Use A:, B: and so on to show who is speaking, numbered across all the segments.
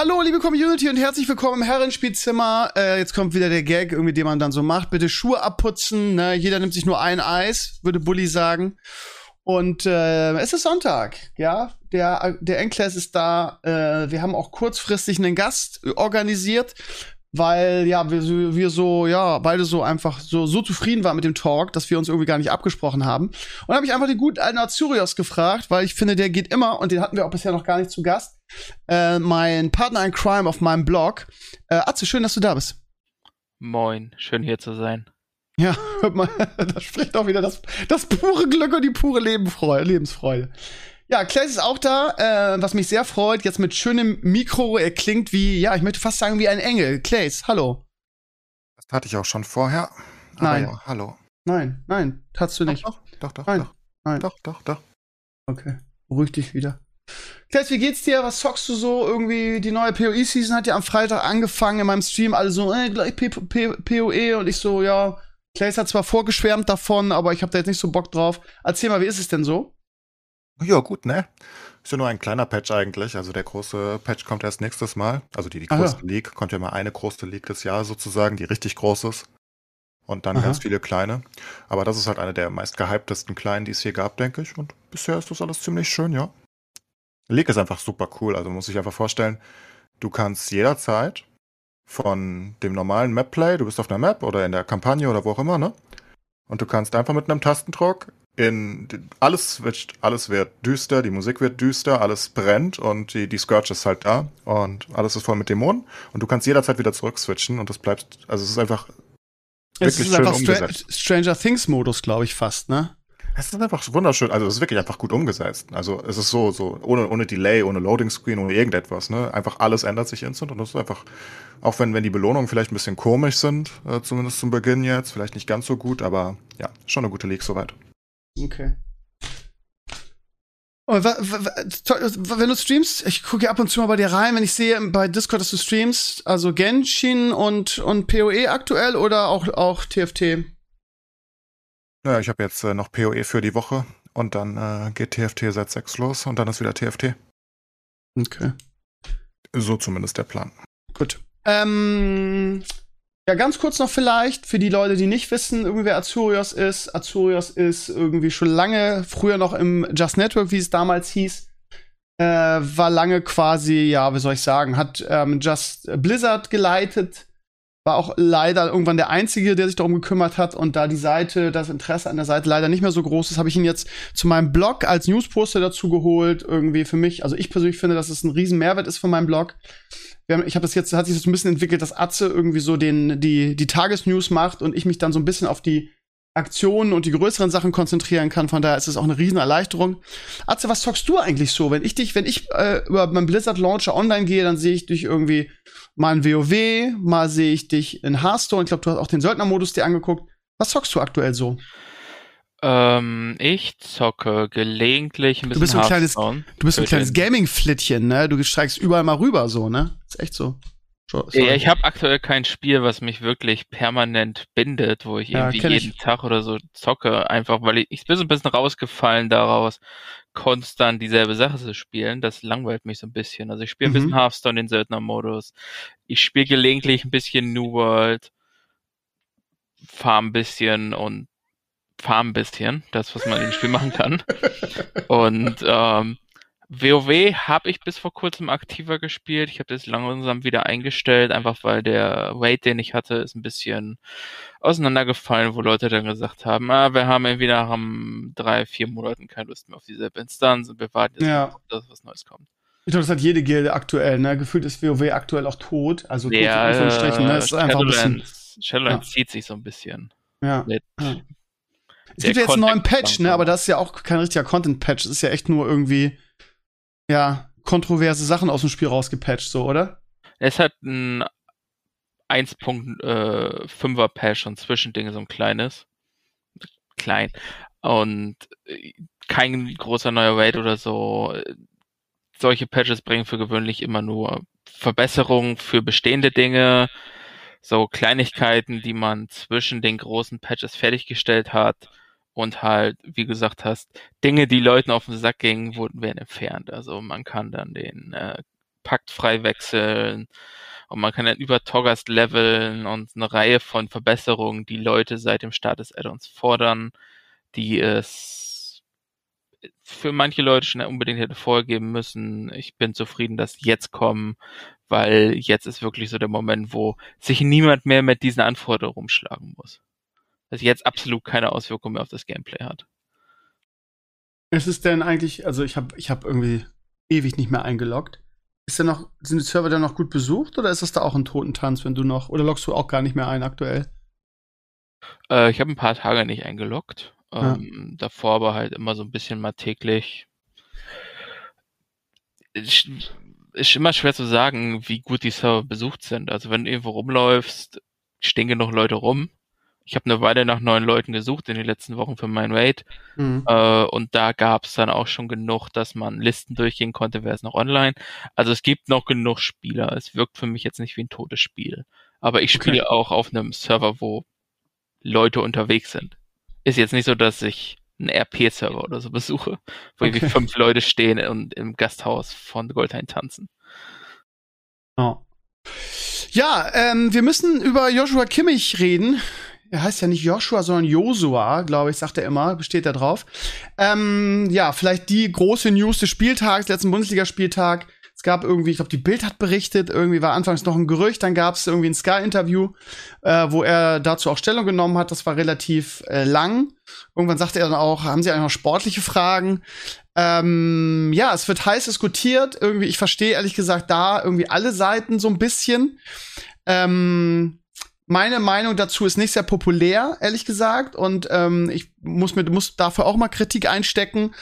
A: Hallo, liebe Community und herzlich willkommen im Herrenspielzimmer. Äh, jetzt kommt wieder der Gag, irgendwie, den man dann so macht. Bitte Schuhe abputzen. Ne? Jeder nimmt sich nur ein Eis, würde Bully sagen. Und äh, es ist Sonntag, ja. Der, der Enkles ist da. Äh, wir haben auch kurzfristig einen Gast organisiert, weil ja wir, so- wir so ja beide so einfach so so zufrieden waren mit dem Talk, dass wir uns irgendwie gar nicht abgesprochen haben. Und habe ich einfach den guten alten Azurios gefragt, weil ich finde, der geht immer und den hatten wir auch bisher noch gar nicht zu Gast. Äh, mein Partner in Crime auf meinem Blog. Äh, Atze, schön, dass du da bist.
B: Moin, schön hier zu sein.
A: Ja, hört mal, da spricht auch wieder das, das pure Glück und die pure Lebenfreude, Lebensfreude. Ja, Claes ist auch da, äh, was mich sehr freut. Jetzt mit schönem Mikro. Er klingt wie, ja, ich möchte fast sagen, wie ein Engel. Claes, hallo.
C: Das hatte ich auch schon vorher.
A: Nein.
C: Ja, hallo.
A: Nein, nein, tatst du nicht.
C: Doch, doch, doch,
A: Nein,
C: doch.
A: nein.
C: Doch, doch, doch.
A: Okay, beruhig dich wieder. Claes, wie geht's dir? Was zockst du so? Irgendwie, die neue PoE-Season hat ja am Freitag angefangen in meinem Stream. Alle so, äh, gleich PoE. Und ich so, ja, Claes hat zwar vorgeschwärmt davon, aber ich habe da jetzt nicht so Bock drauf. Erzähl mal, wie ist es denn so?
C: Ja, gut, ne? Ist ja nur ein kleiner Patch eigentlich. Also der große Patch kommt erst nächstes Mal. Also die, die
A: Ah, ja.
C: größte League. Kommt ja mal eine große League des Jahres sozusagen, die richtig groß ist. Und dann
A: Aha.
C: ganz viele kleine. Aber das ist halt eine der meist gehyptesten kleinen, die es hier gab, denke ich. Und bisher ist das alles ziemlich schön, ja. League ist einfach super cool. Also muss sich einfach vorstellen, du kannst jederzeit von dem normalen Map-Play, du bist auf einer Map oder in der Kampagne oder wo auch immer, ne? Und du kannst einfach mit einem Tastendruck in alles switcht, alles wird düster, die Musik wird düster, alles brennt und die, die Scourge ist halt da und alles ist voll mit Dämonen und du kannst jederzeit wieder zurück switchen und das bleibt, also es ist einfach,
A: Es
C: Wirklich
A: ist
C: schön
A: einfach
C: umgesetzt.
A: Stranger Things-Modus, glaube ich, fast, ne?
C: es ist einfach wunderschön, also es ist wirklich einfach gut umgesetzt. Also es ist so, so, ohne, ohne Delay, ohne Loading Screen, ohne irgendetwas, ne? Einfach alles ändert sich instant und das ist einfach, auch wenn, wenn die Belohnungen vielleicht ein bisschen komisch sind, äh, zumindest zum Beginn jetzt, vielleicht nicht ganz so gut, aber ja, schon eine gute League soweit.
A: Okay. Und wa- wa- wa- to- wenn du streamst, ich gucke ja ab und zu mal bei dir rein, wenn ich sehe bei Discord, dass du streamst, also Genshin und, und PoE aktuell oder auch, auch TFT?
C: Ja, ich habe jetzt äh, noch PoE für die Woche und dann äh, geht TFT seit 6 los und dann ist wieder TFT.
A: Okay.
C: So zumindest der Plan.
A: Gut. Ähm, ja, ganz kurz noch vielleicht, für die Leute, die nicht wissen, irgendwie wer Azurios ist. Azurios ist irgendwie schon lange, früher noch im Just Network, wie es damals hieß, äh, war lange quasi, ja, wie soll ich sagen, hat ähm, Just Blizzard geleitet, war auch leider irgendwann der Einzige, der sich darum gekümmert hat und da die Seite, das Interesse an der Seite leider nicht mehr so groß ist, habe ich ihn jetzt zu meinem Blog als Newsposter dazu geholt, irgendwie für mich. Also ich persönlich finde, dass es ein riesen Mehrwert ist für meinen Blog. Haben, ich habe das jetzt, hat sich das so ein bisschen entwickelt, dass Atze irgendwie so den, die, die Tagesnews macht und ich mich dann so ein bisschen auf die Aktionen und die größeren Sachen konzentrieren kann. Von daher ist es auch eine riesen Erleichterung. Atze, was zockst du eigentlich so? Wenn ich dich, wenn ich äh, über meinen Blizzard Launcher online gehe, dann sehe ich dich irgendwie mal in WoW, mal sehe ich dich in Hearthstone. Ich glaube, du hast auch den Söldnermodus dir angeguckt. Was zockst du aktuell so?
B: Ähm, ich zocke gelegentlich ein
A: Du
B: bisschen
A: bist so ein kleines-
B: Hearthstone.
A: Du bist so ein kleines Gaming-Flittchen, ne? Du steigst überall mal rüber, so, ne? Ist echt so.
B: Ja, ich habe aktuell kein Spiel, was mich wirklich permanent bindet, wo ich
A: Ja,
B: irgendwie
A: kenn ich.
B: jeden Tag oder so zocke, einfach weil ich, ich bin so ein bisschen rausgefallen daraus, konstant dieselbe Sache zu spielen. Das langweilt mich so ein bisschen. Also ich spiele ein
A: Mhm.
B: bisschen Hearthstone, den Söldner-Modus. Ich spiele gelegentlich ein bisschen New World, farm ein bisschen und farm ein bisschen. Das, was man im Spiel machen kann. Und ähm, WoW habe ich bis vor kurzem aktiver gespielt. Ich habe das langsam wieder eingestellt, einfach weil der Raid, den ich hatte, ist ein bisschen auseinandergefallen, wo Leute dann gesagt haben, ah, wir haben irgendwie nach um drei, vier Monaten keine Lust mehr auf dieselbe Instanz und wir warten jetzt,
A: Ja.
B: dass was Neues kommt.
A: Ich glaube, das hat jede Gilde aktuell, ne? Gefühlt ist WoW aktuell auch tot. Also tot in
B: Ja,
A: Anführungsstrichen, ne? Es ist einfach ein bisschen.
B: Shadowlands, Shadowlands zieht sich so ein bisschen.
A: Ja.
B: Mit
A: ja. Es gibt ja jetzt einen neuen Patch, ne? Aber das ist ja auch kein richtiger Content-Patch. Es ist ja echt nur irgendwie, ja, kontroverse Sachen aus dem Spiel rausgepatcht, so, oder?
B: Es hat ein 1.5er Patch und Zwischending so ein kleines. Klein. Und äh, kein großer neuer Raid oder so. Solche Patches bringen für gewöhnlich immer nur Verbesserungen für bestehende Dinge, so Kleinigkeiten, die man zwischen den großen Patches fertiggestellt hat und halt, wie gesagt hast, Dinge, die Leuten auf den Sack gingen, wurden werden entfernt. Also man kann dann den äh, Pakt frei wechseln und man kann dann über Toggast leveln und eine Reihe von Verbesserungen, die Leute seit dem Start des Addons fordern, die es für manche Leute schnell unbedingt hätte vorgeben müssen. Ich bin zufrieden, dass jetzt kommen, weil jetzt ist wirklich so der Moment, wo sich niemand mehr mit diesen Anforderungen rumschlagen muss das jetzt absolut keine Auswirkung mehr auf das Gameplay hat.
A: Ist es denn eigentlich, also ich habe ich hab irgendwie ewig nicht mehr eingeloggt. Ist denn noch, sind die Server denn noch gut besucht oder ist das da auch ein Totentanz, wenn du noch, oder loggst du auch gar nicht mehr ein aktuell?
B: Äh, ich habe ein paar Tage nicht eingeloggt. Ähm, ja. Davor aber halt immer so ein bisschen mal täglich. Ist, ist immer schwer zu sagen, wie gut die Server besucht sind. Also wenn du irgendwo rumläufst, stehen genug Leute rum ich habe eine Weile nach neuen Leuten gesucht in den letzten Wochen für mein Raid. Mhm. Äh, und da gab es dann auch schon genug, dass man Listen durchgehen konnte, wer ist noch online. Also es gibt noch genug Spieler. Es wirkt für mich jetzt nicht wie ein totes Spiel. Aber ich spiele okay. auch auf einem Server, wo Leute unterwegs sind. Ist jetzt nicht so, dass ich einen RP-Server oder so besuche, wo okay. irgendwie fünf Leute stehen und im Gasthaus von Goldhain tanzen.
A: Oh. Ja, ähm, wir müssen über Joshua Kimmich reden er heißt ja nicht Joshua, sondern Josua, glaube ich, sagt er immer, besteht da drauf. Ähm, ja, vielleicht die große News des Spieltags, letzten Bundesligaspieltag. Es gab irgendwie, ich glaube, die Bild hat berichtet, irgendwie war anfangs noch ein Gerücht, dann gab es irgendwie ein Sky-Interview, äh, wo er dazu auch Stellung genommen hat. Das war relativ äh, lang. Irgendwann sagte er dann auch, haben Sie eigentlich noch sportliche Fragen? Ähm, ja, es wird heiß diskutiert. Irgendwie, ich verstehe ehrlich gesagt da irgendwie alle Seiten so ein bisschen. Ähm, meine Meinung dazu ist nicht sehr populär, ehrlich gesagt. Und ähm, ich muss mir muss dafür auch mal Kritik einstecken.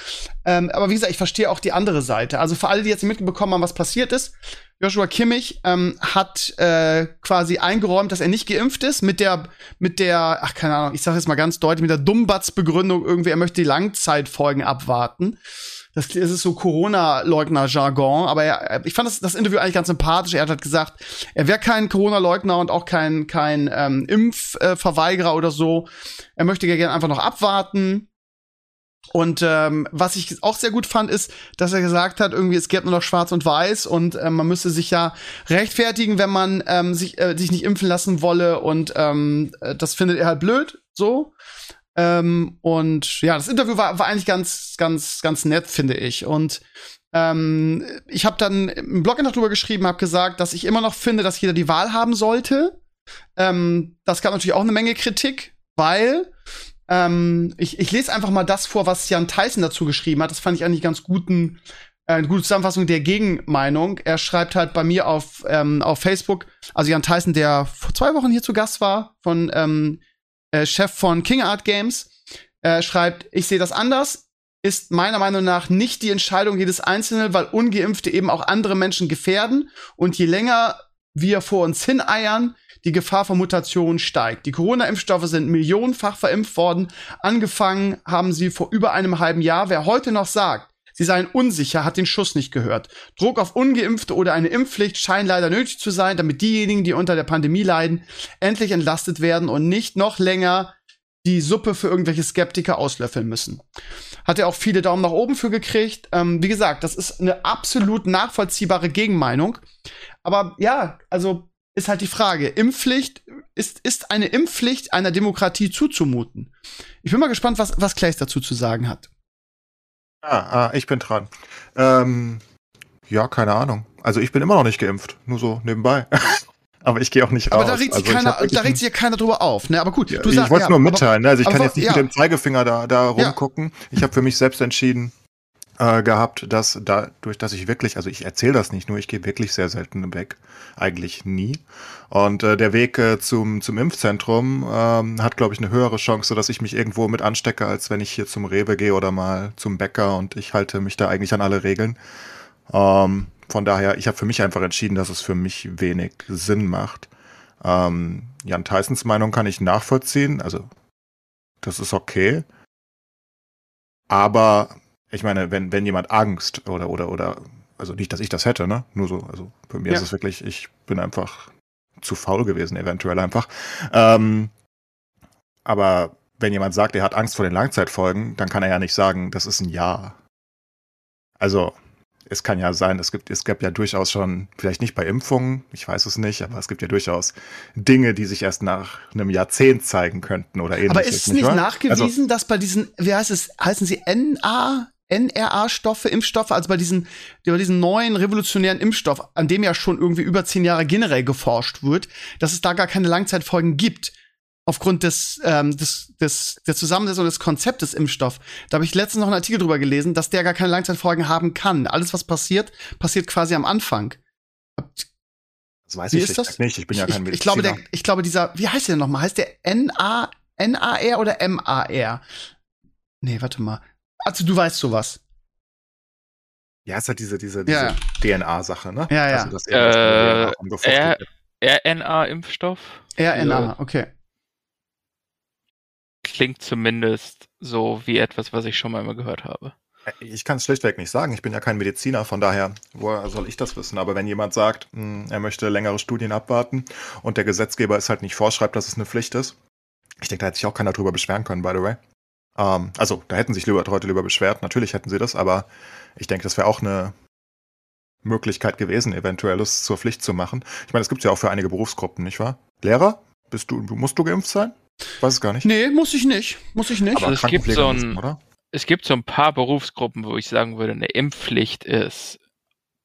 A: Ähm, aber wie gesagt, ich verstehe auch die andere Seite. Also für alle, die jetzt mitbekommen haben, was passiert ist, Joshua Kimmich ähm, hat äh, quasi eingeräumt, dass er nicht geimpft ist mit der mit der ach keine Ahnung, ich sage jetzt mal ganz deutlich mit der Dummbatz-Begründung irgendwie, er möchte die Langzeitfolgen abwarten. Das, das ist so Corona-Leugner-Jargon, aber er, ich fand das, das Interview eigentlich ganz sympathisch. Er hat halt gesagt, er wäre kein Corona-Leugner und auch kein, kein ähm, Impfverweigerer oder so. Er möchte gerne einfach noch abwarten. Und ähm, was ich auch sehr gut fand, ist, dass er gesagt hat, irgendwie es gibt nur noch Schwarz und Weiß und ähm, man müsste sich ja rechtfertigen, wenn man ähm, sich äh, sich nicht impfen lassen wolle und ähm, äh, das findet er halt blöd, so. Ähm, und ja, das Interview war, war eigentlich ganz, ganz, ganz nett, finde ich. Und ähm, ich habe dann im Blog noch drüber geschrieben, habe gesagt, dass ich immer noch finde, dass jeder die Wahl haben sollte. Ähm, das gab natürlich auch eine Menge Kritik, weil ähm, ich, ich lese einfach mal das vor, was Jan Tyson dazu geschrieben hat. Das fand ich eigentlich ganz guten, äh, eine gute Zusammenfassung der Gegenmeinung. Er schreibt halt bei mir auf, ähm, auf Facebook, also Jan Tyson, der vor zwei Wochen hier zu Gast war, von ähm, äh, Chef von King Art Games, äh, schreibt, ich sehe das anders, ist meiner Meinung nach nicht die Entscheidung jedes Einzelnen, weil Ungeimpfte eben auch andere Menschen gefährden und je länger wir vor uns hineiern, die Gefahr von Mutationen steigt. Die Corona-Impfstoffe sind millionenfach verimpft worden. Angefangen haben sie vor über einem halben Jahr. Wer heute noch sagt, sie seien unsicher, hat den Schuss nicht gehört. Druck auf Ungeimpfte oder eine Impfpflicht scheint leider nötig zu sein, damit diejenigen, die unter der Pandemie leiden, endlich entlastet werden und nicht noch länger die Suppe für irgendwelche Skeptiker auslöffeln müssen. Hat er auch viele Daumen nach oben für gekriegt. Ähm, wie gesagt, das ist eine absolut nachvollziehbare Gegenmeinung. Aber ja, also ist halt die Frage, Impfpflicht, ist, ist eine Impfpflicht einer Demokratie zuzumuten? Ich bin mal gespannt, was, was Claes dazu zu sagen hat.
C: Ah, ah ich bin dran. Ähm, ja, keine Ahnung. Also ich bin immer noch nicht geimpft, nur so nebenbei. Aber ich gehe auch nicht raus.
A: Aber da regt, sich, also keiner, da regt sich ja keiner drüber auf. Ne? Aber gut,
C: ja, du sagst, ich wollte es ja, nur mitteilen. Ne? Also ich kann jetzt nicht ja. mit dem Zeigefinger da, da rumgucken. Ich habe für mich selbst entschieden äh, gehabt, dass dadurch, dass ich wirklich, also ich erzähle das nicht nur, ich gehe wirklich sehr selten weg. Eigentlich nie. Und äh, der Weg äh, zum, zum Impfzentrum ähm, hat, glaube ich, eine höhere Chance, dass ich mich irgendwo mit anstecke, als wenn ich hier zum Rewe gehe oder mal zum Bäcker und ich halte mich da eigentlich an alle Regeln. Ähm, von daher, ich habe für mich einfach entschieden, dass es für mich wenig Sinn macht. Ähm, Jan Tysons Meinung kann ich nachvollziehen. Also, das ist okay. Aber ich meine, wenn, wenn jemand Angst oder, oder, oder, also nicht, dass ich das hätte, ne? Nur so, also bei mir
A: Ja.
C: ist es wirklich, ich bin einfach zu faul gewesen, eventuell einfach. Ähm, aber wenn jemand sagt, er hat Angst vor den Langzeitfolgen, dann kann er ja nicht sagen, das ist ein Ja. Also, es kann ja sein, es gibt, es gab ja durchaus schon, vielleicht nicht bei Impfungen, ich weiß es nicht, aber es gibt ja durchaus Dinge, die sich erst nach einem Jahrzehnt zeigen könnten oder ähnliches.
A: Aber ist es nicht
C: wahr?
A: nachgewiesen,
C: Also,
A: dass bei diesen, wie heißt es, heißen sie NA, NRA-Stoffe, Impfstoffe, also bei diesen, bei diesen neuen revolutionären Impfstoff, an dem ja schon irgendwie über zehn Jahre generell geforscht wird, dass es da gar keine Langzeitfolgen gibt. Aufgrund des, ähm, des, des, der Zusammensetzung des Konzeptes Impfstoff. Da habe ich letztens noch einen Artikel drüber gelesen, dass der gar keine Langzeitfolgen haben kann. Alles, was passiert, passiert quasi am Anfang.
C: Das weiß
A: Wie
C: ich
A: das?
C: nicht. Ich bin ja
A: ich,
C: kein
A: ich,
C: Mediziner.
A: ich glaube, der, ich glaube, dieser, wie heißt der nochmal? Heißt der NA, NAR oder MAR? Nee, warte mal. Also, du weißt sowas.
C: ja, es ist halt diese, diese, diese
A: Ja.
C: DNA-Sache, ne?
A: Ja, ja.
C: Also, irgendwas
B: Äh,
C: DNA.
B: RNA-Impfstoff
A: RNA, okay.
B: klingt zumindest so wie etwas, was ich schon mal immer gehört habe.
C: Ich kann es schlichtweg nicht sagen. Ich bin ja kein Mediziner, von daher, woher soll ich das wissen? Aber wenn jemand sagt, mh, er möchte längere Studien abwarten und der Gesetzgeber es halt nicht vorschreibt, dass es eine Pflicht ist, ich denke, da hätte sich auch keiner drüber beschweren können, by the way. Ähm, also, da hätten sich Leute lieber beschwert. Natürlich hätten sie das, aber ich denke, das wäre auch eine Möglichkeit gewesen, eventuell es zur Pflicht zu machen. Ich meine, es gibt ja auch für einige Berufsgruppen, nicht wahr? Lehrer? Bist du, musst du geimpft sein? Weiß es gar nicht.
A: Nee, muss ich nicht. Muss ich nicht.
B: Aber- es gibt so ein-
C: oder?
B: Es gibt so ein paar Berufsgruppen, wo ich sagen würde, eine Impfpflicht ist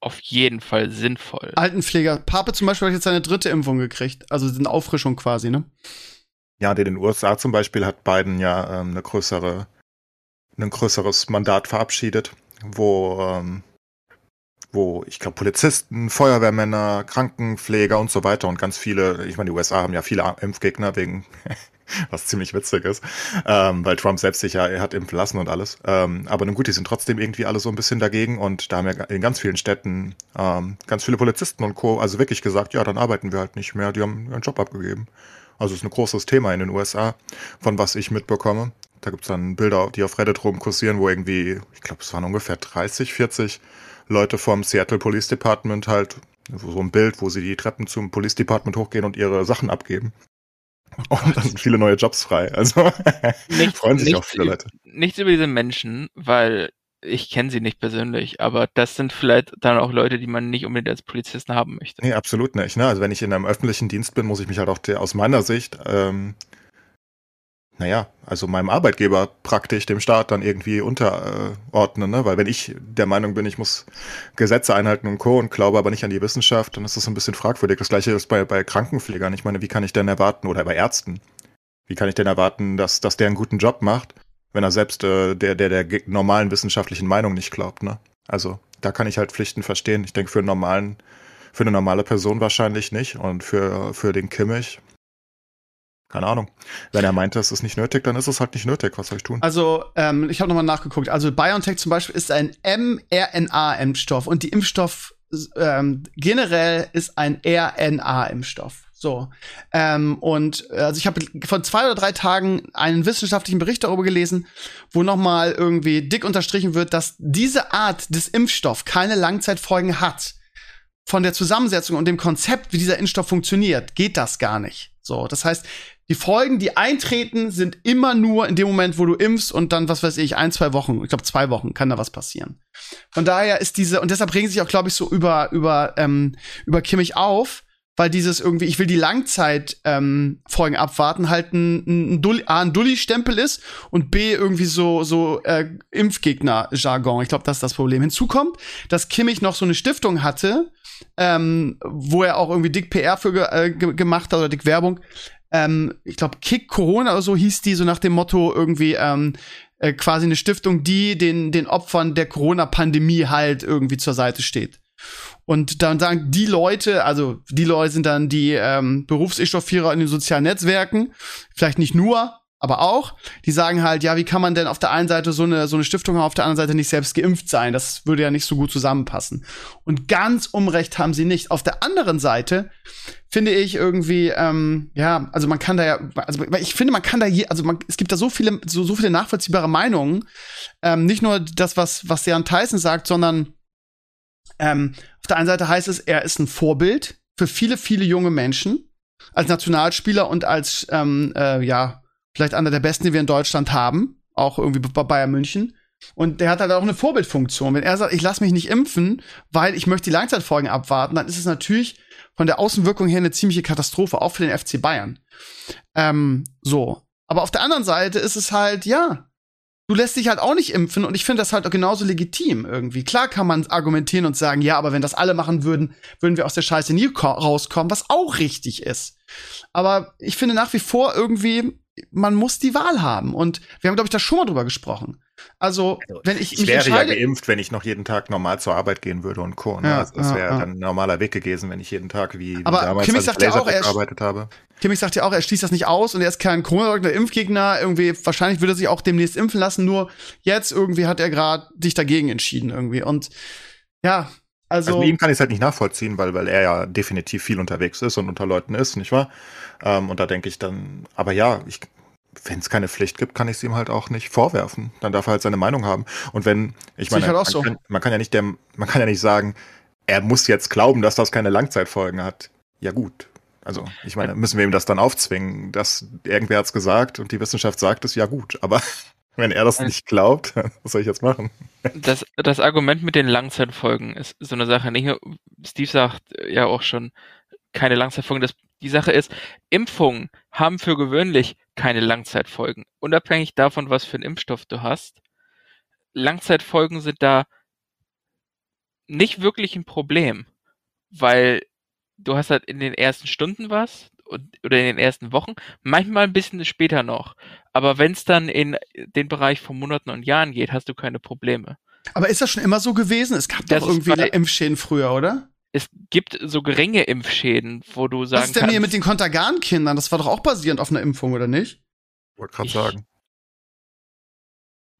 B: auf jeden Fall sinnvoll.
A: Altenpfleger. Pape zum Beispiel hat jetzt seine dritte Impfung gekriegt. Also eine Auffrischung quasi, ne?
C: Ja, in den USA zum Beispiel hat Biden ja ähm, eine größere, ein größeres Mandat verabschiedet, wo, ähm, wo ich glaube Polizisten, Feuerwehrmänner, Krankenpfleger und so weiter und ganz viele, ich meine, die USA haben ja viele Impfgegner wegen, was ziemlich witzig ist, ähm, weil Trump selbst sich ja, er hat impfen lassen und alles. Ähm, aber nun gut, die sind trotzdem irgendwie alle so ein bisschen dagegen und da haben ja in ganz vielen Städten ähm, ganz viele Polizisten und Co. also wirklich gesagt, ja, dann arbeiten wir halt nicht mehr, die haben ihren Job abgegeben. Also es ist ein großes Thema in den USA, von was ich mitbekomme. Da gibt's dann Bilder, die auf Reddit rumkursieren, wo irgendwie, ich glaube, es waren ungefähr 30, 40 Leute vom Seattle Police Department halt, so ein Bild, wo sie die Treppen zum Police Department hochgehen und ihre Sachen abgeben. Und dann sind viele neue Jobs frei. Also
B: Nichts-
C: freuen sich auch viele Leute.
B: Nichts über diese Menschen, weil ich kenne sie nicht persönlich, aber das sind vielleicht dann auch Leute, die man nicht unbedingt als Polizisten haben möchte.
C: Nee, absolut nicht. Ne? Also wenn ich in einem öffentlichen Dienst bin, muss ich mich halt auch der, aus meiner Sicht, ähm, naja, also meinem Arbeitgeber praktisch, dem Staat dann irgendwie unterordnen. Ne? Weil wenn ich der Meinung bin, ich muss Gesetze einhalten und Co. und glaube aber nicht an die Wissenschaft, dann ist das ein bisschen fragwürdig. Das gleiche ist bei, bei Krankenpflegern. Ich meine, wie kann ich denn erwarten, oder bei Ärzten, wie kann ich denn erwarten, dass, dass der einen guten Job macht, wenn er selbst äh, der, der, der normalen wissenschaftlichen Meinung nicht glaubt, ne? Also, da kann ich halt Pflichten verstehen. Ich denke, für einen normalen, für eine normale Person wahrscheinlich nicht. Und für, für den Kimmich, keine Ahnung. Wenn er meinte, es ist nicht nötig, dann ist es halt nicht nötig. Was soll ich tun?
A: Also, ähm, ich habe nochmal nachgeguckt. Also, BioNTech zum Beispiel ist ein mRNA-Impfstoff und die Impfstoff ähm, generell ist ein RNA-Impfstoff. So. Ähm, und äh, also ich habe vor zwei oder drei Tagen einen wissenschaftlichen Bericht darüber gelesen, wo nochmal irgendwie dick unterstrichen wird, dass diese Art des Impfstoffs keine Langzeitfolgen hat. Von der Zusammensetzung und dem Konzept, wie dieser Impfstoff funktioniert, geht das gar nicht. So, das heißt, die Folgen, die eintreten, sind immer nur in dem Moment, wo du impfst und dann, was weiß ich, ein, zwei Wochen, ich glaube zwei Wochen kann da was passieren. Von daher ist diese, und deshalb regen sich auch, glaube ich, so über, über, ähm, über Kimmich auf, weil dieses irgendwie, ich will die Langzeit ähm, abwarten, halt ein, ein, Dulli, A, ein Dulli-Stempel ist und B, irgendwie so, so äh, Impfgegner-Jargon. Ich glaube, das ist das Problem. Hinzu kommt, dass Kimmich noch so eine Stiftung hatte, ähm, wo er auch irgendwie dick PR für äh, ge gemacht hat oder dick Werbung. Ähm, ich glaube, Kick Corona oder so hieß die, so nach dem Motto irgendwie ähm, äh, quasi eine Stiftung, die den, den Opfern der Corona-Pandemie halt irgendwie zur Seite steht. Und dann sagen die Leute, also die Leute sind dann die ähm, Berufsechauffierer in den sozialen Netzwerken, vielleicht nicht nur, aber auch, die sagen halt, ja, wie kann man denn auf der einen Seite so eine, so eine Stiftung haben, auf der anderen Seite nicht selbst geimpft sein? Das würde ja nicht so gut zusammenpassen. Und ganz Unrecht haben sie nicht. Auf der anderen Seite finde ich irgendwie, ähm, ja, also man kann da ja, also ich finde, man kann da je, also man, es gibt da so viele, so, so viele nachvollziehbare Meinungen. Ähm, nicht nur das, was, was Jan Tyson sagt, sondern ähm, auf der einen Seite heißt es, er ist ein Vorbild für viele, viele junge Menschen als Nationalspieler und als ähm, äh, ja vielleicht einer der besten, die wir in Deutschland haben, auch irgendwie bei Bayern München. Und der hat halt auch eine Vorbildfunktion. Wenn er sagt, ich lasse mich nicht impfen, weil ich möchte die Langzeitfolgen abwarten, dann ist es natürlich von der Außenwirkung her eine ziemliche Katastrophe, auch für den FC Bayern. Ähm, so. Aber auf der anderen Seite ist es halt, ja, du lässt dich halt auch nicht impfen und ich finde das halt genauso legitim irgendwie. Klar kann man argumentieren und sagen, ja, aber wenn das alle machen würden, würden wir aus der Scheiße nie rauskommen, was auch richtig ist. Aber ich finde nach wie vor irgendwie, man muss die Wahl haben. Und wir haben, glaube ich, da schon mal drüber gesprochen. Also, also wenn ich,
C: ich mich wäre ja geimpft, wenn ich noch jeden Tag normal zur Arbeit gehen würde und Co. Ne? Ja, also das wäre ja, ja. dann ein normaler Weg gewesen, wenn ich jeden Tag wie, wie
A: Aber damals Kimmich sagt ja auch, er,
C: gearbeitet habe.
A: Kimmich sagt ja auch, er schließt das nicht aus und er ist kein Corona-Leugner, Impfgegner. Irgendwie wahrscheinlich würde er sich auch demnächst impfen lassen. Nur jetzt irgendwie hat er gerade sich dagegen entschieden irgendwie. Und ja, also,
C: also ihm kann ich es halt nicht nachvollziehen, weil, weil er ja definitiv viel unterwegs ist und unter Leuten ist, nicht wahr? Ähm, und da denke ich dann, aber ja, ich, wenn es keine Pflicht gibt, kann ich es ihm halt auch nicht vorwerfen. Dann darf er halt seine Meinung haben. Und wenn, ich meine,
A: halt
C: man,
A: so.
C: kann, man, kann, ja nicht der, man kann ja nicht sagen, er muss jetzt glauben, dass das keine Langzeitfolgen hat. Ja gut. Also, ich meine, müssen wir ihm das dann aufzwingen, dass irgendwer hat's gesagt und die Wissenschaft sagt es, ja gut. Aber wenn er das nicht glaubt, was soll ich jetzt machen?
B: Das, das Argument mit den Langzeitfolgen ist so eine Sache. Nicht nur, Steve sagt ja auch schon, keine Langzeitfolgen. Das, die Sache ist, Impfungen haben für gewöhnlich keine Langzeitfolgen. Unabhängig davon, was für einen Impfstoff du hast. Langzeitfolgen sind da nicht wirklich ein Problem, weil du hast halt in den ersten Stunden was, oder in den ersten Wochen, manchmal ein bisschen später noch. Aber wenn es dann in den Bereich von Monaten und Jahren geht, hast du keine Probleme.
A: Aber ist das schon immer so gewesen? Es gab das doch irgendwie bei, Impfschäden früher, oder?
B: Es gibt so geringe Impfschäden, wo du sagen
A: Was ist denn
B: kannst,
A: hier mit den Kontergan-Kindern? Das war doch auch basierend auf einer Impfung, oder nicht?
C: Wollte gerade sagen.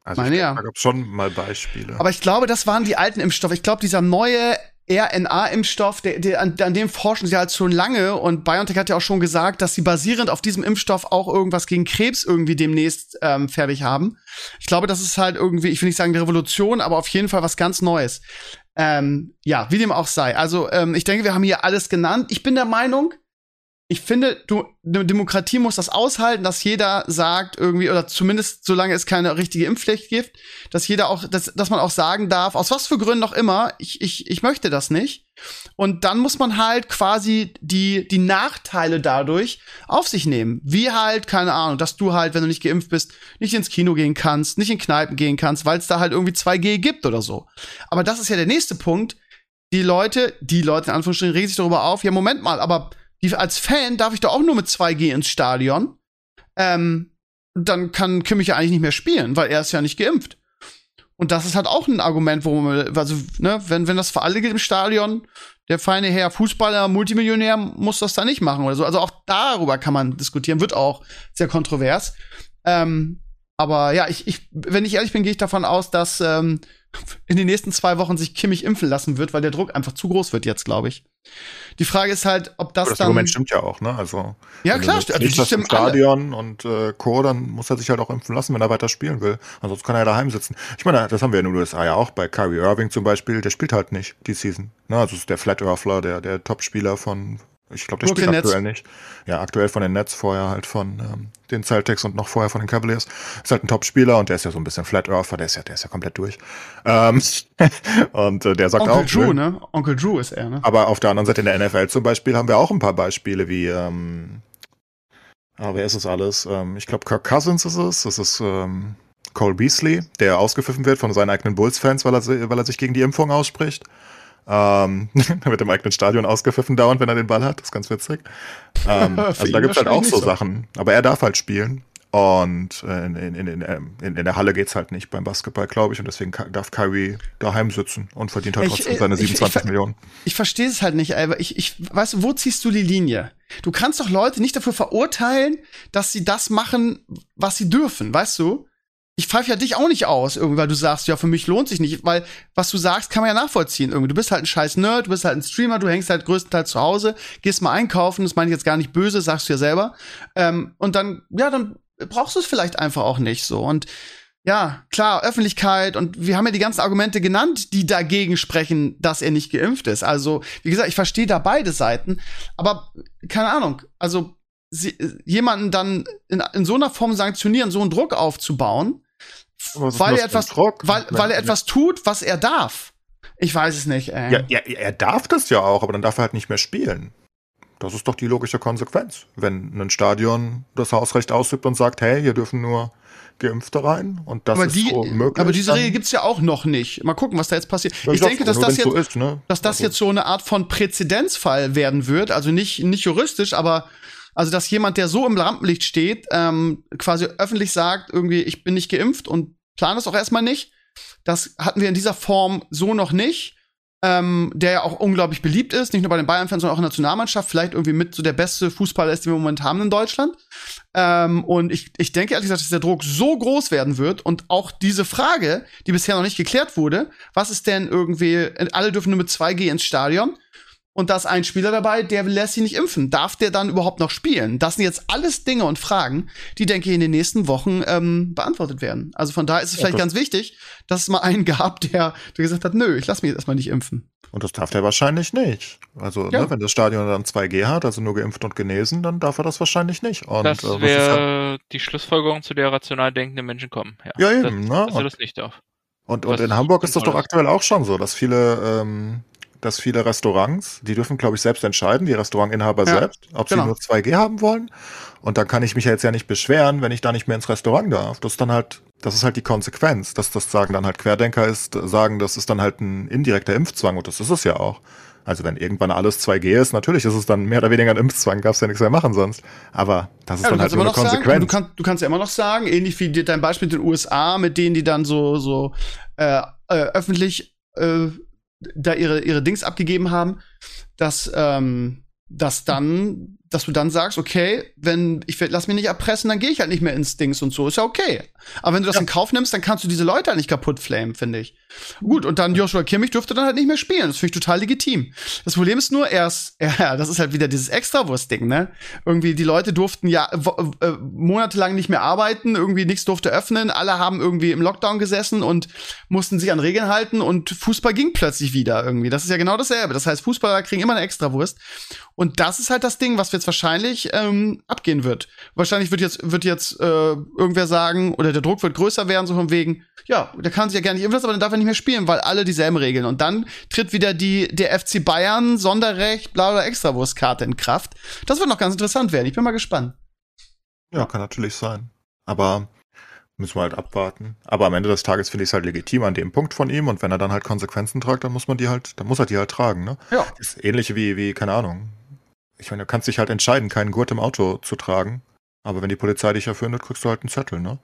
A: Also Meine, ja.
C: da gab es schon mal Beispiele.
A: Aber ich glaube, das waren die alten Impfstoffe. Ich glaube, dieser neue RNA-Impfstoff, der, der, an, an, dem forschen sie halt schon lange und BioNTech hat ja auch schon gesagt, dass sie basierend auf diesem Impfstoff auch irgendwas gegen Krebs irgendwie demnächst ähm, fertig haben. Ich glaube, das ist halt irgendwie, ich will nicht sagen eine Revolution, aber auf jeden Fall was ganz Neues. Ähm, ja, wie dem auch sei. Also ähm, ich denke, wir haben hier alles genannt. Ich bin der Meinung, ich finde, du, eine Demokratie muss das aushalten, dass jeder sagt irgendwie, oder zumindest solange es keine richtige Impfpflicht gibt, dass jeder auch, dass, dass man auch sagen darf, aus was für Gründen auch immer, ich, ich, ich möchte das nicht. Und dann muss man halt quasi die, die Nachteile dadurch auf sich nehmen. Wie halt, keine Ahnung, dass du halt, wenn du nicht geimpft bist, nicht ins Kino gehen kannst, nicht in Kneipen gehen kannst, weil es da halt irgendwie 2G gibt oder so. Aber das ist ja der nächste Punkt. Die Leute, die Leute in Anführungsstrichen regen sich darüber auf, ja, Moment mal, aber die, als Fan darf ich doch auch nur mit 2G ins Stadion. Ähm, dann kann Kimmich ja eigentlich nicht mehr spielen, weil er ist ja nicht geimpft. Und das ist halt auch ein Argument, wo man, also, ne, wenn, wenn das für alle geht im Stadion, der feine Herr Fußballer, Multimillionär muss das da nicht machen oder so. Also auch darüber kann man diskutieren, wird auch sehr kontrovers. Ähm, aber ja, ich, ich, wenn ich ehrlich bin, gehe ich davon aus, dass ähm, in den nächsten zwei Wochen sich Kimmich impfen lassen wird, weil der Druck einfach zu groß wird jetzt, glaube ich. Die Frage ist halt, ob das,
C: das
A: dann.
C: Argument stimmt ja auch, ne? Also
A: ja klar,
C: also nicht das im Stadion alle. und äh, Co. Dann muss er sich halt auch impfen lassen, wenn er weiter spielen will. Ansonsten kann er ja daheim sitzen. Ich meine, das haben wir in den USA ja auch bei Kyrie Irving zum Beispiel. Der spielt halt nicht die Season. Ne? Also ist der Flat Earthler, der der Topspieler von ich glaube, der Brooklyn spielt aktuell Nets. nicht. Ja, aktuell von den Nets, vorher halt von ähm, den Celtics und noch vorher von den Cavaliers. Ist halt ein Top-Spieler und der ist ja so ein bisschen Flat Earther, der ist ja, der ist ja komplett durch. Ähm, und äh, der sagt
A: Onkel
C: auch.
A: Onkel Drew, ne? Onkel Drew ist er, ne?
C: Aber auf der anderen Seite in der NFL zum Beispiel haben wir auch ein paar Beispiele wie, ähm, ah, wer ist es alles? Ähm, ich glaube, Kirk Cousins ist es. Das ist ähm, Cole Beasley, der ausgepfiffen wird von seinen eigenen Bulls-Fans, weil er, weil er sich gegen die Impfung ausspricht. Ähm, da wird im eigenen Stadion ausgepfiffen dauernd, wenn er den Ball hat. Das ist ganz witzig. Ähm, also da gibt es halt auch so, Sachen. Aber er darf halt spielen. Und äh, in, in, in, in, in der Halle geht's halt nicht beim Basketball, glaube ich. Und deswegen darf Kyrie daheim sitzen und verdient halt
A: Ich-
C: trotzdem
A: äh,
C: seine
A: ich-
C: 27
A: ich-
C: Millionen.
A: Ich verstehe es halt nicht, aber ich, ich, weißt du, wo ziehst du die Linie? Du kannst doch Leute nicht dafür verurteilen, dass sie das machen, was sie dürfen, weißt du? Ich pfeife ja dich auch nicht aus, irgendwie, weil du sagst, ja, für mich lohnt sich nicht, weil was du sagst, kann man ja nachvollziehen. Irgendwie, du bist halt ein scheiß Nerd, du bist halt ein Streamer, du hängst halt größtenteils zu Hause, gehst mal einkaufen, das meine ich jetzt gar nicht böse, sagst du ja selber. Ähm, und dann, ja, dann brauchst du es vielleicht einfach auch nicht so. Und ja, klar, Öffentlichkeit und wir haben ja die ganzen Argumente genannt, die dagegen sprechen, dass er nicht geimpft ist. Also, wie gesagt, ich verstehe da beide Seiten, aber keine Ahnung, also sie, jemanden dann in, in so einer Form sanktionieren, so einen Druck aufzubauen, weil er etwas,
C: Druck?
A: weil, weil er etwas tut, was er darf. Ich weiß es nicht, ey.
C: Ja, ja, er darf das ja auch, aber dann darf er halt nicht mehr spielen. Das ist doch die logische Konsequenz. Wenn ein Stadion das Hausrecht ausübt und sagt, hey, hier dürfen nur Geimpfte rein und das
A: aber,
C: ist
A: die,
C: so möglich.
A: aber diese Regel gibt's ja auch noch nicht. Mal gucken, was da jetzt passiert.
C: Ja,
A: ich
C: sag
A: denke, dass das jetzt,
C: so ist, ne?
A: dass das
C: Also-
A: jetzt so eine Art von Präzedenzfall werden wird, also nicht, nicht juristisch, aber also dass jemand, der so im Rampenlicht steht, ähm, quasi öffentlich sagt, irgendwie, ich bin nicht geimpft und plan das auch erstmal nicht. Das hatten wir in dieser Form so noch nicht. Ähm, der ja auch unglaublich beliebt ist, nicht nur bei den Bayern-Fans, sondern auch in der Nationalmannschaft, vielleicht irgendwie mit so der beste Fußballer ist, den wir im Moment haben in Deutschland. Ähm, und ich, ich denke ehrlich gesagt, dass der Druck so groß werden wird und auch diese Frage, die bisher noch nicht geklärt wurde, was ist denn irgendwie, alle dürfen nur mit 2G ins Stadion und da ist ein Spieler dabei, der lässt sich nicht impfen. Darf der dann überhaupt noch spielen? Das sind jetzt alles Dinge und Fragen, die, denke ich, in den nächsten Wochen ähm, beantwortet werden. Also von daher ist es vielleicht ganz wichtig, dass es mal einen gab, der, der gesagt hat, nö, ich lass mich jetzt erstmal nicht impfen.
C: Und das darf der wahrscheinlich nicht. Also,
A: Ja.
C: ne, wenn das Stadion dann 2G hat, also nur geimpft und genesen, dann darf er das wahrscheinlich nicht. Und,
B: das
C: äh, was ist halt,
B: wäre die Schlussfolgerung, zu der rational denkende Menschen kommen. Ja,
C: Ja, eben,
B: das,
C: ne?
B: Dass er
C: Und-
B: das nicht darf.
C: und, und in Hamburg ist das doch aktuell auch schon so, dass viele, ähm, dass viele Restaurants, die dürfen, glaube ich, selbst entscheiden, die Restaurantinhaber
A: Ja,
C: selbst, ob
A: genau.
C: sie nur 2G haben wollen. Und dann kann ich mich ja jetzt ja nicht beschweren, wenn ich da nicht mehr ins Restaurant darf. Das ist dann halt, das ist halt die Konsequenz. dass das sagen dann halt Querdenker ist, sagen, das ist dann halt ein indirekter Impfzwang und das ist es ja auch. Also wenn irgendwann alles 2G ist, natürlich ist es dann mehr oder weniger ein Impfzwang, darfst ja nichts mehr machen sonst. Aber das ist
A: Ja,
C: dann halt nur eine
A: noch sagen,
C: Konsequenz.
A: du, kannst, du kannst ja immer noch sagen, ähnlich wie dir dein Beispiel mit den USA, mit denen, die dann so, so äh, äh, öffentlich äh, da ihre, ihre Dings abgegeben haben, dass, ähm, dass dann, dass du dann sagst, okay, wenn ich lass mich nicht erpressen, dann gehe ich halt nicht mehr ins Dings und so, ist ja okay. Aber wenn du das in Kauf nimmst, dann kannst du diese Leute halt nicht kaputt flamen, finde ich. Gut, und dann Joshua Kimmich dürfte dann halt nicht mehr spielen. Das finde ich total legitim. Das Problem ist nur, er ist, ja, das ist halt wieder dieses Extrawurst-Ding, ne? Irgendwie, die Leute durften ja äh, monatelang nicht mehr arbeiten, irgendwie nichts durfte öffnen, alle haben irgendwie im Lockdown gesessen und mussten sich an Regeln halten und Fußball ging plötzlich wieder irgendwie. Das ist ja genau dasselbe. Das heißt, Fußballer kriegen immer eine Extrawurst. Und das ist halt das Ding, was jetzt wahrscheinlich ähm, abgehen wird. Wahrscheinlich wird jetzt, wird jetzt äh, irgendwer sagen, oder der Druck wird größer werden, so von wegen, ja, der kann sich ja gerne nicht impfen lassen, aber dann darf er nicht mehr spielen, weil alle dieselben Regeln. Und dann tritt wieder die, der FC Bayern Sonderrecht, bla bla Extrawurstkarte in Kraft. Das wird noch ganz interessant werden. Ich bin mal gespannt.
C: Ja, kann natürlich sein. Aber müssen wir halt abwarten. Aber am Ende des Tages finde ich es halt legitim an dem Punkt von ihm und wenn er dann halt Konsequenzen tragt, dann muss man die halt, dann muss er die halt tragen, ne?
A: Ja.
C: Das ist ähnlich wie, wie, keine Ahnung. Ich meine, du kannst dich halt entscheiden, keinen Gurt im Auto zu tragen. Aber wenn die Polizei dich erfindet, kriegst du halt einen Zettel, ne?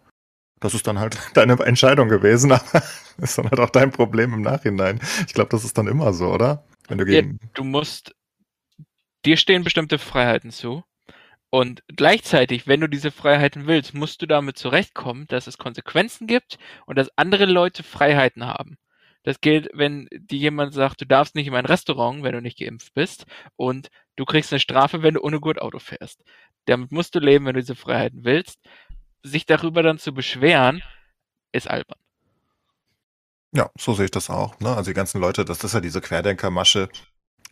C: Das ist dann halt deine Entscheidung gewesen, aber ist dann halt auch dein Problem im Nachhinein. Ich glaube, das ist dann immer so, oder? Wenn du
B: Ja,
C: gegen.
B: du musst, dir stehen bestimmte Freiheiten zu. Und gleichzeitig, wenn du diese Freiheiten willst, musst du damit zurechtkommen, dass es Konsequenzen gibt und dass andere Leute Freiheiten haben. Das gilt, wenn dir jemand sagt, du darfst nicht in mein Restaurant, wenn du nicht geimpft bist, und du kriegst eine Strafe, wenn du ohne Gurt Auto fährst. Damit musst du leben, wenn du diese Freiheiten willst. Sich darüber dann zu beschweren, ist albern.
C: Ja, so sehe ich das auch. Ne? Also die ganzen Leute, das ist ja diese Querdenkermasche,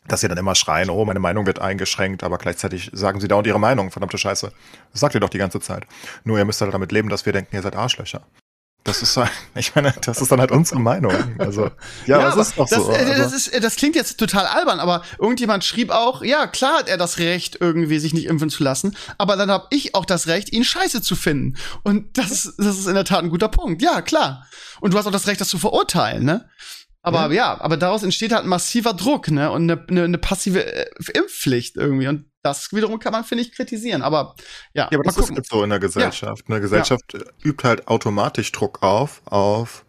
C: dass sie dann immer schreien, oh, meine Meinung wird eingeschränkt, aber gleichzeitig sagen sie dauernd ihre Meinung, verdammte Scheiße. Das sagt ihr doch die ganze Zeit. Nur ihr müsst halt damit leben, dass wir denken, ihr seid Arschlöcher. Das ist, halt- ich meine, das ist dann halt unsere Meinung. Also, ja, das
A: aber
C: ist doch
A: das,
C: so.
A: äh, das,
C: Also,
A: ist, äh, das klingt jetzt total albern, aber irgendjemand schrieb auch, ja, klar hat er das Recht, irgendwie sich nicht impfen zu lassen, aber dann habe ich auch das Recht, ihn scheiße zu finden. Und das, ist- das ist in der Tat ein guter Punkt. Ja, klar. Und du hast auch das Recht, das zu verurteilen, ne? Aber ja. aber daraus entsteht halt ein massiver Druck, ne? Und eine, eine, eine passive äh, Impfpflicht irgendwie. Und das wiederum kann man, finde ich, kritisieren. Aber ja,
C: Ja, aber das ist
A: gucken.
C: halt so in der Gesellschaft. Eine Gesellschaft äh, übt halt automatisch Druck auf, auf,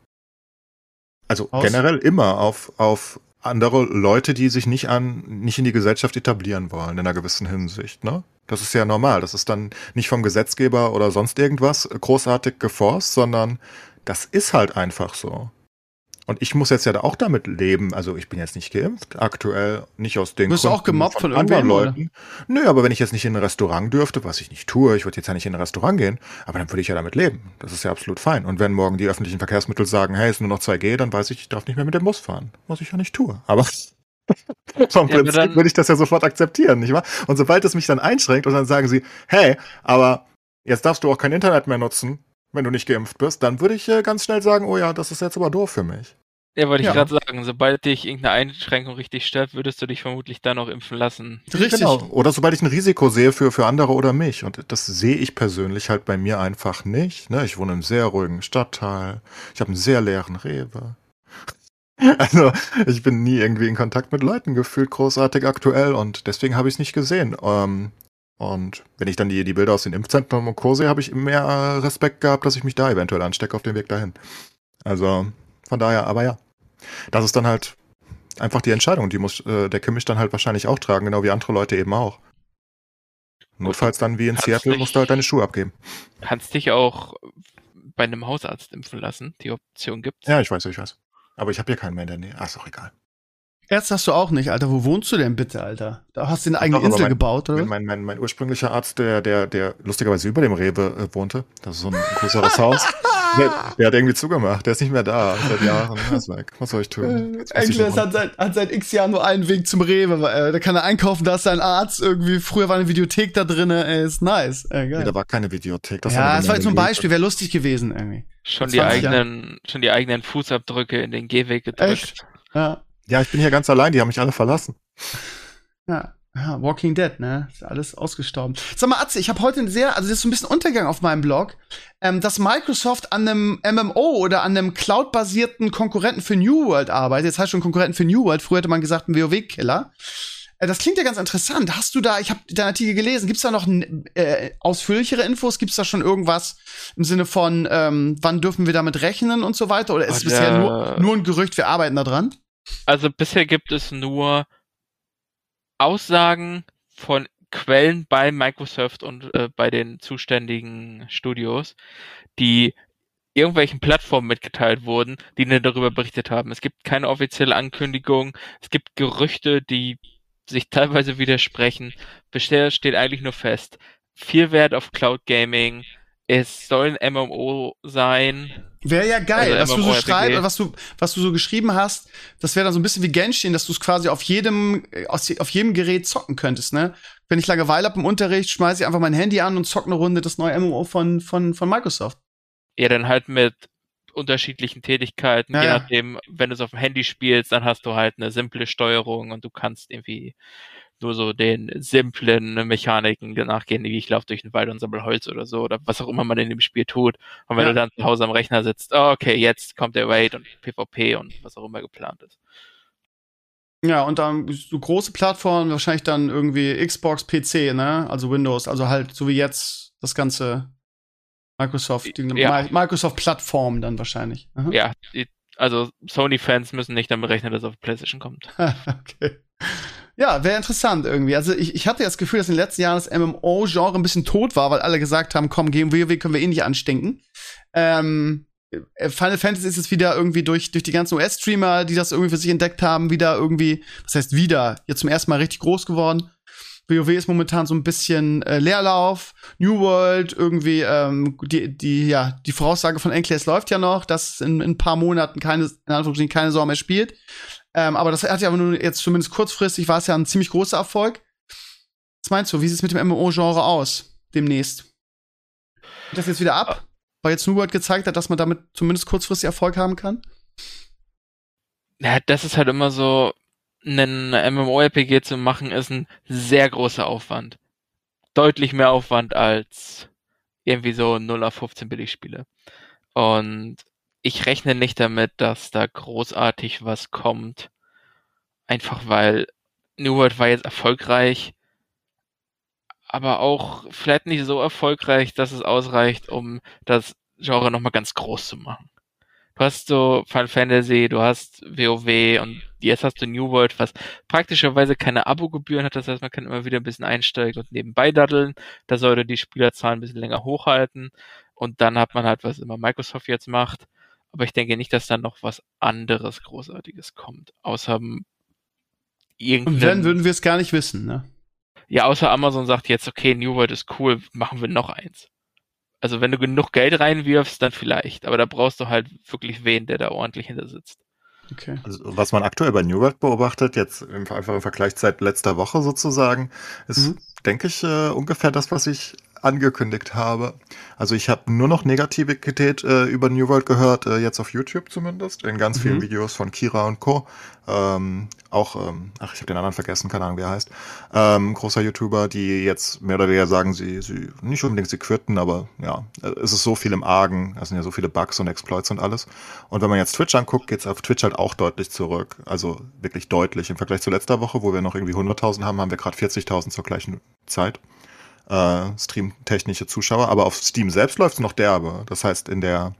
C: also
A: Aus?
C: generell immer auf, auf andere Leute, die sich nicht an, nicht in die Gesellschaft etablieren wollen, in einer gewissen Hinsicht, ne? Das ist ja normal. Das ist dann nicht vom Gesetzgeber oder sonst irgendwas großartig geforst, sondern das ist halt einfach so. Und ich muss jetzt ja auch damit leben. Also ich bin jetzt nicht geimpft, aktuell nicht aus den
A: Wirst du auch gemobbt von irgendwem, oder?
C: Leuten. Nö, aber wenn ich jetzt nicht in ein Restaurant dürfte, was ich nicht tue, ich würde jetzt ja nicht in ein Restaurant gehen, aber dann würde ich ja damit leben. Das ist ja absolut fein. Und wenn morgen die öffentlichen Verkehrsmittel sagen, hey, ist nur noch 2G, dann weiß ich, ich darf nicht mehr mit dem Bus fahren. Was ich ja nicht tue. Aber vom
B: Ja,
C: Prinzip würde ich das ja sofort akzeptieren, nicht wahr? Und sobald es mich dann einschränkt und dann sagen sie, hey, aber jetzt darfst du auch kein Internet mehr nutzen, wenn du nicht geimpft bist, dann würde ich äh, ganz schnell sagen, oh ja, das ist jetzt aber doof für mich.
B: Ja, wollte ich
A: Ja.
B: gerade sagen, sobald dich irgendeine Einschränkung richtig stört, würdest du dich vermutlich dann auch impfen lassen.
A: Richtig.
C: Genau. Oder sobald ich ein Risiko sehe für, für andere oder mich. Und das sehe ich persönlich halt bei mir einfach nicht. Ne? Ich wohne im sehr ruhigen Stadtteil. Ich habe einen sehr leeren Rewe. Also, ich bin nie irgendwie in Kontakt mit Leuten gefühlt, großartig aktuell. Und deswegen habe ich es nicht gesehen. Ähm, und wenn ich dann die, die Bilder aus den Impfzentren und Co. sehe, habe ich mehr äh, Respekt gehabt, dass ich mich da eventuell anstecke auf dem Weg dahin. Also, von daher, aber ja. Das ist dann halt einfach die Entscheidung. Die muss äh, der Kimmich dann halt wahrscheinlich auch tragen, genau wie andere Leute eben auch. Notfalls dann wie in Seattle
B: dich-
C: musst du halt deine Schuhe abgeben.
B: Kannst dich auch bei einem Hausarzt impfen lassen. Die Option gibt's.
C: Ja, ich weiß, ich weiß. Aber ich habe hier keinen mehr in der Nähe. Ah, ist doch egal.
A: Ärzte hast du auch nicht, Alter. Wo wohnst du denn bitte, Alter? Da hast du eine eigene
C: Doch,
A: Insel
C: mein-
A: gebaut, oder?
C: Mein, mein, mein, mein ursprünglicher Arzt, der, der, der lustigerweise über dem Rewe äh, wohnte, das ist so ein größeres Haus, der, der hat irgendwie zugemacht. Der ist nicht mehr da seit Jahren. Ist weg. Was soll ich tun?
A: Enkles
C: noch-
A: hat seit, hat seit x Jahren nur einen Weg zum Rewe. weil, Äh, da kann er einkaufen, da ist sein Arzt irgendwie. Früher war eine Videothek da drin, ey, ist nice. Äh,
C: Nee,
A: geil.
C: da war keine Videothek. Das
A: ja, das war jetzt nur ein Beispiel, wäre lustig gewesen irgendwie.
B: Schon die
A: 20 Jahren.
B: eigenen, schon die eigenen Fußabdrücke in den Gehweg gedrückt.
A: Echt? Ja,
C: Ja, ich bin hier ganz allein. Die haben mich alle verlassen.
A: ja. Ja, Walking Dead, ne? Ist alles ausgestorben. Sag mal, Atze, ich habe heute ein sehr, also das ist so ein bisschen Untergang auf meinem Blog, ähm, dass Microsoft an einem MMO oder an einem Cloud-basierten Konkurrenten für New World arbeitet. Jetzt heißt schon Konkurrenten für New World. Früher hätte man gesagt, ein WoW-Killer. Äh, das klingt ja ganz interessant. Hast du da, ich habe deinen Artikel gelesen, gibt's da noch äh, ausführlichere Infos? Gibt's da schon irgendwas im Sinne von, ähm, wann dürfen wir damit rechnen und so weiter? Oder ist es bisher nur, nur ein Gerücht, wir arbeiten da dran?
B: Also bisher gibt es nur Aussagen von Quellen bei Microsoft und äh, bei den zuständigen Studios, die irgendwelchen Plattformen mitgeteilt wurden, die dann darüber berichtet haben. Es gibt keine offizielle Ankündigung, es gibt Gerüchte, die sich teilweise widersprechen. Bisher steht eigentlich nur fest, viel Wert auf Cloud Gaming, es soll ein MMO sein.
A: Wäre ja geil,
B: Also
A: was du so schreibst, was du, was du so geschrieben hast, das wäre dann so ein bisschen wie Genshin, dass du es quasi auf jedem, äh, auf jedem Gerät zocken könntest, ne? Wenn ich Langeweile hab im Unterricht, schmeiße ich einfach mein Handy an und zock eine Runde das neue MMO von, von, von Microsoft.
B: Ja, dann halt mit unterschiedlichen Tätigkeiten,
A: Ja,
B: je nachdem, wenn du es auf dem Handy spielst, dann hast du halt eine simple Steuerung und du kannst irgendwie nur so den simplen Mechaniken nachgehen, wie ich laufe durch den Wald und sammle Holz oder so, oder was auch immer man in dem Spiel tut. Und wenn
A: Ja.
B: du dann zu Hause am Rechner sitzt, oh, okay, jetzt kommt der Raid und PvP und was auch immer geplant ist.
A: Ja, und dann so große Plattformen, wahrscheinlich dann irgendwie Xbox, PC, ne? Also Windows, also halt so wie jetzt das ganze Microsoft, die
B: Ja.
A: Mi- Microsoft-Plattform dann wahrscheinlich. Aha.
B: Ja, also Sony-Fans müssen nicht damit rechnen, dass es auf PlayStation kommt.
A: okay. Ja, wäre interessant irgendwie. Also ich, ich hatte das Gefühl, dass in den letzten Jahren das MMO-Genre ein bisschen tot war, weil alle gesagt haben, komm, gegen WoW können wir eh nicht anstinken. Ähm, äh, Final Fantasy ist jetzt wieder irgendwie durch, durch die ganzen US-Streamer, die das irgendwie für sich entdeckt haben, wieder irgendwie, das heißt wieder, jetzt zum ersten Mal richtig groß geworden. WoW ist momentan so ein bisschen äh, Leerlauf. New World irgendwie, ähm, die, die, ja, die Voraussage von Enclaves läuft ja noch, dass in, in ein paar Monaten keine, in Anführungsstrichen keine Sau mehr spielt. Ähm, aber das hat ja aber nur jetzt zumindest kurzfristig war es ja ein ziemlich großer Erfolg. Was meinst du, wie sieht es mit dem MMO-Genre aus demnächst? Geht das jetzt wieder ab? Weil jetzt New World gezeigt hat, dass man damit zumindest kurzfristig Erfolg haben kann?
B: Ja, das ist halt immer so, einen MMORPG zu machen, ist ein sehr großer Aufwand. Deutlich mehr Aufwand als irgendwie so 0 auf 15 Billigspiele. Und ich rechne nicht damit, dass da großartig was kommt. Einfach weil New World war jetzt erfolgreich, aber auch vielleicht nicht so erfolgreich, dass es ausreicht, um das Genre nochmal ganz groß zu machen. Du hast so Final Fantasy, du hast WoW und jetzt hast du New World, was praktischerweise keine Abo-Gebühren hat. Das heißt, man kann immer wieder ein bisschen einsteigen und nebenbei daddeln. Da sollte die Spielerzahlen ein bisschen länger hochhalten. Und dann hat man halt, was immer Microsoft jetzt macht. Aber ich denke nicht, dass dann noch was anderes Großartiges kommt. Außer
A: irgendein... Und wenn, würden wir es gar nicht wissen, ne?
B: Ja, außer Amazon sagt jetzt, okay, New World ist cool, machen wir noch eins. Also wenn du genug Geld reinwirfst, dann vielleicht. Aber da brauchst du halt wirklich wen, der da ordentlich hinter sitzt.
C: Okay. Also, was man aktuell bei New World beobachtet, jetzt im, einfach im Vergleich seit letzter Woche sozusagen, ist, mhm. denke ich, äh, ungefähr das, was ich angekündigt habe. Also ich habe nur noch Negativität äh, über New World gehört, äh, jetzt auf YouTube zumindest, in ganz mhm. vielen Videos von Kira und Co. Ähm, auch, ähm, ach, ich habe den anderen vergessen, keine Ahnung, wie er heißt. Ähm, großer YouTuber, die jetzt mehr oder weniger sagen, sie, sie nicht unbedingt sie quitten, aber ja, es ist so viel im Argen, es sind ja so viele Bugs und Exploits und alles. Und wenn man jetzt Twitch anguckt, geht's auf Twitch halt auch deutlich zurück. Also wirklich deutlich. Im Vergleich zu letzter Woche, wo wir noch irgendwie 100.000 haben, haben wir gerade 40.000 zur gleichen Zeit äh, streamtechnische Zuschauer, aber auf Steam selbst läuft es noch derbe. Das heißt, in der,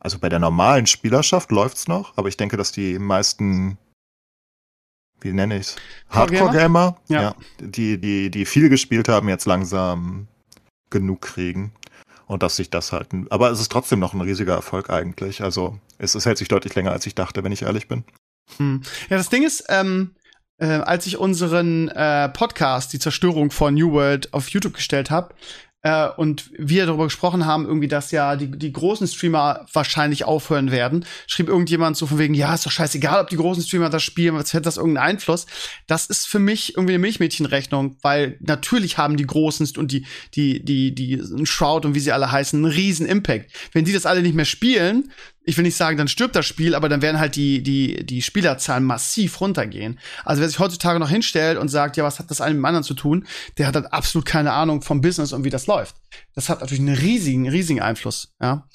C: also bei der normalen Spielerschaft läuft es noch, aber ich denke, dass die meisten, wie nenne ich's, Hardcore-Gamer, ja. ja, die, die, die viel gespielt haben, jetzt langsam genug kriegen. Und dass sich das halten. Aber es ist trotzdem noch ein riesiger Erfolg eigentlich. Also es, es hält sich deutlich länger, als ich dachte, wenn ich ehrlich bin.
A: Hm. Ja, das Ding ist, ähm, äh, als ich unseren äh, Podcast, die Zerstörung von New World, auf YouTube gestellt habe, äh, und wir darüber gesprochen haben, irgendwie, dass ja die, die großen Streamer wahrscheinlich aufhören werden, schrieb irgendjemand so von wegen, ja, ist doch scheißegal, ob die großen Streamer das spielen, was hätte das irgendeinen Einfluss? Das ist für mich irgendwie eine Milchmädchenrechnung, weil natürlich haben die großen und die, die, die, die Shroud und wie sie alle heißen, einen riesen Impact. Wenn die das alle nicht mehr spielen, ich will nicht sagen, dann stirbt das Spiel, aber dann werden halt die, die, die Spielerzahlen massiv runtergehen. Also wer sich heutzutage noch hinstellt und sagt, ja, was hat das eine mit dem anderen zu tun, der hat halt absolut keine Ahnung vom Business und wie das läuft. Das hat natürlich einen riesigen, riesigen Einfluss, ja.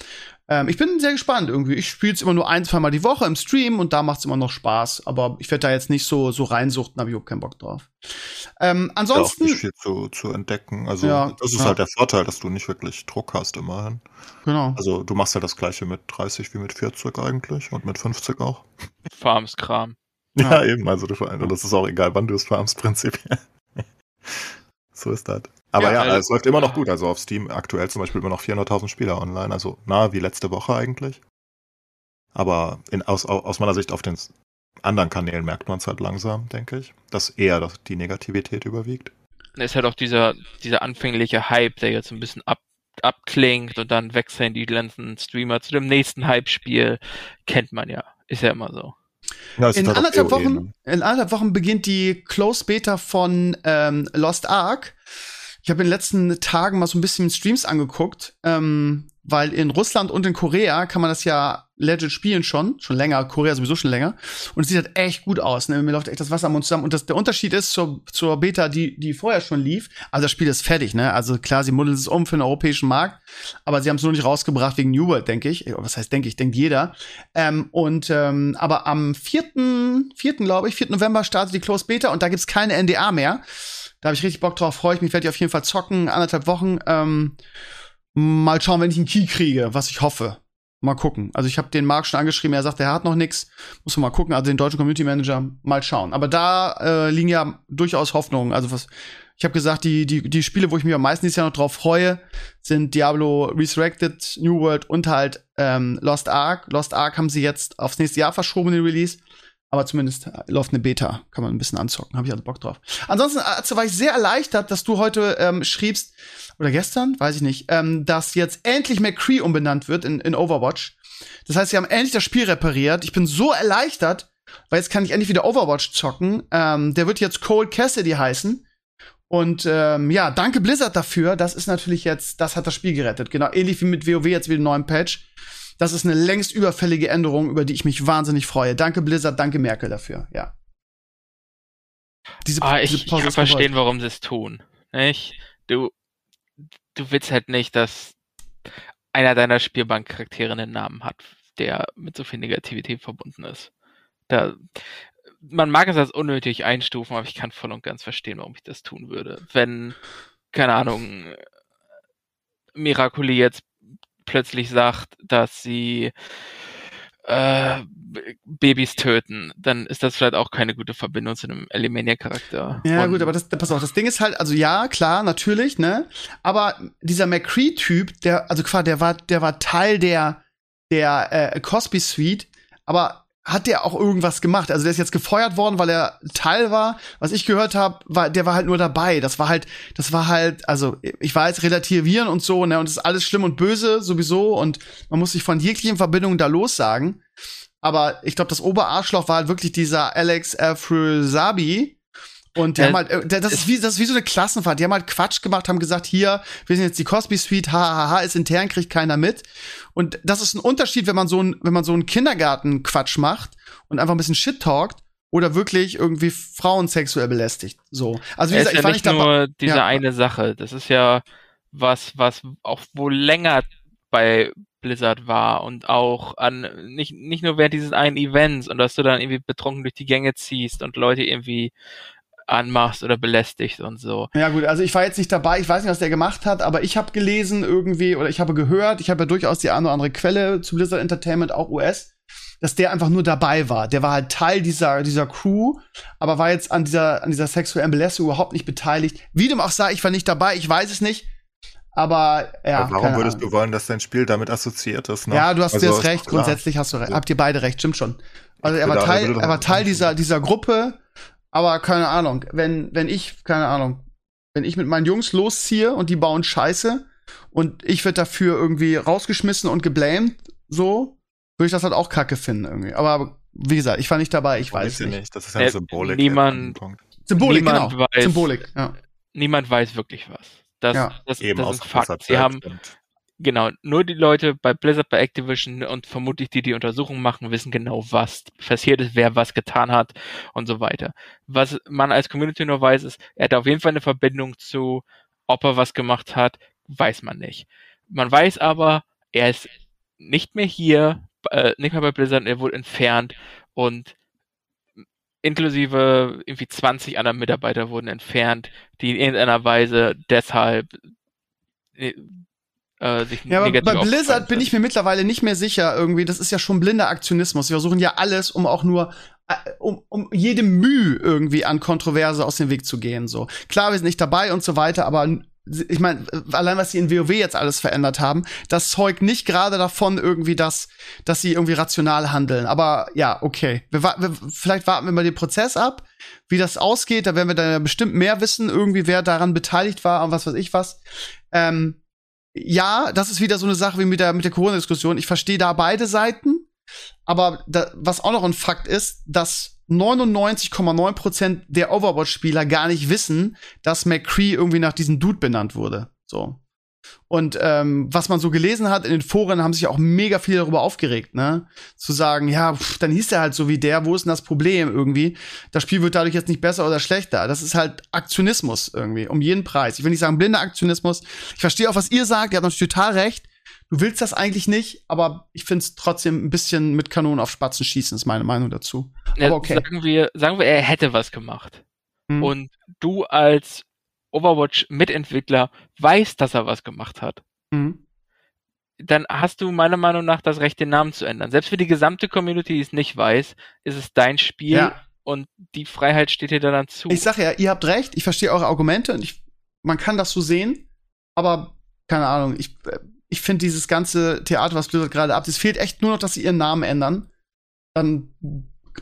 A: Ähm, ich bin sehr gespannt irgendwie. Ich spiele es immer nur ein, zwei Mal die Woche im Stream und da macht es immer noch Spaß. Aber ich werde da jetzt nicht so, so reinsuchten, habe ich auch keinen Bock drauf. Ähm, ansonsten.
C: Ja, nicht viel zu, zu entdecken. Also, ja, das ist ja. halt der Vorteil, dass du nicht wirklich Druck hast, immerhin. Genau. Also, du machst halt das gleiche mit 30 wie mit 40 eigentlich und mit 50 auch.
B: Farmskram.
C: Ja, ja, eben. Also, du, das ist auch egal, wann du es farmst, prinzipiell. so ist das. Aber ja, ja es läuft immer noch gut. Also auf Steam aktuell zum Beispiel immer noch 400.000 Spieler online. Also nahe wie letzte Woche eigentlich. Aber in, aus, aus meiner Sicht auf den anderen Kanälen merkt man es halt langsam, denke ich, dass eher die Negativität überwiegt.
B: Es ist halt auch dieser, dieser anfängliche Hype, der jetzt ein bisschen ab, abklingt und dann wechseln die ganzen Streamer zu dem nächsten Hype-Spiel. Kennt man ja. Ist ja immer so.
A: Ja, in, halt anderthalb Wochen, ne? in anderthalb Wochen beginnt die Close Beta von ähm, Lost Ark. Ich habe in den letzten Tagen mal so ein bisschen Streams angeguckt, ähm, weil in Russland und in Korea kann man das ja legit spielen schon, schon länger, Korea sowieso schon länger. Und es sieht halt echt gut aus. Ne? Mir läuft echt das Wasser am Mund zusammen. Und das, der Unterschied ist zur, zur Beta, die, die vorher schon lief, also das Spiel ist fertig, ne? Also klar, sie modeln es um für den europäischen Markt, aber sie haben es nur nicht rausgebracht wegen New World, denke ich. Was heißt, denke ich, denkt jeder. Ähm, und ähm, aber am 4. 4. glaube ich, 4. November startet die Closed Beta und da gibt's keine NDA mehr. Da habe ich richtig Bock drauf, freue ich mich, werde ich auf jeden Fall zocken, anderthalb Wochen. Ähm, mal schauen, wenn ich einen Key kriege, was ich hoffe. Mal gucken. Also ich habe den Marc schon angeschrieben, er sagt, er hat noch nichts. Muss man mal gucken. Also den deutschen Community Manager mal schauen. Aber da äh, liegen ja durchaus Hoffnungen. Also was ich habe gesagt, die die die Spiele, wo ich mich am meisten dieses Jahr noch drauf freue, sind Diablo Resurrected, New World und halt ähm, Lost Ark. Lost Ark haben sie jetzt aufs nächste Jahr verschoben den Release aber zumindest läuft eine Beta, kann man ein bisschen anzocken, habe ich also Bock drauf. Ansonsten also war ich sehr erleichtert, dass du heute ähm, schriebst, oder gestern, weiß ich nicht, ähm, dass jetzt endlich McCree umbenannt wird in, in Overwatch. Das heißt, sie haben endlich das Spiel repariert. Ich bin so erleichtert, weil jetzt kann ich endlich wieder Overwatch zocken. Ähm, der wird jetzt Cold Cassidy heißen. Und ähm, ja, danke Blizzard dafür. Das ist natürlich jetzt, das hat das Spiel gerettet. Genau, ähnlich wie mit WoW jetzt wieder einen neuen Patch. Das ist eine längst überfällige Änderung, über die ich mich wahnsinnig freue. Danke Blizzard, danke Merkel dafür, ja.
B: Diese, ah, ich, diese ich kann verstehen, warum sie es tun. Nicht? Du, du willst halt nicht, dass einer deiner Spielbankcharaktere einen Namen hat. der mit so viel Negativität verbunden ist. Da, man mag es als unnötig einstufen, aber ich kann voll und ganz verstehen, warum ich das tun würde. Wenn, keine Ahnung, Miraculi jetzt plötzlich sagt, dass sie äh, Babys töten, dann ist das vielleicht auch keine gute Verbindung zu einem Alimania-Charakter.
A: Ja, Und gut, aber das, pass auf, das Ding ist halt, also ja, klar, natürlich, ne? Aber dieser McCree-Typ, der, also quasi, der war, der war Teil der, der äh, Cosby Suite, aber hat der auch irgendwas gemacht. Also der ist jetzt gefeuert worden, weil er Teil war. Was ich gehört habe, war der war halt nur dabei. Das war halt, das war halt, also ich jetzt relativieren und so, ne, und es ist alles schlimm und böse sowieso und man muss sich von jeglichen Verbindungen da lossagen. Aber ich glaube, das Oberarschloch war halt wirklich dieser Alex Afrosabi, und die äh, haben halt, äh, das ist wie, das ist wie so eine Klassenfahrt. Die haben halt Quatsch gemacht, haben gesagt, hier, wir sind jetzt die Cosby Suite, hahaha, ist intern, kriegt keiner mit. Und das ist ein Unterschied, wenn man so ein, wenn man so einen Kindergarten-Quatsch macht und einfach ein bisschen Shit talkt oder wirklich irgendwie Frauen sexuell belästigt. So.
B: Also wie gesagt, ich ja war nicht nur diese ja. eine Sache. Das ist ja was, was auch wohl länger bei Blizzard war und auch an nicht nicht nur während dieses einen Events und dass du dann irgendwie betrunken durch die Gänge ziehst und Leute irgendwie anmachst oder belästigt und so.
A: Ja gut, also ich war jetzt nicht dabei, ich weiß nicht, was der gemacht hat, aber ich habe gelesen irgendwie oder ich habe gehört, ich habe ja durchaus die eine oder andere Quelle zu Blizzard Entertainment, auch US, dass der einfach nur dabei war. Der war halt Teil dieser, dieser Crew, aber war jetzt an dieser, an dieser sexuellen Belästigung überhaupt nicht beteiligt. Wie dem auch sei, ich war nicht dabei, ich weiß es nicht. Aber ja. Aber
C: warum würdest Ahnung. du wollen, dass dein Spiel damit assoziiert ist?
A: Ne? Ja, du hast also, jetzt recht. Grundsätzlich hast du recht. Habt ihr beide recht, stimmt schon. Also er war Teil, er war Teil dieser, dieser Gruppe aber keine Ahnung, wenn, wenn ich, keine Ahnung, wenn ich mit meinen Jungs losziehe und die bauen Scheiße und ich werde dafür irgendwie rausgeschmissen und geblamed, so, würde ich das halt auch kacke finden irgendwie. Aber wie gesagt, ich war nicht dabei, ich weiß nicht. nicht.
C: Das ist ja äh, Symbolik.
B: Niemand,
A: Symbolik, niemand genau. Weiß, Symbolik, ja.
B: Niemand weiß wirklich was. Das, ja. das, Eben das ist Fakt. Sie haben, Genau, nur die Leute bei Blizzard, bei Activision und vermutlich die, die Untersuchungen machen, wissen genau, was passiert ist, wer was getan hat und so weiter. Was man als Community nur weiß, ist, er hat auf jeden Fall eine Verbindung zu, ob er was gemacht hat, weiß man nicht. Man weiß aber, er ist nicht mehr hier, äh, nicht mehr bei Blizzard, er wurde entfernt und inklusive irgendwie 20 anderer Mitarbeiter wurden entfernt, die in irgendeiner Weise deshalb äh,
A: sich ja, aber bei Blizzard bin ich mir mittlerweile nicht mehr sicher irgendwie. Das ist ja schon blinder Aktionismus. Sie versuchen ja alles, um auch nur äh, um, um jede Mühe irgendwie an Kontroverse aus dem Weg zu gehen. So klar, wir sind nicht dabei und so weiter, aber ich meine, allein was sie in WoW jetzt alles verändert haben, das zeugt nicht gerade davon irgendwie, dass, dass sie irgendwie rational handeln. Aber ja, okay. Wir, wir, vielleicht warten wir mal den Prozess ab, wie das ausgeht. Da werden wir dann ja bestimmt mehr wissen, irgendwie, wer daran beteiligt war und was weiß ich was. Ähm, ja, das ist wieder so eine Sache wie mit der, mit der Corona-Diskussion. Ich verstehe da beide Seiten. Aber da, was auch noch ein Fakt ist, dass 99,9% der Overwatch-Spieler gar nicht wissen, dass McCree irgendwie nach diesem Dude benannt wurde. So. Und ähm, was man so gelesen hat in den Foren, haben sich auch mega viele darüber aufgeregt, ne? Zu sagen, ja, pff, dann hieß er halt so wie der, wo ist denn das Problem irgendwie? Das Spiel wird dadurch jetzt nicht besser oder schlechter. Das ist halt Aktionismus irgendwie, um jeden Preis. Ich will nicht sagen blinder Aktionismus. Ich verstehe auch, was ihr sagt, ihr habt natürlich total recht. Du willst das eigentlich nicht, aber ich finde es trotzdem ein bisschen mit Kanonen auf Spatzen schießen, ist meine Meinung dazu.
B: Ja, aber okay. Sagen wir, sagen wir, er hätte was gemacht. Hm. Und du als Overwatch-Mitentwickler weiß, dass er was gemacht hat, mhm. dann hast du meiner Meinung nach das Recht, den Namen zu ändern. Selbst für die gesamte Community, die es nicht weiß, ist es dein Spiel ja. und die Freiheit steht dir dann zu.
A: Ich sag ja, ihr habt recht, ich verstehe eure Argumente und ich, man kann das so sehen, aber keine Ahnung, ich, ich finde dieses ganze Theater, was Blizzard gerade ab, es fehlt echt nur noch, dass sie ihren Namen ändern. Dann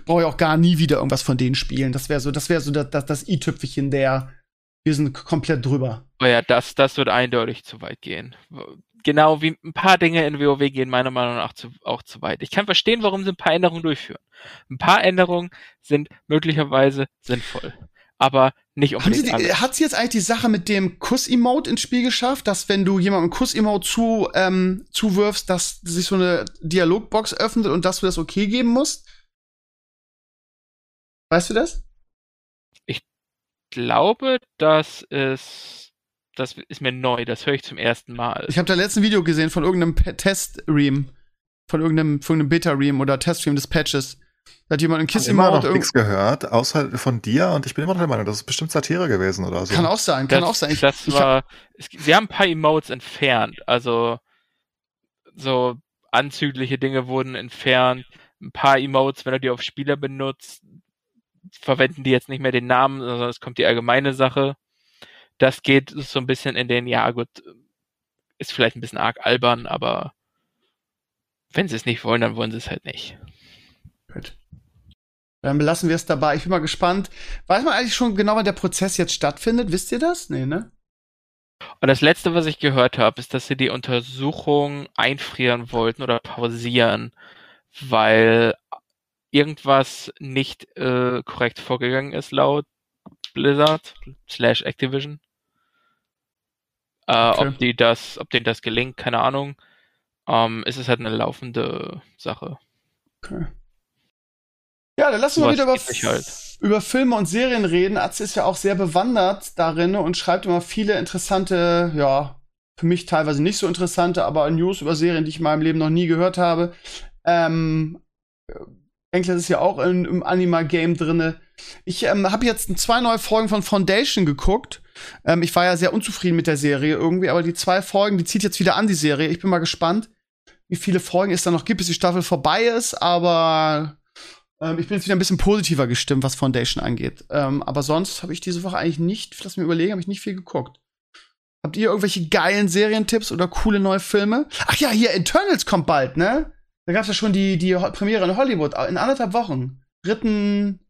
A: brauche ich auch gar nie wieder irgendwas von denen spielen. Das wäre so, das wäre so das, das, das i-Tüpfelchen der wir sind komplett drüber.
B: Oh ja, das, das wird eindeutig zu weit gehen. Genau wie ein paar Dinge in WoW gehen meiner Meinung nach zu, auch zu weit. Ich kann verstehen, warum sie ein paar Änderungen durchführen. Ein paar Änderungen sind möglicherweise sinnvoll. Aber nicht unbedingt.
A: Haben sie die, hat sie jetzt eigentlich die Sache mit dem Kuss-Emote ins Spiel geschafft, dass wenn du jemandem Kuss-Emote zu, ähm, zuwirfst, dass sich so eine Dialogbox öffnet und dass du das okay geben musst? Weißt du das?
B: Glaube, das ist, das ist mir neu, das höre ich zum ersten Mal.
A: Ich habe da letzten Video gesehen von irgendeinem Test-Ream von irgendeinem, von irgendeinem Beta-Ream oder Test-Stream des Patches. Da hat jemand in
C: Ich habe
A: Kissing
C: immer noch nichts gehört, außer von dir und ich bin immer noch der Meinung, das ist bestimmt Satire gewesen oder so.
A: Kann auch sein, kann
B: das,
A: auch sein. Ich,
B: das
A: ich
B: war, es, sie haben ein paar Emotes entfernt, also so anzügliche Dinge wurden entfernt. Ein paar Emotes, wenn du die auf Spieler benutzt, verwenden die jetzt nicht mehr den Namen, sondern es kommt die allgemeine Sache. Das geht so ein bisschen in den, ja gut, ist vielleicht ein bisschen arg albern, aber wenn sie es nicht wollen, dann wollen sie es halt nicht.
A: Gut. Dann belassen wir es dabei. Ich bin mal gespannt. Weiß man eigentlich schon genau, wann der Prozess jetzt stattfindet? Wisst ihr das? Nee, ne?
B: Und das letzte, was ich gehört habe, ist, dass sie die Untersuchung einfrieren wollten oder pausieren, weil irgendwas nicht äh, korrekt vorgegangen ist laut Blizzard slash Activision. Äh,
A: Okay.
B: Ob die das, ob denen das gelingt, keine Ahnung. Ähm, es ist halt eine laufende Sache.
A: Okay. Ja, dann lassen wir wieder über,
B: halt.
A: über Filme und Serien reden. Atze ist ja auch sehr bewandert darin und schreibt immer viele interessante, ja, für mich teilweise nicht so interessante, aber News über Serien, die ich in meinem Leben noch nie gehört habe. Ähm, Enkles ist ja auch in, im Anima-Game drinne. Ich ähm, habe jetzt zwei neue Folgen von Foundation geguckt. Ähm, ich war ja sehr unzufrieden mit der Serie irgendwie, aber die zwei Folgen, die zieht jetzt wieder an, die Serie. Ich bin mal gespannt, wie viele Folgen es da noch gibt, bis die Staffel vorbei ist, aber ähm, ich bin jetzt wieder ein bisschen positiver gestimmt, was Foundation angeht. Ähm, aber sonst habe ich diese Woche eigentlich nicht, lass mich überlegen, habe ich nicht viel geguckt. Habt ihr irgendwelche geilen Serientipps oder coole neue Filme? Ach ja, hier Eternals kommt bald, ne? Da gab's ja schon die, die Premiere in Hollywood in anderthalb Wochen. Dritten,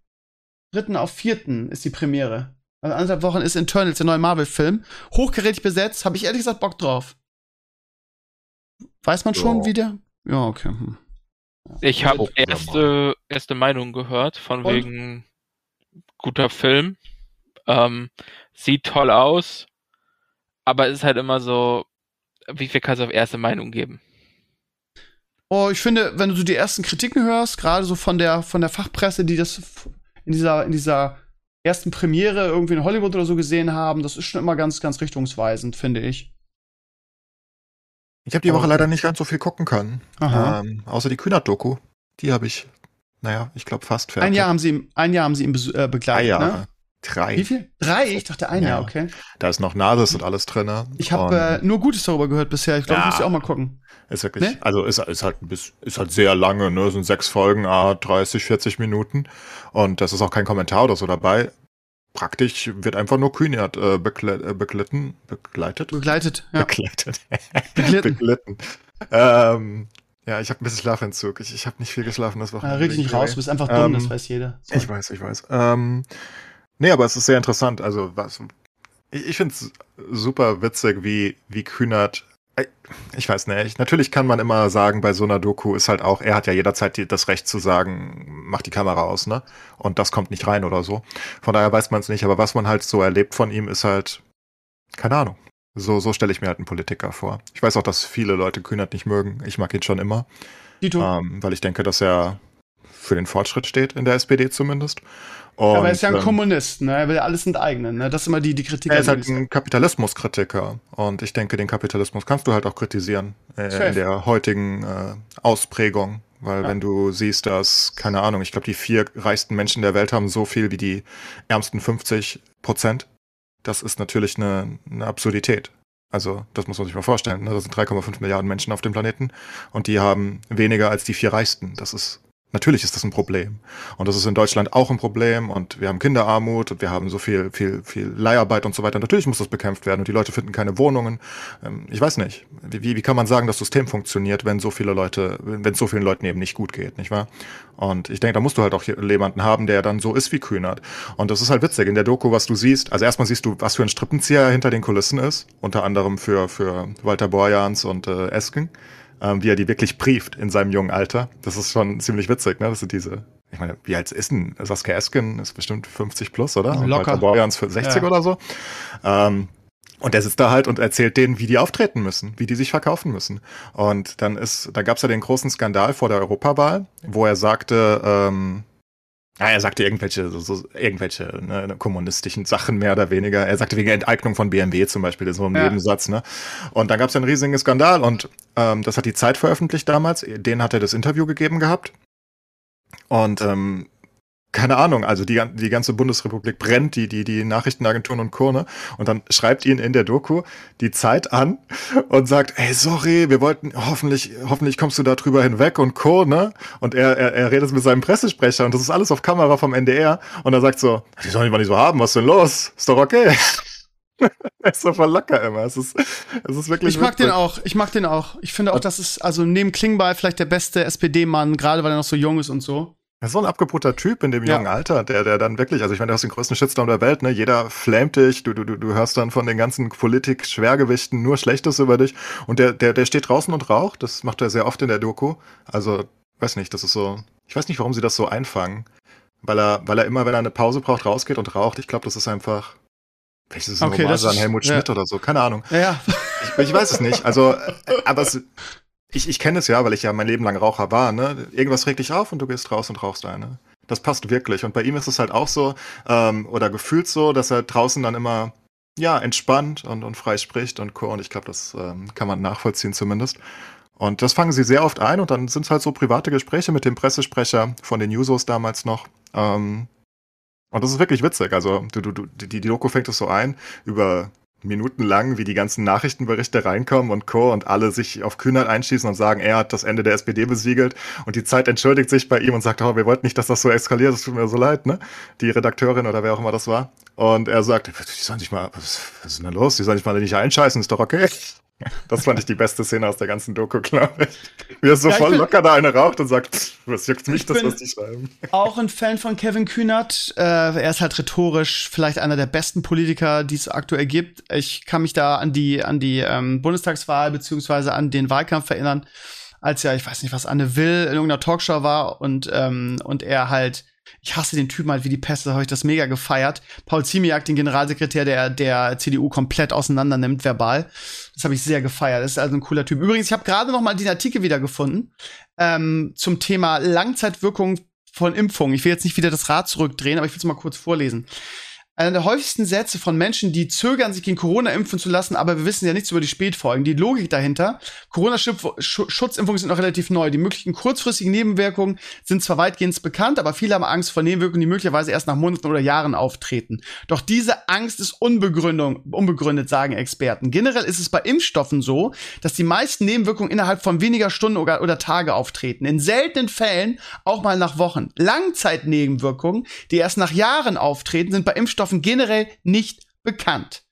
A: dritten auf vierten ist die Premiere. Also anderthalb Wochen ist Eternals, der neue Marvel-Film. Hochkarätig besetzt, habe ich ehrlich gesagt Bock drauf. Weiß man schon,
C: Ja.
A: wie der? Ja, okay. Hm.
B: Ich habe erste, erste Meinung gehört, von
A: Und?
B: wegen guter Film. Ähm, sieht toll aus, aber es ist halt immer so, wie viel kannst du auf erste Meinung geben?
A: Oh, ich finde, wenn du so die ersten Kritiken hörst, gerade so von der, von der Fachpresse, die das in dieser, in dieser ersten Premiere irgendwie in Hollywood oder so gesehen haben, das ist schon immer ganz, ganz richtungsweisend, finde ich.
C: Ich habe die Woche leider nicht ganz so viel gucken können.
A: Aha.
C: Ähm, außer die Kühnert-Doku. Die habe ich, naja, ich glaube fast fertig.
A: Ein Jahr haben sie, ihn- ein Jahr haben sie ihn äh, begleitet,
C: Jahre.
A: ne?
C: Drei.
A: Wie viel? Drei? Ich dachte ein
C: Ja.
A: Okay.
C: Da ist noch Nasis und alles drin.
A: Ich habe äh, nur Gutes darüber gehört bisher. Ich glaube, ich
C: Ja.
A: muss ja auch mal gucken.
C: Ist wirklich,
A: Ne?
C: also ist, ist halt ein bisschen, ist halt sehr lange, ne? Sind sechs Folgen, ah, 30, 40 Minuten. Und das ist auch kein Kommentar oder so dabei. Praktisch wird einfach nur Kühnert äh, bekle äh, beglitten, begleitet?
A: Begleitet, ja.
C: Begleitet.
A: Beglitten.
C: beglitten. Ähm, ja, ich habe ein bisschen Schlafentzug. Ich, ich habe nicht viel geschlafen das
A: Ja,
C: Wochenende.
A: red dich nicht raus, du bist einfach dumm,
C: Ähm,
A: das weiß jeder. So.
C: Ich weiß, ich weiß. Ähm, nee, aber es ist sehr interessant. Also, was, ich, ich finde es super witzig, wie, wie Kühnert. äh, Ich weiß nicht. Natürlich kann man immer sagen, bei so einer Doku ist halt auch, er hat ja jederzeit die, das Recht zu sagen, mach die Kamera aus, ne? Und das kommt nicht rein oder so. Von daher weiß man es nicht. Aber was man halt so erlebt von ihm, ist halt, keine Ahnung. So, so stelle ich mir halt einen Politiker vor. Ich weiß auch, dass viele Leute Kühnert nicht mögen. Ich mag ihn schon immer. Ähm, weil ich denke, dass er für den Fortschritt steht, in der SPD zumindest. Und,
A: aber er ist ja ein
C: ähm,
A: Kommunist, ne? Er will ja alles enteignen, ne? Das ist immer die, die Kritik.
C: er ist halt ein Kapitalismuskritiker. Und ich denke, den Kapitalismus kannst du halt auch kritisieren äh, in der heutigen äh, Ausprägung. Weil
A: Ja.
C: wenn du siehst, dass, keine Ahnung, ich glaube, die vier reichsten Menschen der Welt haben so viel wie die ärmsten 50 Prozent, das ist natürlich eine, eine Absurdität. Also, das muss man sich mal vorstellen. Ne? Das sind 3,5 Milliarden Menschen auf dem Planeten und die haben weniger als die vier reichsten. Das ist, natürlich ist das ein Problem. Und das ist in Deutschland auch ein Problem und wir haben Kinderarmut und wir haben so viel, viel, viel Leiharbeit und so weiter. Natürlich muss das bekämpft werden und die Leute finden keine Wohnungen. Ähm, Ich weiß nicht. Wie, wie kann man sagen, das System funktioniert, wenn so viele Leute, wenn es so vielen Leuten eben nicht gut geht, nicht wahr? Und ich denke, da musst du halt auch jemanden haben, der dann so ist wie Kühnert. Und das ist halt witzig. In der Doku, was du siehst, also erstmal siehst du, was für ein Strippenzieher er hinter den Kulissen ist. Unter anderem für, für Walter Borjans und äh, Esken. Ähm, wie er die wirklich brieft in seinem jungen Alter. Das ist schon ziemlich witzig, ne? Das sind diese, ich meine, wie alt ist denn Saskia Esken? Ist bestimmt 50 plus, oder? Und
A: Locker.
C: Borjans für 60
A: Ja.
C: oder so. Ähm, und der sitzt da halt und erzählt denen, wie die auftreten müssen, wie die sich verkaufen müssen. Und dann ist, da gab es ja den großen Skandal vor der Europawahl, wo er sagte, ähm, Ja, er sagte irgendwelche, so, so irgendwelche ne, kommunistischen Sachen mehr oder weniger. Er sagte wegen Enteignung von BMW zum Beispiel, so ein
A: Ja.
C: Nebensatz. Ne? Und dann gab es einen riesigen Skandal und ähm, das hat die Zeit veröffentlicht damals. Den hat er das Interview gegeben gehabt. Und ähm, keine Ahnung, also die, die ganze Bundesrepublik brennt, die, die, die Nachrichtenagenturen und Co. Ne? Und dann schreibt ihn in der Doku die Zeit an und sagt, ey, sorry, wir wollten, hoffentlich, hoffentlich kommst du da drüber hinweg und Co. Ne? Und er, er, er redet mit seinem Pressesprecher und das ist alles auf Kamera vom NDR. Und er sagt so, die sollen die mal nicht so haben, was ist denn los? Ist doch okay. er ist so voll locker immer. Es ist, es ist wirklich.
A: Ich mag den
C: witzig.
A: auch. Ich mag den auch. Ich finde auch, das ist also neben Klingbeil vielleicht der beste SPD-Mann, gerade weil er noch so jung ist und so.
C: Er ist so ein abgebrühter Typ in dem
A: Ja.
C: jungen Alter, der, der dann wirklich, also ich meine, du hast den größten Shitstorm der Welt, ne? Jeder flamet dich, du, du, du, du hörst dann von den ganzen Politik-Schwergewichten nur Schlechtes über dich. Und der, der, der steht draußen und raucht. Das macht er sehr oft in der Doku. Also, weiß nicht, das ist so. Ich weiß nicht, warum sie das so einfangen. Weil er, weil er immer, wenn er eine Pause braucht, rausgeht und raucht. Ich glaube, das ist einfach. Vielleicht ist es eine
A: Okay,
C: Hommage
A: das
C: an Helmut
A: ja.
C: Schmidt oder so, keine Ahnung.
A: Ja, ja.
C: Ich, ich weiß es nicht. Also, äh, aber es, ich, ich kenne es ja, weil ich ja mein Leben lang Raucher war. Ne? Irgendwas regt dich auf und du gehst raus und rauchst eine. Das passt wirklich. Und bei ihm ist es halt auch so, ähm, oder gefühlt so, dass er draußen dann immer, ja, entspannt und, und frei spricht und Co. Und ich glaube, das ähm, kann man nachvollziehen zumindest. Und das fangen sie sehr oft ein und dann sind es halt so private Gespräche mit dem Pressesprecher von den Usos damals noch. Ähm, und das ist wirklich witzig. Also, du, du, du, die, die Doku fängt es so ein, über Minuten lang, wie die ganzen Nachrichtenberichte reinkommen und Co. und alle sich auf Kühnheit einschießen und sagen, er hat das Ende der SPD besiegelt und die Zeit entschuldigt sich bei ihm und sagt, oh, wir wollten nicht, dass das so eskaliert, es tut mir so leid, ne? Die Redakteurin oder wer auch immer das war. Und er sagt, die sollen nicht mal, was, was ist denn da los? Die sollen nicht mal nicht einscheißen, ist doch okay. Das fand ich die beste Szene aus der ganzen Doku, glaube ich. Wie er so
A: Ja,
C: voll locker da eine raucht und sagt, "Pff, was juckt mich
A: Ich
C: das, was die schreiben.
A: Auch ein Fan von Kevin Kühnert. Äh, er ist halt rhetorisch vielleicht einer der besten Politiker, die es aktuell gibt. Ich kann mich da an die, an die ähm, Bundestagswahl beziehungsweise an den Wahlkampf erinnern, als ja, ich weiß nicht, was Anne Will in irgendeiner Talkshow war und, ähm, und er halt, ich hasse den Typen halt wie die Pest, da habe ich das mega gefeiert. Paul Ziemiak, den Generalsekretär der, der CDU, komplett auseinander nimmt, verbal. Das habe ich sehr gefeiert. Das ist also ein cooler Typ. Übrigens, ich habe gerade noch mal den Artikel wiedergefunden ähm, zum Thema Langzeitwirkung von Impfungen. Ich will jetzt nicht wieder das Rad zurückdrehen, aber ich will es mal kurz vorlesen. Einer der häufigsten Sätze von Menschen, die zögern, sich gegen Corona impfen zu lassen, aber wir wissen ja nichts über die Spätfolgen. Die Logik dahinter, Corona-Schutzimpfungen sind noch relativ neu. Die möglichen kurzfristigen Nebenwirkungen sind zwar weitgehend bekannt, aber viele haben Angst vor Nebenwirkungen, die möglicherweise erst nach Monaten oder Jahren auftreten. Doch diese Angst ist unbegründung, unbegründet, sagen Experten. Generell ist es bei Impfstoffen so, dass die meisten Nebenwirkungen innerhalb von weniger Stunden oder, oder Tage auftreten. In seltenen Fällen auch mal nach Wochen. Langzeitnebenwirkungen, die erst nach Jahren auftreten, sind bei Impfstoffen generell nicht bekannt.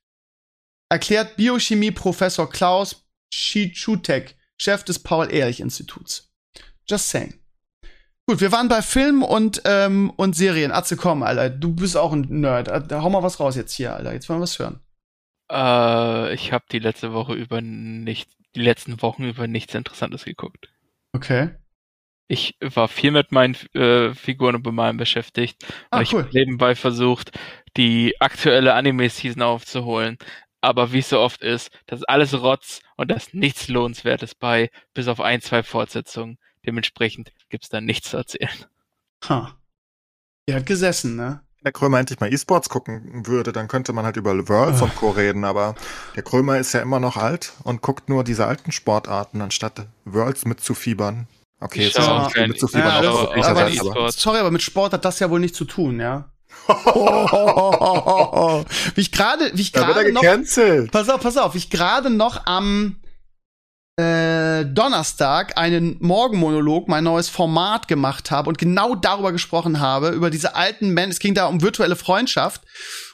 A: Erklärt Biochemie-Professor Klaus Schichutek, Chef des Paul-Ehrlich-Instituts. Just saying. Gut, wir waren bei Film und, ähm, und Serien. Atze, komm, Alter. Du bist auch ein Nerd. Äh, Hau mal was raus jetzt hier, Alter. Jetzt wollen wir was hören.
B: Äh, ich habe die letzte Woche über nicht, die letzten Wochen über nichts Interessantes geguckt.
A: Okay.
B: Ich war viel mit meinen äh, Figuren und Bemalen beschäftigt.
A: Ah,
B: und ich
A: cool.
B: habe nebenbei versucht, die aktuelle Anime-Season aufzuholen. Aber wie es so oft ist, das ist alles Rotz und da ist nichts Lohnenswertes bei, bis auf ein, zwei Fortsetzungen. Dementsprechend gibt's da nichts zu erzählen.
A: Ha. Er hat gesessen, ne?
C: Wenn der Krömer endlich mal E-Sports gucken würde, dann könnte man halt über Worlds und Co. reden, aber der Krömer ist ja immer noch alt und guckt nur diese alten Sportarten, anstatt Worlds mitzufiebern. Okay,
B: Ich
C: jetzt ist auch
B: auch
C: nicht viel
A: Ja,
B: aber-
A: aber-
C: aber
B: E-Sport.
A: Sorry, aber mit Sport hat das ja wohl nichts zu tun, ja? Wie ich gerade, wie ich
C: er
A: gerade noch,
C: gecancelt.
A: pass auf, pass auf, wie ich gerade noch am äh, Donnerstag einen Morgenmonolog, mein neues Format gemacht habe und genau darüber gesprochen habe, über diese alten Menschen. Es ging da um virtuelle Freundschaft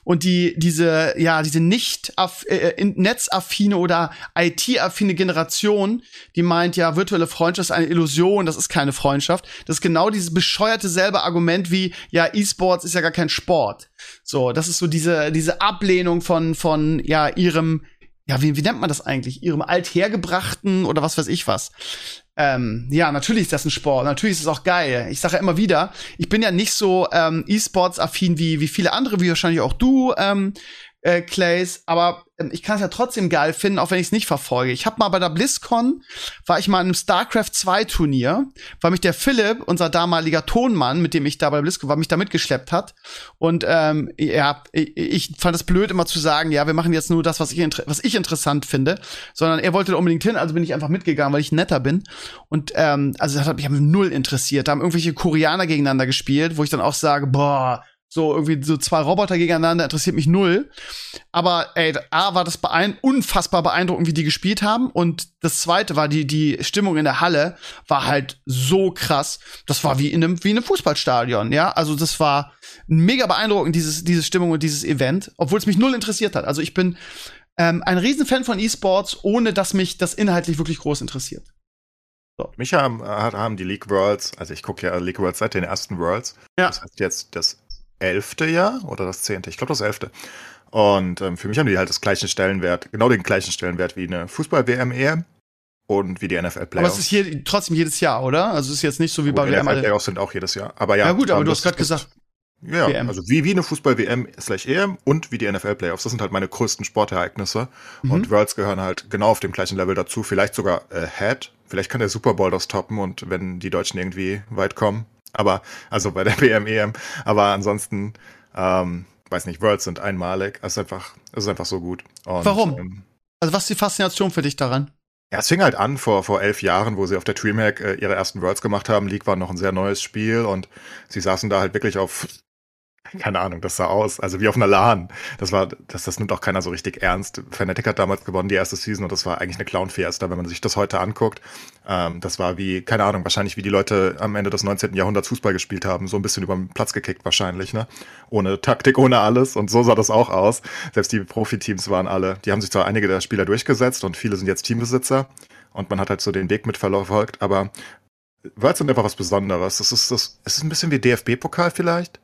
A: und die diese ja diese nicht äh, in- netzaffine oder IT-affine Generation, die meint ja virtuelle Freundschaft ist eine Illusion, das ist keine Freundschaft. Das ist genau dieses bescheuerte selbe Argument wie ja E-Sports ist ja gar kein Sport. So, das ist so diese diese Ablehnung von von ja ihrem ja, wie, wie nennt man das eigentlich? Ihrem althergebrachten oder was weiß ich was. Ähm, ja, natürlich ist das ein Sport, natürlich ist es auch geil. Ich sage ja immer wieder, ich bin ja nicht so ähm, E-Sports-affin wie, wie viele andere, wie wahrscheinlich auch du, ähm, äh, Clays, aber ich kann es ja trotzdem geil finden, auch wenn ich es nicht verfolge. Ich habe mal bei der BlizzCon, war ich mal in einem StarCraft 2 Turnier, weil mich der Philipp, unser damaliger Tonmann, mit dem ich da bei BlizzCon war, mich da mitgeschleppt hat. Und ähm, ja, ich, ich fand es blöd, immer zu sagen, ja, wir machen jetzt nur das, was ich, was ich interessant finde, sondern er wollte da unbedingt hin, also bin ich einfach mitgegangen, weil ich netter bin. Und ähm, also das hat mich null interessiert. Da haben irgendwelche Koreaner gegeneinander gespielt, wo ich dann auch sage, boah, so irgendwie so zwei Roboter gegeneinander interessiert mich null. Aber ey, A war das beein unfassbar beeindruckend, wie die gespielt haben. Und das zweite war die, die Stimmung in der Halle war halt so krass. Das war wie in einem, wie in einem Fußballstadion, ja. Also das war mega beeindruckend, dieses, diese Stimmung und dieses Event, obwohl es mich null interessiert hat. Also ich bin ähm, ein Riesenfan von E-Sports, ohne dass mich das inhaltlich wirklich groß interessiert.
C: So. Mich haben, haben die League Worlds, also ich gucke ja League Worlds seit den ersten Worlds. Ja. Das heißt jetzt das elfte Jahr oder das zehnte? Ich glaube das elfte. Und ähm, für mich haben die halt das gleichen Stellenwert, genau den gleichen Stellenwert wie eine Fußball-WM EM und wie die NFL Playoffs.
A: Aber es ist hier trotzdem jedes Jahr, oder? Also es ist jetzt nicht so wie bei
C: WM. Die NFL Playoffs sind auch jedes Jahr. Aber ja.
A: Ja gut, aber du hast gerade gesagt.
C: Ja, WM. also wie, wie eine Fußball-WM slash EM und wie die NFL-Playoffs. Das sind halt meine größten Sportereignisse. Mhm. Und Worlds gehören halt genau auf dem gleichen Level dazu. Vielleicht sogar ahead. Vielleicht kann der Super Bowl das toppen und wenn die Deutschen irgendwie weit kommen, aber, also bei der WM, EM. Aber ansonsten, ähm, weiß nicht, Worlds sind einmalig. Es ist einfach, es ist einfach so gut.
A: Und, Warum? Ähm, also was ist die Faszination für dich daran?
C: Ja, es fing halt an vor, vor elf Jahren, wo sie auf der Dreamhack äh, ihre ersten Worlds gemacht haben. League war noch ein sehr neues Spiel und sie saßen da halt wirklich auf keine Ahnung, das sah aus, also wie auf einer LAN. Das war, das, das nimmt auch keiner so richtig ernst. Fnatic hat damals gewonnen, die erste Season, und das war eigentlich eine Clown-Fiesta, wenn man sich das heute anguckt. Ähm, das war wie, keine Ahnung, wahrscheinlich wie die Leute am Ende des 19. Jahrhunderts Fußball gespielt haben, so ein bisschen über den Platz gekickt wahrscheinlich, ne? Ohne Taktik, ohne alles. Und so sah das auch aus. Selbst die Profiteams waren alle, die haben sich zwar einige der Spieler durchgesetzt und viele sind jetzt Teambesitzer und man hat halt so den Weg mit verfolgt, aber Worlds sind einfach was Besonderes. Es ist, das, es ist ein bisschen wie DFB-Pokal vielleicht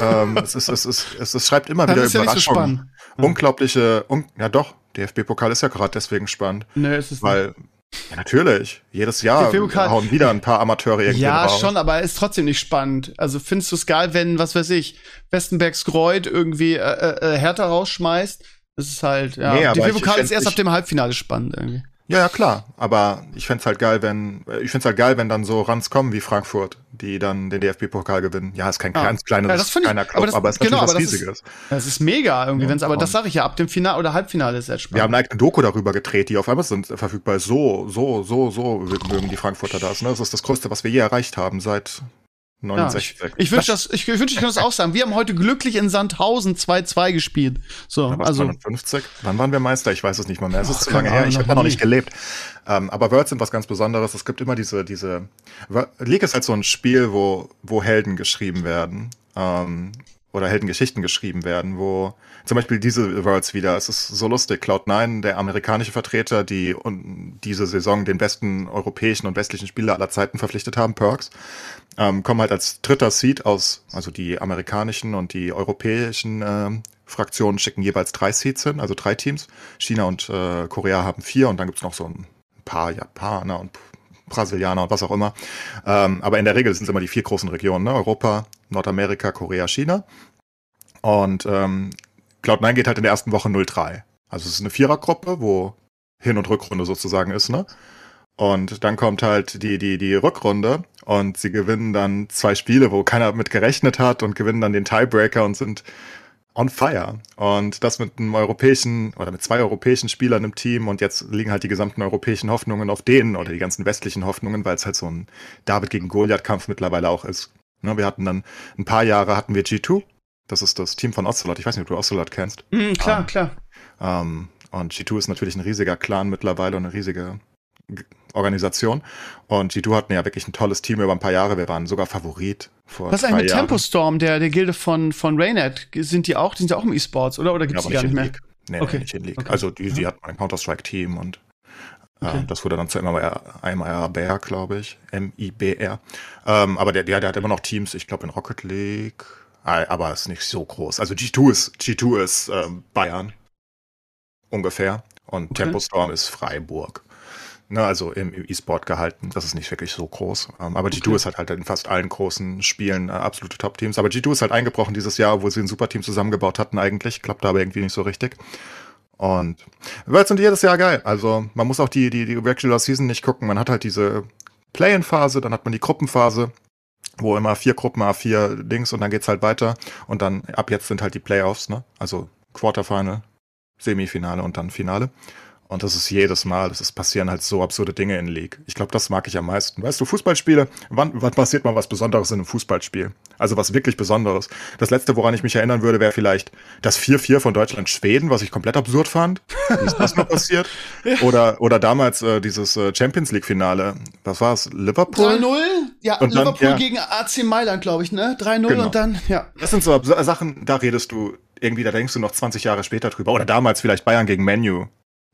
C: ähm, es, ist, es, ist, es, es schreibt immer wieder Überraschungen. So Unglaubliche, un, ja doch, DFB-Pokal ist ja gerade deswegen spannend.
A: Nee, ist es
C: weil, nicht. Ja, natürlich. Jedes Jahr hauen wieder ein paar Amateure irgendwie
A: Ja, raus. schon, aber ist trotzdem nicht spannend. Also findest du es geil, wenn, was weiß ich, Westenbergs Greuth irgendwie äh, äh, äh Hertha rausschmeißt? Das ist halt, ja. Nee, DFB-Pokal ist erst ab dem Halbfinale spannend irgendwie.
C: Ja, ja, klar. Aber ich fände halt geil, wenn, ich find's halt geil, wenn dann so Rans kommen wie Frankfurt, die dann den DFB-Pokal gewinnen. Ja, ist kein ah. ganz kleines, ja, das kleiner Club, aber, das, aber ist genau, natürlich was Riesiges.
A: Ist, das ist mega irgendwie, ja, wenn's, aber das sage ich ja, ab dem Finale oder Halbfinale ist es spannend.
C: Wir haben eine eigene Doku darüber gedreht, die auf Amazon verfügbar ist. So, so, so, so mögen die Frankfurter das, ne? Das ist das Größte, was wir je erreicht haben seit 69.
A: Ja, ich wünsche, das, ich, wünsche, ich kann das auch sagen. Wir haben heute glücklich in Sandhausen 2-2 gespielt. So, also
C: 52. Wann waren wir Meister? Ich weiß es nicht mal mehr. Es ist zu lange her. Ich habe noch nicht gelebt. Ähm, aber Worlds sind was ganz Besonderes. Es gibt immer diese, diese. League ist halt so ein Spiel, wo, wo Helden geschrieben werden. Ähm, oder Heldengeschichten geschrieben werden, wo zum Beispiel diese Worlds wieder, es ist so lustig, Cloud9, der amerikanische Vertreter, die diese Saison den besten europäischen und westlichen Spieler aller Zeiten verpflichtet haben, Perks, ähm, kommen halt als dritter Seed aus, also die amerikanischen und die europäischen äh, Fraktionen schicken jeweils drei Seeds hin, also drei Teams. China und äh, Korea haben vier und dann gibt's noch so ein paar Japaner und Brasilianer und was auch immer. Ähm, aber in der Regel sind es immer die vier großen Regionen, ne? Europa, Nordamerika, Korea, China. Und ähm, Cloud9 geht halt in der ersten Woche 0-3. Also es ist eine Vierergruppe, wo Hin- und Rückrunde sozusagen ist, ne? Und dann kommt halt die, die, die Rückrunde und sie gewinnen dann zwei Spiele, wo keiner mit gerechnet hat und gewinnen dann den Tiebreaker und sind on fire. Und das mit einem europäischen oder mit zwei europäischen Spielern im Team und jetzt liegen halt die gesamten europäischen Hoffnungen auf denen oder die ganzen westlichen Hoffnungen, weil es halt so ein David gegen Goliath-Kampf mittlerweile auch ist. Ne, wir hatten dann ein paar Jahre hatten wir G2, das ist das Team von Ocelot. Ich weiß nicht, ob du Ocelot kennst.
A: Mm, klar, um, ähm, klar.
C: Um, und G2 ist natürlich ein riesiger Clan mittlerweile und eine riesige Organisation. Und G2 hatten ja wirklich ein tolles Team über ein paar Jahre. Wir waren sogar Favorit vor
A: Was ist eigentlich mit Jahren. Tempo Storm, der, der Gilde von, von Raynet? Sind die auch, die sind ja auch im E-Sports, oder? Oder gibt's ja, die gar nicht mehr?
C: League. Nee, okay. nee, nicht in League. Okay. Also die, die hat ein Counter-Strike-Team und äh, okay. das wurde dann zu MIBR, glaube ich. M-I-B-R. Ähm, aber der, der, der hat immer noch Teams, ich glaube in Rocket League, Ah, aber ist nicht so groß. Also G2 ist, G2 ist ähm, Bayern ungefähr und okay. Tempo Storm ist Freiburg. Ne, also im E-Sport gehalten. Das ist nicht wirklich so groß. Ähm, aber G2 okay. ist halt, halt in fast allen großen Spielen äh, absolute Top-Teams. Aber G2 ist halt eingebrochen dieses Jahr, wo sie ein super Team zusammengebaut hatten eigentlich. Klappte aber irgendwie nicht so richtig. Und Worlds sind jedes Jahr geil. Also man muss auch die, die, die Regular Season nicht gucken. Man hat halt diese Play-in-Phase, dann hat man die Gruppenphase, wo immer vier Gruppen, A4 Dings und dann geht's halt weiter. Und dann ab jetzt sind halt die Playoffs, ne? Also Quarterfinal, Semifinale und dann Finale. Und das ist jedes Mal, es passieren halt so absurde Dinge in League. Ich glaube, das mag ich am meisten. Weißt du, Fußballspiele, wann, wann passiert mal was Besonderes in einem Fußballspiel? Also was wirklich Besonderes. Das letzte, woran ich mich erinnern würde, wäre vielleicht das 4-4 von Deutschland-Schweden, was ich komplett absurd fand. Wie ist das noch passiert? Oder, oder damals äh, dieses äh, Champions League-Finale. Was war es? Liverpool?
A: 3-0? Ja,
C: Und dann-
A: Liverpool
C: ja.
A: gegen AC Mailand, glaube ich, ne? 3-0
C: Genau.
A: und dann, ja.
C: Das sind so Sachen, da redest du irgendwie, da denkst du noch 20 Jahre später drüber. Oder damals vielleicht Bayern gegen Menu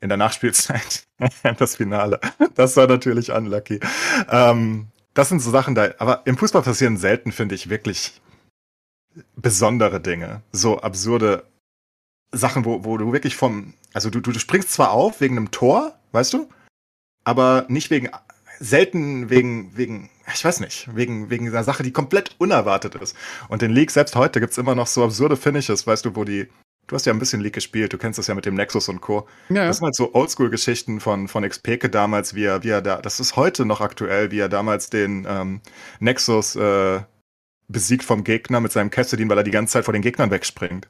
C: in der Nachspielzeit. das Finale. Das war natürlich unlucky. Ähm, das sind so Sachen da, aber im Fußball passieren selten, finde ich, wirklich besondere Dinge. So absurde Sachen, wo, wo du wirklich vom, also du, du, springst zwar auf wegen einem Tor, weißt du, aber nicht wegen, selten wegen, wegen, ich weiß nicht, wegen, wegen einer Sache, die komplett unerwartet ist. Und in League, selbst heute, gibt's immer noch so absurde Finishes, weißt du, wo die, du hast ja ein bisschen League gespielt, du kennst das ja mit dem Nexus und Co.
A: Ja,
C: Das sind halt so Oldschool-Geschichten von, von Xpeke damals, wie er, wie er da, das ist heute noch aktuell, wie er damals den ähm, Nexus äh, besiegt vom Gegner mit seinem Cassidin, weil er die ganze Zeit vor den Gegnern wegspringt.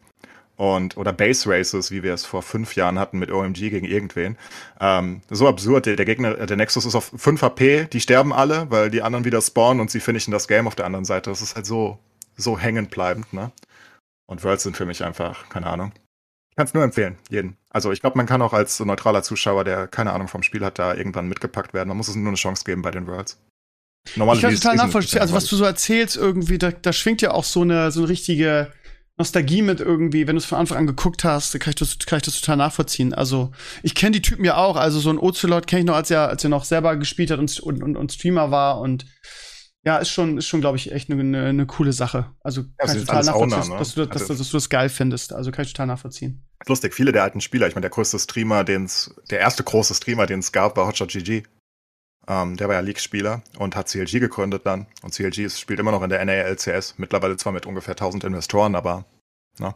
C: Und, oder Base Races, wie wir es vor fünf Jahren hatten mit OMG gegen irgendwen. Ähm, so absurd, der, der Gegner, der Nexus ist auf 5 HP, die sterben alle, weil die anderen wieder spawnen und sie finishen das Game auf der anderen Seite. Das ist halt so, so hängen bleibend, ne? Und Worlds sind für mich einfach, keine Ahnung. Ich kann es nur empfehlen, jeden. Also ich glaube, man kann auch als so neutraler Zuschauer, der keine Ahnung vom Spiel hat, da irgendwann mitgepackt werden. Man muss es nur eine Chance geben bei den Worlds.
A: Ich kann total nachvollziehen. Also was du so erzählst irgendwie, da, da schwingt ja auch so eine, so eine richtige Nostalgie mit irgendwie, wenn du es von Anfang an geguckt hast, kann ich das, kann ich das total nachvollziehen. Also ich kenne die Typen ja auch. Also so ein Ocelot kenne ich noch, als er, als er noch selber gespielt hat und, und, und, und Streamer war und ja, ist schon, ist schon, glaube ich, echt eine, eine, eine coole Sache. Also kann ich total nachvollziehen,
C: Owner, ne?
A: dass, du, dass,
C: Also-
A: dass du das geil findest. Also kann ich total nachvollziehen.
C: Ist lustig, viele der alten Spieler, ich meine, der größte Streamer, den's, der erste große Streamer, den es gab, war Hotshot GG. Ähm, der war ja League-Spieler und hat CLG gegründet dann. Und CLG ist, spielt immer noch in der NALCS, mittlerweile zwar mit ungefähr 1000 Investoren, aber, ne?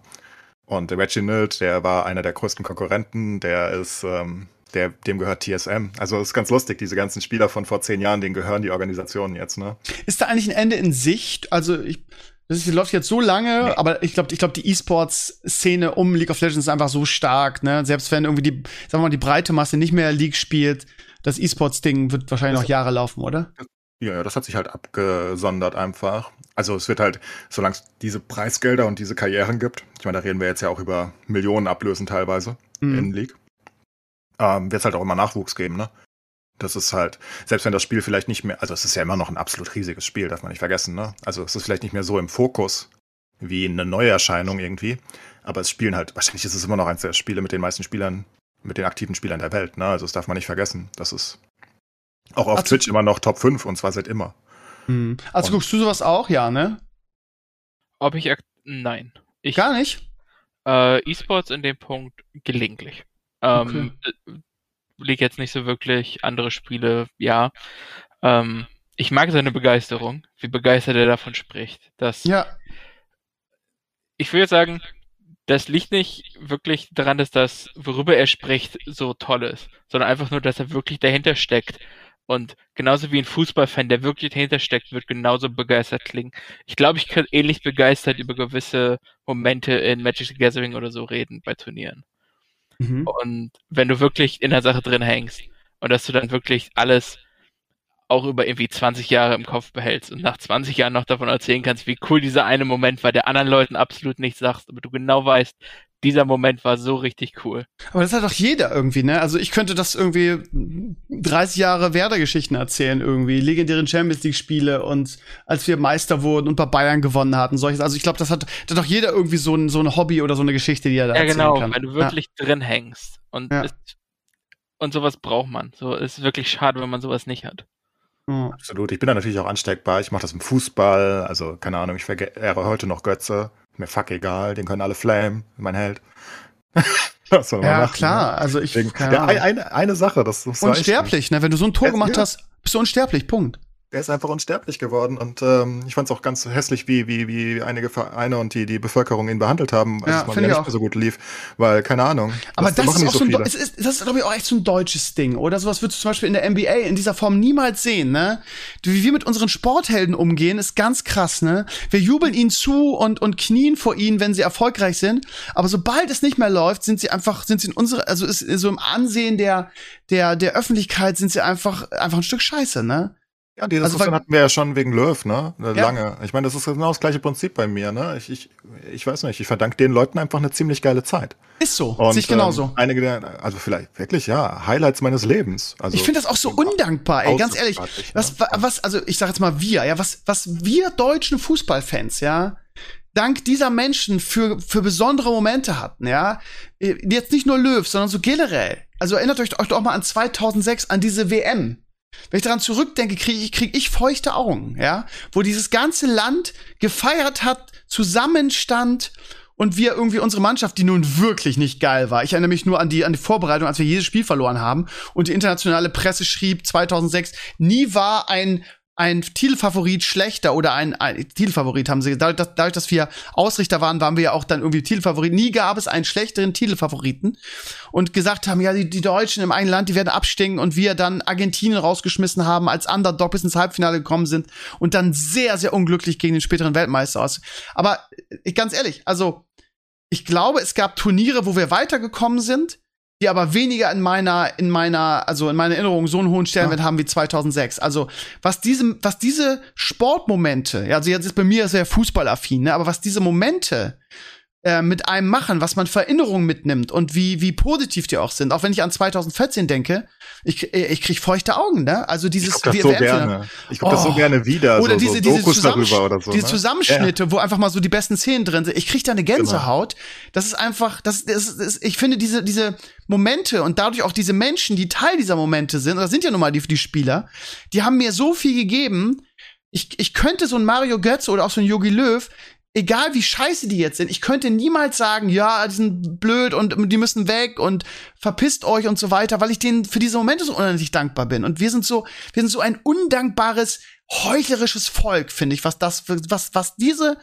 C: Und der Reginald, der war einer der größten Konkurrenten, der ist, ähm, der, dem gehört TSM. Also ist ganz lustig, diese ganzen Spieler von vor zehn Jahren, denen gehören die Organisationen jetzt, ne?
A: Ist da eigentlich ein Ende in Sicht? Also ich, das ist, läuft jetzt so lange,
C: Nee.
A: aber ich glaube, ich glaube, die E-Sports-Szene um League of Legends ist einfach so stark, ne? Selbst wenn irgendwie die, sagen wir mal, die breite Masse nicht mehr League spielt, das E-Sports-Ding wird wahrscheinlich noch Jahre laufen, oder?
C: Ja, ja, das hat sich halt abgesondert einfach. Also es wird halt, solange es diese Preisgelder und diese Karrieren gibt, ich meine, da reden wir jetzt ja auch über Millionen Ablösen teilweise
A: Mhm.
C: in League, ähm, wird es halt auch immer Nachwuchs geben, ne? Das ist halt, selbst wenn das Spiel vielleicht nicht mehr, also es ist ja immer noch ein absolut riesiges Spiel, darf man nicht vergessen, ne? Also es ist vielleicht nicht mehr so im Fokus wie eine Neuerscheinung irgendwie, aber es spielen halt, wahrscheinlich ist es immer noch eins der Spiele mit den meisten Spielern, mit den aktiven Spielern der Welt, ne? Also das darf man nicht vergessen. Das ist auch auf
A: Also-
C: Twitch immer noch Top 5 und zwar seit immer.
A: Mhm. Also
C: Und-
A: guckst du sowas auch, ja, ne?
B: Ob ich ak Nein. Ich
A: Gar nicht?
B: äh, E-Sports in dem Punkt gelegentlich. Ähm, äh, liegt jetzt nicht so wirklich andere Spiele, ja. Ähm, ich mag seine Begeisterung, wie begeistert er davon spricht. Das,
A: Ja.
B: Ich würde sagen, das liegt nicht wirklich daran, dass das, worüber er spricht, so toll ist, sondern einfach nur, dass er wirklich dahinter steckt. Und genauso wie ein Fußballfan, der wirklich dahinter steckt, wird genauso begeistert klingen. Ich glaube, ich könnte ähnlich begeistert über gewisse Momente in Magic the Gathering oder so reden bei Turnieren.
A: Mhm.
B: Und wenn du wirklich in der Sache drin hängst und dass du dann wirklich alles auch über irgendwie 20 Jahre im Kopf behältst und nach 20 Jahren noch davon erzählen kannst, wie cool dieser eine Moment war, der anderen Leuten absolut nichts sagst, aber du genau weißt, dieser Moment war so richtig cool.
A: Aber das hat doch jeder irgendwie, ne? Also ich könnte das irgendwie 30 Jahre Werder-Geschichten erzählen irgendwie, legendären Champions League-Spiele und als wir Meister wurden und bei Bayern gewonnen hatten, solches. Also ich glaube, das hat, das hat doch jeder irgendwie so ein, so ein Hobby oder so eine Geschichte, die er da
B: Ja,
A: erzählen
B: genau,
A: kann.
B: wenn du wirklich drin hängst. Und,
A: Ja.
B: es, und sowas braucht man. So es ist wirklich schade, wenn man sowas nicht hat.
A: Ja.
C: Absolut. Ich bin da natürlich auch ansteckbar. Ich mache das im Fußball. Also, keine Ahnung, ich verehre heute noch Götze. Mir fuck egal, den können alle flamen. Mein Held. Was soll man
A: Ja,
C: machen,
A: klar.
C: Ne?
A: Also ich.
C: Deswegen,
A: keine
C: ja, ein- eine, eine Sache, das, das echt-
A: unsterblich, ne? Wenn du so ein Tor
C: Ja,
A: gemacht
C: ja.
A: hast, bist du unsterblich. Punkt.
C: Der ist einfach unsterblich geworden und ähm, ich fand es auch ganz hässlich, wie, wie, wie einige Vereine und die, die Bevölkerung ihn behandelt haben, als
A: Ja,
C: es mal nicht
A: auch.
C: mehr so gut lief. Weil, keine Ahnung.
A: Aber das,
C: machen
A: ist auch so ein,
C: viele.
A: Es ist, das ist, glaube ich, auch echt so ein deutsches Ding. Oder sowas würdest du zum Beispiel in der NBA in dieser Form niemals sehen, ne? Wie wir mit unseren Sporthelden umgehen, ist ganz krass, ne? Wir jubeln ihnen zu und, und knien vor ihnen, wenn sie erfolgreich sind. Aber sobald es nicht mehr läuft, sind sie einfach, sind sie in unsere, also ist so im Ansehen der, der, der Öffentlichkeit sind sie einfach, einfach ein Stück Scheiße, ne?
C: Ja, die
A: Also,
C: Diskussion
A: weil-
C: hatten wir ja schon wegen Löw, ne? Äh,
A: Ja.
C: Lange. Ich meine, das ist genau das gleiche Prinzip bei mir, ne? Ich, ich, ich weiß nicht, ich verdanke den Leuten einfach eine ziemlich geile Zeit.
A: Ist so.
C: Und,
A: Sehe ich genauso.
C: Ähm, einige, der- also vielleicht wirklich, ja, Highlights meines Lebens. Also,
A: Ich finde das auch so undankbar, ey, ganz ehrlich. Was,
C: ne?
A: wa- was, also ich sag jetzt mal wir, ja, was, was wir deutschen Fußballfans, ja, dank dieser Menschen für, für besondere Momente hatten, ja, äh, jetzt nicht nur Löw, sondern so generell. Also erinnert euch, euch doch mal an 2006, an diese WM. Wenn ich daran zurückdenke, kriege ich, krieg ich feuchte Augen, ja, wo dieses ganze Land gefeiert hat, zusammenstand und wir irgendwie unsere Mannschaft, die nun wirklich nicht geil war. Ich erinnere mich nur an die, an die Vorbereitung, als wir jedes Spiel verloren haben und die internationale Presse schrieb 2006, nie war ein ein Titelfavorit schlechter oder ein, ein Titelfavorit haben sie dadurch dass, dadurch, dass wir Ausrichter waren, waren wir ja auch dann irgendwie Titelfavorit. Nie gab es einen schlechteren Titelfavoriten und gesagt haben, ja, die, die Deutschen im eigenen Land, die werden abstinken und wir dann Argentinien rausgeschmissen haben, als Underdog bis ins Halbfinale gekommen sind und dann sehr, sehr unglücklich gegen den späteren Weltmeister aus. Aber ich, ganz ehrlich, also ich glaube, es gab Turniere, wo wir weitergekommen sind, die aber weniger in meiner, in meiner, also in meiner Erinnerung so einen hohen Stellenwert haben wie 2006. Also was diese, was diese Sportmomente, ja, also jetzt ist bei mir sehr fußballaffin, ne, aber was diese Momente äh, mit einem machen, was man für Erinnerungen mitnimmt und wie, wie positiv die auch sind. Auch wenn ich an 2014 denke, ich, äh, ich krieg feuchte Augen, ne? Also
C: ich
A: dieses
C: guck das so gerne. Ich guck das so
A: Oh.
C: gerne wieder.
A: oder
C: so,
A: diese,
C: so
A: diese,
C: Dokus darüber oder so.
A: diese
C: ne?
A: Zusammenschnitte, wo einfach mal so die besten Szenen drin sind. Ich krieg da eine
C: Genau.
A: Gänsehaut. Das ist einfach, das, das, das, ich finde diese, diese Momente und dadurch auch diese Menschen, die Teil dieser Momente sind, oder sind ja nun mal die, die Spieler, die haben mir so viel gegeben. Ich, ich könnte so ein Mario Götze oder auch so ein Yogi Löw, egal wie scheiße die jetzt sind, ich könnte niemals sagen, ja, die sind blöd und die müssen weg und verpisst euch und so weiter, weil ich denen für diese Momente so unendlich dankbar bin. Und wir sind so, wir sind so ein undankbares, heuchlerisches Volk, finde ich, was das, was, was diese,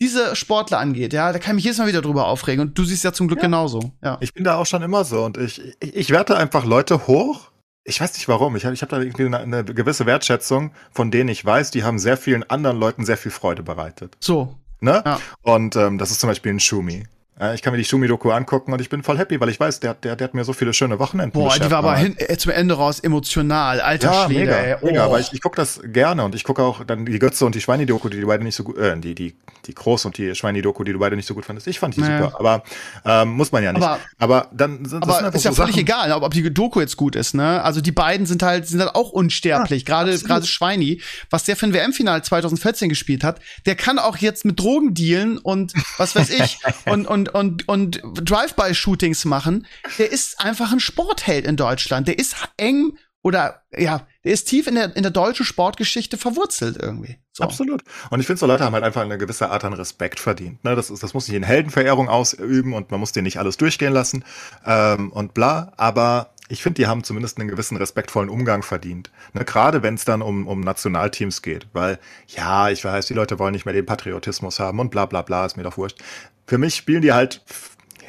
A: diese Sportler angeht, ja, da kann ich mich jedes Mal wieder drüber aufregen. Und du siehst ja zum Glück genauso, ja.
C: Ich bin da auch schon immer so und ich, ich, ich werte einfach Leute hoch. Ich weiß nicht warum. Ich habe ich hab da irgendwie eine, eine gewisse Wertschätzung, von denen ich weiß, die haben sehr vielen anderen Leuten sehr viel Freude bereitet.
A: So.
C: Ne?
A: Ja.
C: Und ähm, das ist zum Beispiel ein Schumi. Ja, ich kann mir die Schumi-Doku angucken und ich bin voll happy, weil ich weiß, der, der, der hat mir so viele schöne Wochenenden
A: Boah, die war aber hin, äh, zum Ende raus emotional, alter
C: Ja,
A: Schwede,
C: mega,
A: ey. Oh.
C: mega, aber ich, ich gucke das gerne und ich gucke auch dann die Götze und die Schweini-Doku, die du beide nicht so gut, äh, die, die, die Groß und die Schweini-Doku, die du beide nicht so gut fandest. Ich fand die
A: Naja.
C: super, aber ähm, muss man ja nicht.
A: Aber-
C: Aber, dann sind das
A: Aber
C: einfach
A: ist ja
C: so
A: völlig
C: Sachen,
A: egal, ob, ob die Doku jetzt gut ist, ne? Also die beiden sind halt, sind halt auch unsterblich. Gerade,
C: absolut.
A: gerade Schweini, was der für ein WM-Finale 2014 gespielt hat, der kann auch jetzt mit Drogen dealen und was weiß ich und, und, und, und Drive-by-Shootings machen. Der ist einfach ein Sportheld in Deutschland. Der ist eng oder, ja, der ist tief in der, in der deutschen Sportgeschichte verwurzelt irgendwie. So.
C: Absolut. Und ich finde, so Leute haben halt einfach eine gewisse Art an Respekt verdient. Ne? Das, ist, das muss nicht in Heldenverehrung ausüben und man muss dir nicht alles durchgehen lassen ähm, und bla. Aber ich finde, die haben zumindest einen gewissen respektvollen Umgang verdient. Ne? Gerade wenn es dann um, um Nationalteams geht. Weil, ja, ich weiß, die Leute wollen nicht mehr den Patriotismus haben und bla bla bla, ist mir doch wurscht. Für mich spielen die halt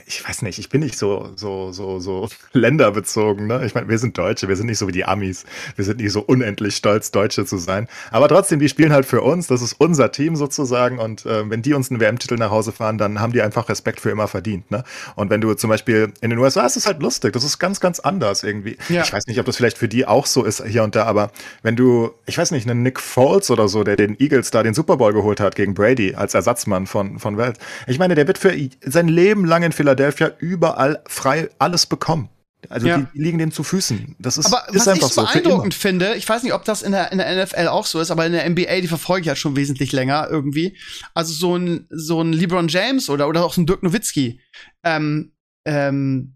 C: ich weiß nicht, ich bin nicht so, so, so, so länderbezogen, ne? Ich meine, wir sind Deutsche, wir sind nicht so wie die Amis. Wir sind nicht so unendlich stolz, Deutsche zu sein. Aber trotzdem, die spielen halt für uns, das ist unser Team sozusagen. Und äh, wenn die uns einen WM-Titel nach Hause fahren, dann haben die einfach Respekt für immer verdient, ne? Und wenn du zum Beispiel in den USA, ist es halt lustig, das ist ganz, ganz anders irgendwie.
A: Ja.
C: Ich weiß nicht, ob das vielleicht für die auch so ist hier und da, aber wenn du, ich weiß nicht, einen Nick Foles oder so, der den Eagles da den Super Bowl geholt hat gegen Brady als Ersatzmann von, von Welt. Ich meine, der wird für sein Leben lang in Philadelphia überall frei alles bekommen. Also
A: Ja.
C: die, liegen dem zu Füßen. Das ist,
A: Aber
C: ist
A: was
C: einfach
A: ich so beeindruckend finde, ich weiß nicht, ob das in der, in der NFL auch so ist, aber in der NBA, die verfolge ich ja schon wesentlich länger irgendwie. Also so ein, so ein LeBron James oder, oder auch so ein Dirk Nowitzki, ähm, ähm,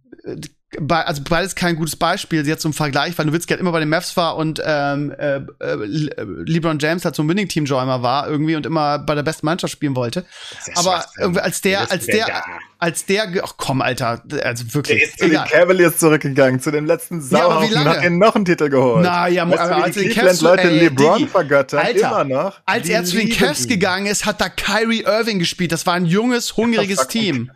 A: also beides kein gutes Beispiel jetzt zum Vergleich, weil Nowitzki halt immer bei den Mavs war und ähm, äh, äh, LeBron James halt so ein Winning-Team-Joiner war irgendwie und immer bei der besten Mannschaft spielen wollte. Aber irgendwie als der, als der, als der, ach komm, Alter, also wirklich.
C: Der ist zu egal. den Cavaliers zurückgegangen, zu dem letzten Sauhaufen
A: ja,
C: und hat ihnen noch einen Titel geholt.
A: Na ja,
C: weißt
A: aber als
C: die
A: Cavs
C: Leute
A: ey,
C: LeBron
A: Diggi,
C: vergöttern,
A: Alter,
C: immer noch.
A: Als er zu den Cavs
C: ihn.
A: gegangen ist, hat da Kyrie Irving gespielt. Das war ein junges, hungriges. Team.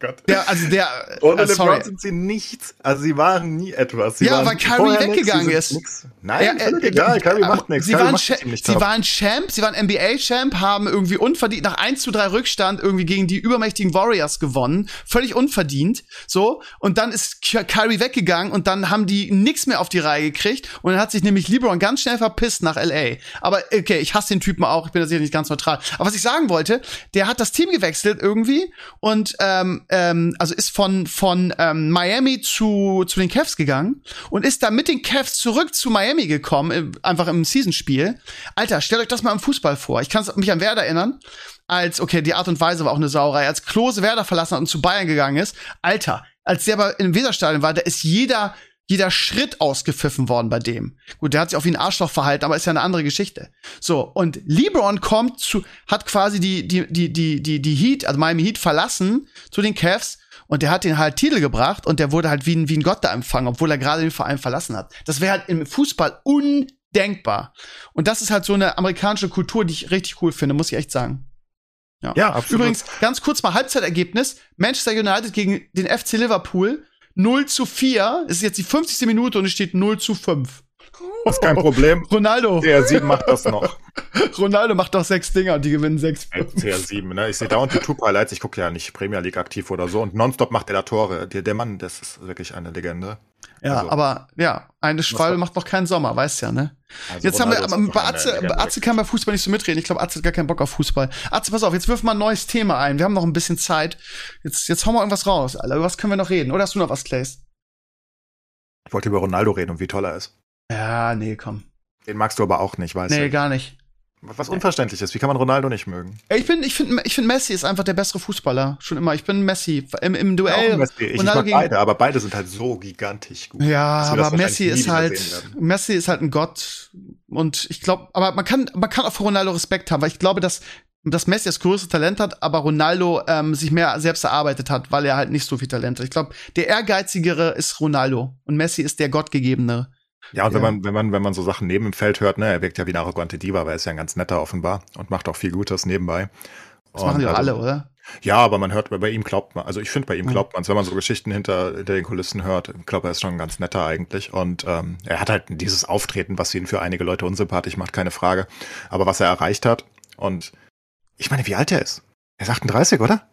C: Gott.
A: Der, also der,
C: Ohne
A: äh.
C: LeBron sind sie nichts. Also sie waren nie etwas. Sie
A: Ja, weil Kyrie
C: nix,
A: weggegangen
C: sind
A: ist.
C: nix. Nein,
A: Ja, äh,
C: völlig egal. Kyrie
A: aber
C: macht nichts.
A: Sie, waren,
C: macht
A: sie waren Champ, sie waren NBA-Champ, haben irgendwie unverdient nach 1 zu 3 Rückstand irgendwie gegen die übermächtigen Warriors gewonnen. Völlig unverdient. So. Und dann ist Ky- Kyrie weggegangen und dann haben die nix mehr auf die Reihe gekriegt. Und dann hat sich nämlich LeBron ganz schnell verpisst nach LA. Aber okay, ich hasse den Typen auch. Ich bin da sicher nicht ganz neutral. Aber was ich sagen wollte, der hat das Team gewechselt irgendwie und ähm, ähm, also ist von von ähm, Miami zu zu den Cavs gegangen und ist dann mit den Cavs zurück zu Miami gekommen, im, einfach im Seasonspiel. Alter, stellt euch das mal im Fußball vor. Ich kann mich an Werder erinnern, als okay, die Art und Weise war auch eine Sauerei, als Klose Werder verlassen hat und zu Bayern gegangen ist. Alter, als der aber im Weserstadion war, da ist jeder jeder Schritt ausgepfiffen worden bei dem. Gut, der hat sich auch wie ein Arschloch verhalten, aber ist ja eine andere Geschichte. So, und LeBron kommt zu, hat quasi die, die, die, die, die, die Heat, also Miami Heat verlassen zu den Cavs und der hat den halt Titel gebracht und der wurde halt wie ein, wie ein Gott da empfangen, obwohl er gerade den Verein verlassen hat. Das wäre halt im Fußball undenkbar. Und das ist halt so eine amerikanische Kultur, die ich richtig cool finde, muss ich echt sagen.
C: Ja, absolut.
A: Übrigens, ganz kurz mal Halbzeitergebnis. Manchester United gegen den FC Liverpool 0 zu 4. Es ist jetzt die 50. Minute und es steht 0 zu 5.
C: Das ist kein Problem.
A: Ronaldo.
C: CR7 macht das noch.
A: Ronaldo macht doch sechs Dinger und die gewinnen sechs.
C: CR7, ne? Ich sehe dauernd YouTube-Highlights. Ich gucke ja nicht Premier League aktiv oder so. Und nonstop macht er da Tore. Der, der Mann, das ist wirklich eine Legende.
A: Ja,
C: Also-
A: aber ja, eine Schwalbe macht noch keinen Sommer, weißt ja, ne?
C: Also
A: Jetzt haben wir,
C: Ronaldo
A: aber bei Atze, bei Atze kann bei Fußball nicht so mitreden. Ich glaube, Atze hat gar keinen Bock auf Fußball. Atze, pass auf, jetzt wirf mal ein neues Thema ein. Wir haben noch ein bisschen Zeit. Jetzt, jetzt hauen wir irgendwas raus, Alter. Über was können wir noch reden? Oder hast du noch was, Clays?
C: Ich wollte über Ronaldo reden und wie toll er ist.
A: Ja, nee, komm.
C: Den magst du aber auch nicht, weißt
A: Nee,
C: du?
A: gar nicht.
C: Was unverständlich ist. Wie kann man Ronaldo nicht mögen?
A: Ich bin, ich finde, ich finde Messi ist einfach der bessere Fußballer. Schon immer. Ich bin Messi. Im, im Duell.
C: Auch Messi. Ich, ich
A: Ronaldo
C: mag
A: gegen-
C: beide, aber beide sind halt so gigantisch gut.
A: Ja, aber Messi ist halt. Messi ist halt ein Gott. Und ich glaube, aber man kann, man kann auch für Ronaldo Respekt haben, weil ich glaube, dass, dass Messi das größte Talent hat, aber Ronaldo ähm, sich mehr selbst erarbeitet hat, weil er halt nicht so viel Talent hat. Ich glaube, der ehrgeizigere ist Ronaldo und Messi ist der Gottgegebene.
C: Ja, und wenn
A: Ja.
C: man, wenn man, wenn man so Sachen neben dem Feld hört, ne, er wirkt ja wie eine arrogante Diva, aber er ist ja ein ganz netter offenbar und macht auch viel Gutes nebenbei.
A: Das machen die
C: Und
A: doch
C: also-
A: alle, oder?
C: Ja, aber man hört, bei ihm glaubt man, also ich finde, bei ihm
A: Mhm.
C: glaubt man wenn man so Geschichten hinter, hinter den Kulissen hört, ich glaube, er ist schon ein ganz netter eigentlich. Und ähm, er hat halt dieses Auftreten, was ihn für einige Leute unsympathisch macht, keine Frage. Aber was er erreicht hat und ich meine, wie alt er ist. Er ist 38, oder?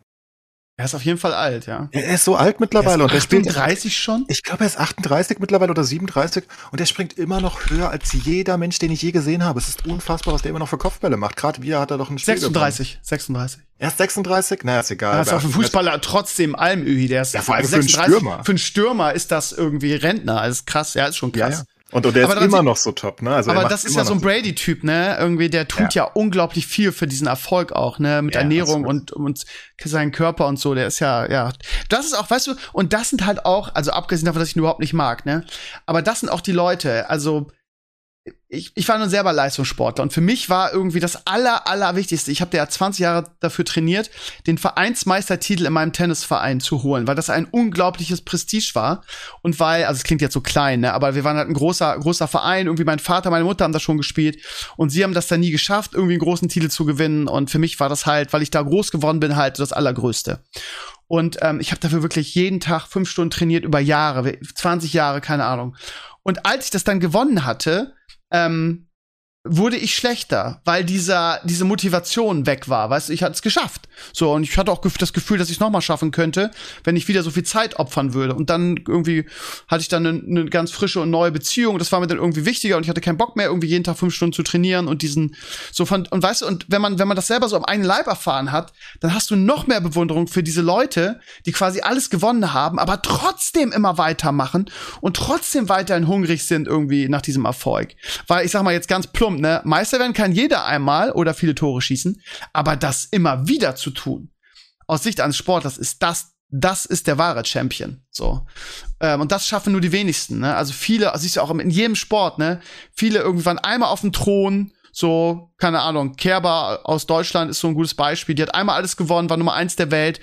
A: Er ist auf jeden Fall alt, ja.
C: Er ist so alt mittlerweile und
A: er
C: er
A: ist
C: spielt
A: 38 schon?
C: Ich glaube, er ist 38 mittlerweile oder 37 und er springt immer noch höher als jeder Mensch, den ich je gesehen habe. Es ist unfassbar, was der immer noch für Kopfbälle macht. Gerade wieder hat er doch ein Spiel
A: 36, 36.
C: gewonnen. Er ist 36? Naja, ist egal.
A: Er ist ein
C: 38.
A: Fußballer trotzdem Almöhi, der ist
C: Ja, vor allem für einen Stürmer.
A: Für einen Stürmer ist das irgendwie Rentner. Das ist krass, ja, ist schon
C: Ja,
A: krass.
C: ja. Und, und der
A: Aber
C: ist immer noch so top, ne? Also er
A: Aber das ist ja so ein Brady-Typ, ne? Irgendwie, der tut ja. unglaublich viel für diesen Erfolg auch, ne? Mit
C: Ja,
A: Ernährung und, und seinen Körper und so. Der ist ja, ja. Das ist auch, weißt du, und das sind halt auch, also abgesehen davon, dass ich ihn überhaupt nicht mag, ne? Aber das sind auch die Leute, also. Ich, ich war nun selber Leistungssportler und für mich war irgendwie das aller, allerwichtigste, ich habe ja 20 Jahre dafür trainiert, den Vereinsmeistertitel in meinem Tennisverein zu holen, weil das ein unglaubliches Prestige war und weil, also es klingt jetzt so klein, ne, aber wir waren halt ein großer, großer Verein, irgendwie mein Vater, meine Mutter haben das schon gespielt und sie haben das dann nie geschafft, irgendwie einen großen Titel zu gewinnen und für mich war das halt, weil ich da groß geworden bin, halt das Allergrößte. Und ähm, ich habe dafür wirklich jeden Tag fünf Stunden trainiert über Jahre, 20 Jahre, keine Ahnung. Und als ich das dann gewonnen hatte, ähm, wurde ich schlechter, weil dieser diese Motivation weg war. Weißt du, ich hatte es geschafft. So und ich hatte auch das Gefühl, dass ich es noch mal schaffen könnte, wenn ich wieder so viel Zeit opfern würde. Und dann irgendwie hatte ich dann eine ne ganz frische und neue Beziehung. Das war mir dann irgendwie wichtiger und ich hatte keinen Bock mehr, irgendwie jeden Tag fünf Stunden zu trainieren und diesen so von und weißt du und wenn man wenn man das selber so am eigenen Leib erfahren hat, dann hast du noch mehr Bewunderung für diese Leute, die quasi alles gewonnen haben, aber trotzdem immer weitermachen und trotzdem weiterhin hungrig sind irgendwie nach diesem Erfolg. Weil ich sag mal jetzt ganz plump, ne, Meister werden kann jeder einmal oder viele Tore schießen, aber das immer wieder zu tun, aus Sicht eines Sportlers ist das das ist der wahre Champion. So. Ähm, und das schaffen nur die wenigsten. Ne? Also viele, siehst du auch in jedem Sport, ne? Viele irgendwann einmal auf dem Thron, so, keine Ahnung, Kerber aus Deutschland ist so ein gutes Beispiel. Die hat einmal alles gewonnen, war Nummer eins der Welt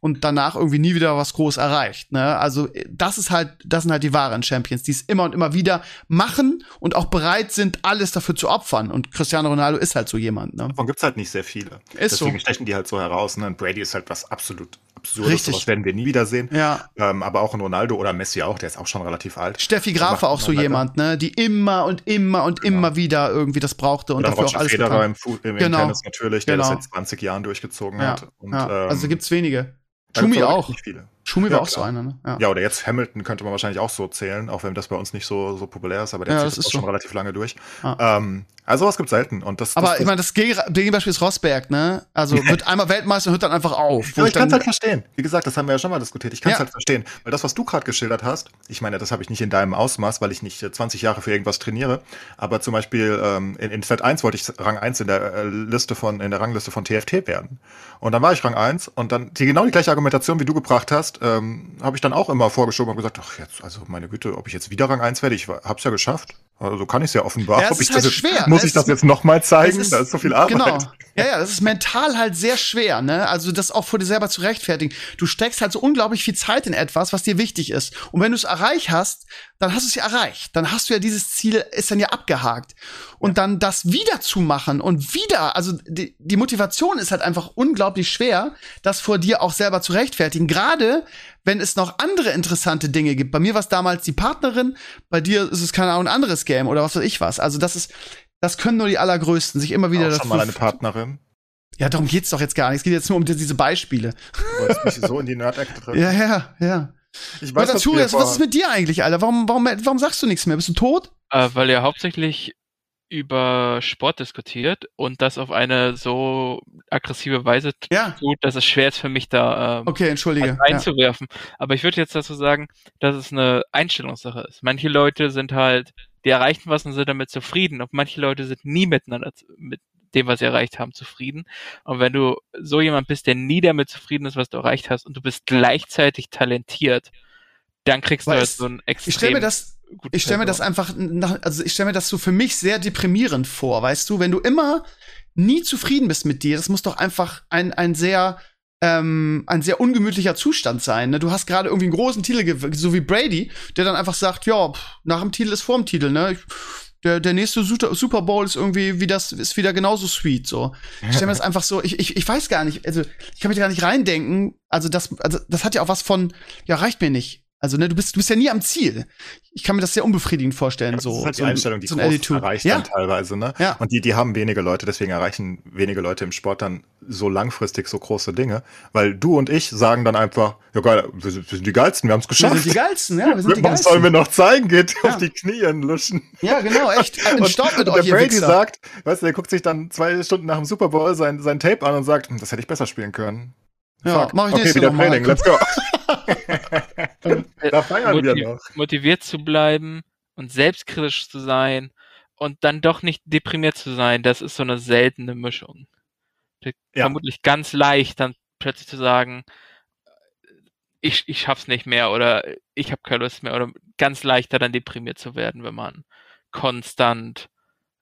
A: und danach irgendwie nie wieder was groß erreicht. Ne? Also, das ist halt, das sind halt die wahren Champions, die es immer und immer wieder machen und auch bereit sind, alles dafür zu opfern. Und Cristiano Ronaldo ist halt so jemand. Ne?
C: Davon gibt's halt nicht sehr viele.
A: Ist
C: Deswegen
A: so.
C: stechen die halt so heraus. Ne? Und Brady ist halt was absolut Absurdes.
A: Richtig.
C: Sowas werden wir nie wiedersehen.
A: Ja.
C: Ähm, aber auch ein Ronaldo oder Messi auch, der ist auch schon relativ alt.
A: Steffi Graf war auch so jemand, ne, die immer und immer und immer wieder irgendwie das brauchte und
C: dann
A: dafür auch
C: Roger
A: alles
C: Federer
A: getan.
C: im, Fu im
A: Genau.
C: Tennis natürlich, der
A: Genau.
C: das seit 20 Jahren durchgezogen
A: Ja,
C: hat. Und,
A: ja.
C: ähm,
A: also gibt's wenige. Schumi auch.
C: Nicht viele.
A: Schumi
C: Ja,
A: war auch
C: klar.
A: so einer, ne? Ja.
C: Ja, oder jetzt Hamilton könnte man wahrscheinlich auch so zählen, auch wenn das bei uns nicht so, so populär ist, aber der
A: Ja, ist
C: auch schon
A: so.
C: relativ lange durch.
A: Ja.
C: Ähm, also sowas gibt's selten. Und das,
A: Aber
C: das,
A: ich meine, das Gegen- Gegenbeispiel ist Rosberg, ne? Also wird einmal Weltmeister und hört dann einfach auf.
C: Ja, ich es halt verstehen. Wie gesagt, das haben wir ja schon mal diskutiert. Ich kann es
A: Ja.
C: halt verstehen. Weil das, was du gerade geschildert hast, ich meine, das habe ich nicht in deinem Ausmaß, weil ich nicht äh, 20 Jahre für irgendwas trainiere. Aber zum Beispiel ähm, in, in Set 1 wollte ich Rang 1 in der äh, Liste von, in der Rangliste von TFT werden. Und dann war ich Rang 1 und dann die genau die gleiche Argumentation, wie du gebracht hast, ähm, habe ich dann auch immer vorgeschoben und gesagt, ach jetzt, also meine Güte, ob ich jetzt wieder Rang 1 werde, ich habe es ja geschafft. Also kann ich es ja offenbar.
A: Ja, es ist halt
C: das jetzt,
A: schwer,
C: Muss
A: ne?
C: ich das
A: Es-
C: jetzt nochmal zeigen?
A: Es
C: da ist so viel Arbeit.
A: Genau. Ja, ja, das ist mental halt sehr schwer, ne? Also das auch vor dir selber zu rechtfertigen. Du steckst halt so unglaublich viel Zeit in etwas, was dir wichtig ist. Und wenn du es erreicht hast, dann hast du es ja erreicht. Dann hast du ja dieses Ziel, ist dann ja abgehakt. Und dann das wieder zu machen und wieder, also die, die Motivation ist halt einfach unglaublich schwer, das vor dir auch selber zu rechtfertigen. Gerade wenn es noch andere interessante Dinge gibt. Bei mir war es damals die Partnerin, bei dir ist es keine Ahnung ein anderes Game oder was weiß ich was. Also das ist, das können nur die allergrößten, sich immer wieder
C: Auch schon mal eine Partnerin.
A: ja, darum geht's doch jetzt gar nicht. Es geht jetzt nur um die- diese Beispiele.
C: Du wolltest mich so in die Nerd-Ecke drücken.
A: Ja, ja, ja.
C: Ich
A: Was,
C: was
A: was ist mit dir eigentlich, Alter? Warum, warum, warum sagst du nichts mehr? Bist du tot?
B: Äh, weil ihr hauptsächlich über Sport diskutiert und das auf eine so aggressive Weise
A: Ja.
B: tut, dass es schwer ist für mich da ähm,
A: Okay, entschuldige.
B: was
A: Ja.
B: einzuwerfen. Aber ich würde jetzt dazu sagen, dass es eine Einstellungssache ist. Manche Leute sind halt, die erreichen was und sind damit zufrieden. Und manche Leute sind nie miteinander, mit dem, was sie erreicht haben, zufrieden. Und wenn du so jemand bist, der nie damit zufrieden ist, was du erreicht hast, und du bist gleichzeitig talentiert, dann kriegst
A: Weil
B: du halt so ein extrem
A: Ich stelle mir das,
B: guten
A: ich stelle mir das einfach, nach, also ich stelle mir das so für mich sehr deprimierend vor, weißt du? Wenn du immer nie zufrieden bist mit dir, das muss doch einfach ein, ein sehr, ähm, ein sehr ungemütlicher Zustand sein. Ne? Du hast gerade irgendwie einen großen Titel, so wie Brady, der dann einfach sagt, ja, nach dem Titel ist vor dem Titel, ne? Ich, der, der nächste Super Super Bowl ist irgendwie wie das ist wieder genauso sweet so. Ich stelle mir das einfach so, ich, ich, ich weiß gar nicht, also ich kann mich da gar nicht reindenken. Also das, also das hat ja auch was von, ja reicht mir nicht. Also ne, du bist, du bist ja nie am Ziel. Ich kann mir das sehr unbefriedigend vorstellen.
C: das
A: so,
C: ist halt die
A: so ein-
C: Einstellung, die
A: so ein Attitude.
C: erreicht
A: ja,
C: dann teilweise, ne?
A: Ja.
C: Und die, die haben wenige Leute, deswegen erreichen wenige Leute im Sport dann so langfristig so große Dinge. Weil du und ich sagen dann einfach, ja geil, wir sind, wir sind die Geilsten, wir haben es
A: wir
C: geschafft.
A: sind die geilsten, ja, wir sind die
C: Was sollen wir
A: geilsten.
C: noch zeigen? Geht
A: Ja.
C: auf die Knie luschen.
A: Ja, genau, echt. In Staub mit
C: und
A: euch,
C: der Brady
A: Wichser.
C: sagt, weißt du, der guckt sich dann zwei Stunden nach dem Super Bowl sein, sein Tape an und sagt, "Hm, das hätte ich besser spielen können.
A: Ja,
C: Fuck.
A: mach ich
C: okay,
A: nächste
C: wieder. Training, let's go. da feiern wir
B: Motiv-
C: noch.
B: motiviert zu bleiben und selbstkritisch zu sein und dann doch nicht deprimiert zu sein, das ist so eine seltene Mischung.
C: Ja.
B: Vermutlich ganz leicht, dann plötzlich zu sagen, ich, ich schaff's nicht mehr oder ich habe keine Lust mehr oder ganz leichter dann deprimiert zu werden, wenn man konstant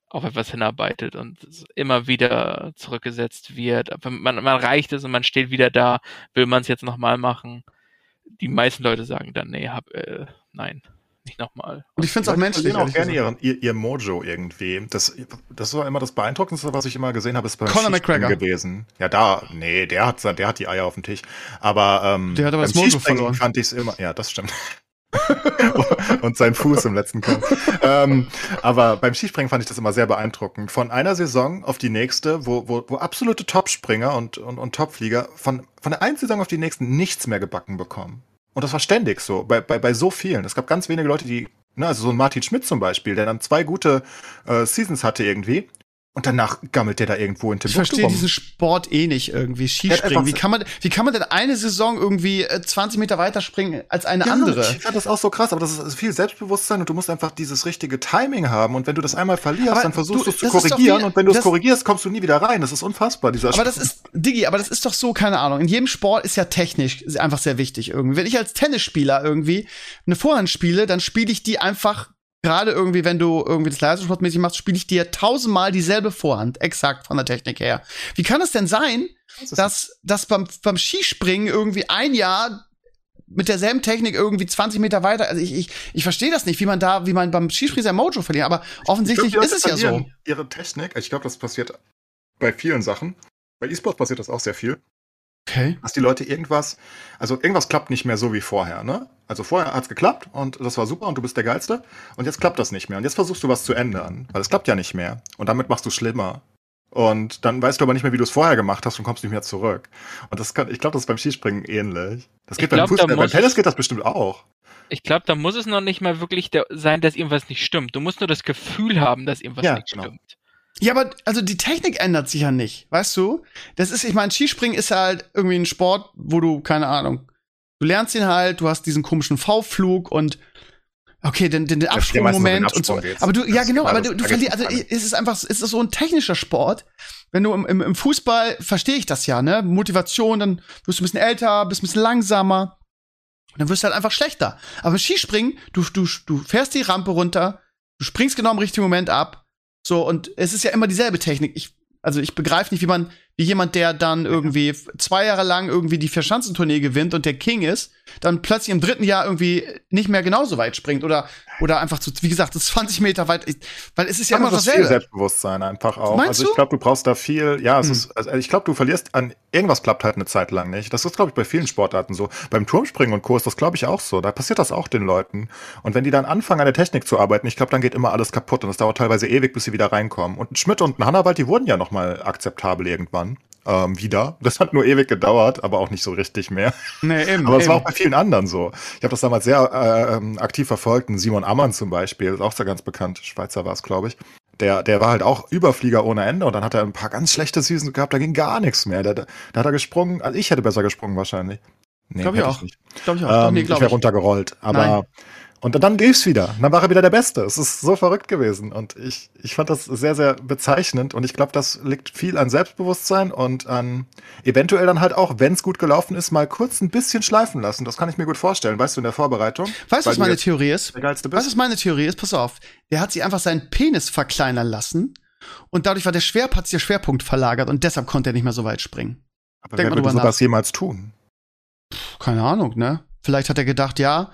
B: auf etwas hinarbeitet und immer wieder zurückgesetzt wird. Man, man reicht es und man steht wieder da, will man es jetzt nochmal machen. Die meisten Leute sagen dann, nee, hab, äh, nein, nicht nochmal.
A: Und ich finde es auch
C: Die
A: menschlich.
C: auch gerne ihren, ihr, ihr Mojo irgendwie. Das, das war immer das Beeindruckendste, was ich immer gesehen habe, ist beim
A: Conor McGregor.
C: gewesen. Ja, da, nee, der hat, der hat die Eier auf dem Tisch. Aber, ähm,
A: Der hat aber
C: beim
A: das Mojo
C: Skispringen
A: verloren.
C: fand ich es immer, ja, das stimmt. und sein Fuß im letzten Kampf. ähm, aber beim Skispringen fand ich das immer sehr beeindruckend. Von einer Saison auf die nächste, wo, wo, wo absolute Topspringer und, und, und Topflieger von, von der einen Saison auf die nächsten nichts mehr gebacken bekommen. Und das war ständig so, bei, bei, bei so vielen. Es gab ganz wenige Leute, die, ne, also so ein Martin Schmidt zum Beispiel, der dann zwei gute äh, Seasons hatte irgendwie. Und danach gammelt der da irgendwo in
A: Ich
C: Timbuktu
A: verstehe
C: rum.
A: diesen Sport eh nicht irgendwie. Skispringen. Wie kann man, wie kann man denn eine Saison irgendwie äh, 20 Meter weiter springen als eine
C: Ja,
A: andere?
C: Ich fand das auch so krass, aber das ist viel Selbstbewusstsein und du musst einfach dieses richtige Timing haben. Und wenn du das einmal verlierst,
A: Aber
C: dann versuchst
A: du,
C: es zu korrigieren.
A: wie-
C: Und wenn du es korrigierst, kommst du nie wieder rein. Das ist unfassbar, dieser
A: Aber das ist, Diggi, aber das ist doch so, keine Ahnung. In jedem Sport ist ja technisch einfach sehr wichtig irgendwie. Wenn ich als Tennisspieler irgendwie eine Vorhand spiele, dann spiele ich die einfach, gerade irgendwie, wenn du irgendwie das leistungssportmäßig machst, spiele ich dir tausendmal dieselbe Vorhand. Exakt von der Technik her. Wie kann es denn sein, dass, dass beim, beim Skispringen irgendwie ein Jahr mit derselben Technik irgendwie 20 Meter weiter, also ich, ich, ich verstehe das nicht, wie man da, wie man beim Skispringen sein Mojo verliert, aber offensichtlich
C: Ich glaub,
A: ist es ja so.
C: Ihre Technik, ich glaube, das passiert bei vielen Sachen. Bei E-Sport passiert das auch sehr viel.
A: Okay.
C: dass die Leute irgendwas, also irgendwas klappt nicht mehr so wie vorher, ne? Also vorher hat's geklappt und das war super und du bist der Geilste und jetzt klappt das nicht mehr und jetzt versuchst du was zu ändern, weil es klappt ja nicht mehr und damit machst du schlimmer. Und dann weißt du aber nicht mehr, wie du es vorher gemacht hast und kommst nicht mehr zurück. Und das kann, ich glaube, das ist beim Skispringen ähnlich. Das
B: Ich
C: geht beim
B: glaub, da
C: Fußball, beim Tennis
B: es-
C: geht das bestimmt auch.
B: Ich glaube, da muss es noch nicht mal wirklich der, sein, dass irgendwas nicht stimmt. Du musst nur das Gefühl haben, dass irgendwas
C: Ja,
B: nicht
C: genau.
B: stimmt.
A: Ja, aber also die Technik ändert sich ja nicht, weißt du? Das ist, ich meine, Skispringen ist ja halt irgendwie ein Sport, wo du, keine Ahnung, du lernst ihn halt, du hast diesen komischen V-Flug und okay, den, den, den
C: Ja,
A: Absprungmoment und so.
C: geht's.
A: Aber du, ja
C: Das ist
A: genau, aber du, du verlierst, also
C: alles.
A: es ist einfach, es ist so ein technischer Sport. Wenn du im, im, im Fußball, verstehe ich das ja, ne? Motivation, dann wirst du ein bisschen älter, bist ein bisschen langsamer. Und dann wirst du halt einfach schlechter. Aber im Skispringen, du, du, du fährst die Rampe runter, du springst genau im richtigen Moment ab. So, und es ist ja immer dieselbe Technik. Ich, also ich begreife nicht, wie man, wie jemand, der dann irgendwie zwei Jahre lang irgendwie die Verschanzentournee gewinnt und der King ist, dann plötzlich im dritten Jahr irgendwie nicht mehr genauso weit springt oder, oder einfach zu, wie gesagt, das 20 Meter weit, weil es ist ja
C: Aber
A: immer
C: das ist viel
A: dasselbe.
C: Selbstbewusstsein einfach auch.
A: Meinst
C: also ich glaube, du brauchst da viel, ja, es
A: Hm.
C: ist, also ich glaube, du verlierst an irgendwas klappt halt eine Zeit lang nicht. Das ist, glaube ich, bei vielen Sportarten so. Beim Turmspringen und Co. ist das, glaube ich, auch so. Da passiert das auch den Leuten. Und wenn die dann anfangen, an der Technik zu arbeiten, ich glaube, dann geht immer alles kaputt und es dauert teilweise ewig, bis sie wieder reinkommen. Und Schmidt und Hannawald, die wurden ja noch mal akzeptabel irgendwann. Ähm, wieder. Das hat nur ewig gedauert, aber auch nicht so richtig mehr.
A: Nee, eben,
C: Aber es war auch bei vielen anderen so. Ich habe das damals sehr äh, ähm, aktiv verfolgt. Ein Simon Ammann zum Beispiel, ist auch sehr ganz bekannt. Schweizer war es, glaube ich. Der, der war halt auch Überflieger ohne Ende und dann hat er ein paar ganz schlechte Seasons gehabt, da ging gar nichts mehr. Da, da hat er gesprungen, also ich hätte besser gesprungen wahrscheinlich. Nee,
A: Glaub ich
C: hätte
A: auch.
C: nicht.
A: Glaub ich auch.
C: Ähm,
A: nee,
C: ich
A: glaub
C: wäre
A: ich.
C: runtergerollt. Aber
A: Nein.
C: Und dann lief's wieder. Dann war er wieder der Beste. Es ist so verrückt gewesen. Und ich, ich fand das sehr, sehr bezeichnend. Und ich glaube, das liegt viel an Selbstbewusstsein und an eventuell dann halt auch, wenn es gut gelaufen ist, mal kurz ein bisschen schleifen lassen. Das kann ich mir gut vorstellen. Weißt du, in der Vorbereitung.
A: Weißt du, was meine Theorie ist? Weißt du, was meine Theorie ist? Pass auf. Der hat sich einfach seinen Penis verkleinern lassen und dadurch war der Schwerpunkt, hat sich der Schwerpunkt verlagert und deshalb konnte er nicht mehr so weit springen.
C: Aber
A: denk
C: wer würde sowas jemals tun?
A: Keine Ahnung, ne? Vielleicht hat er gedacht, ja,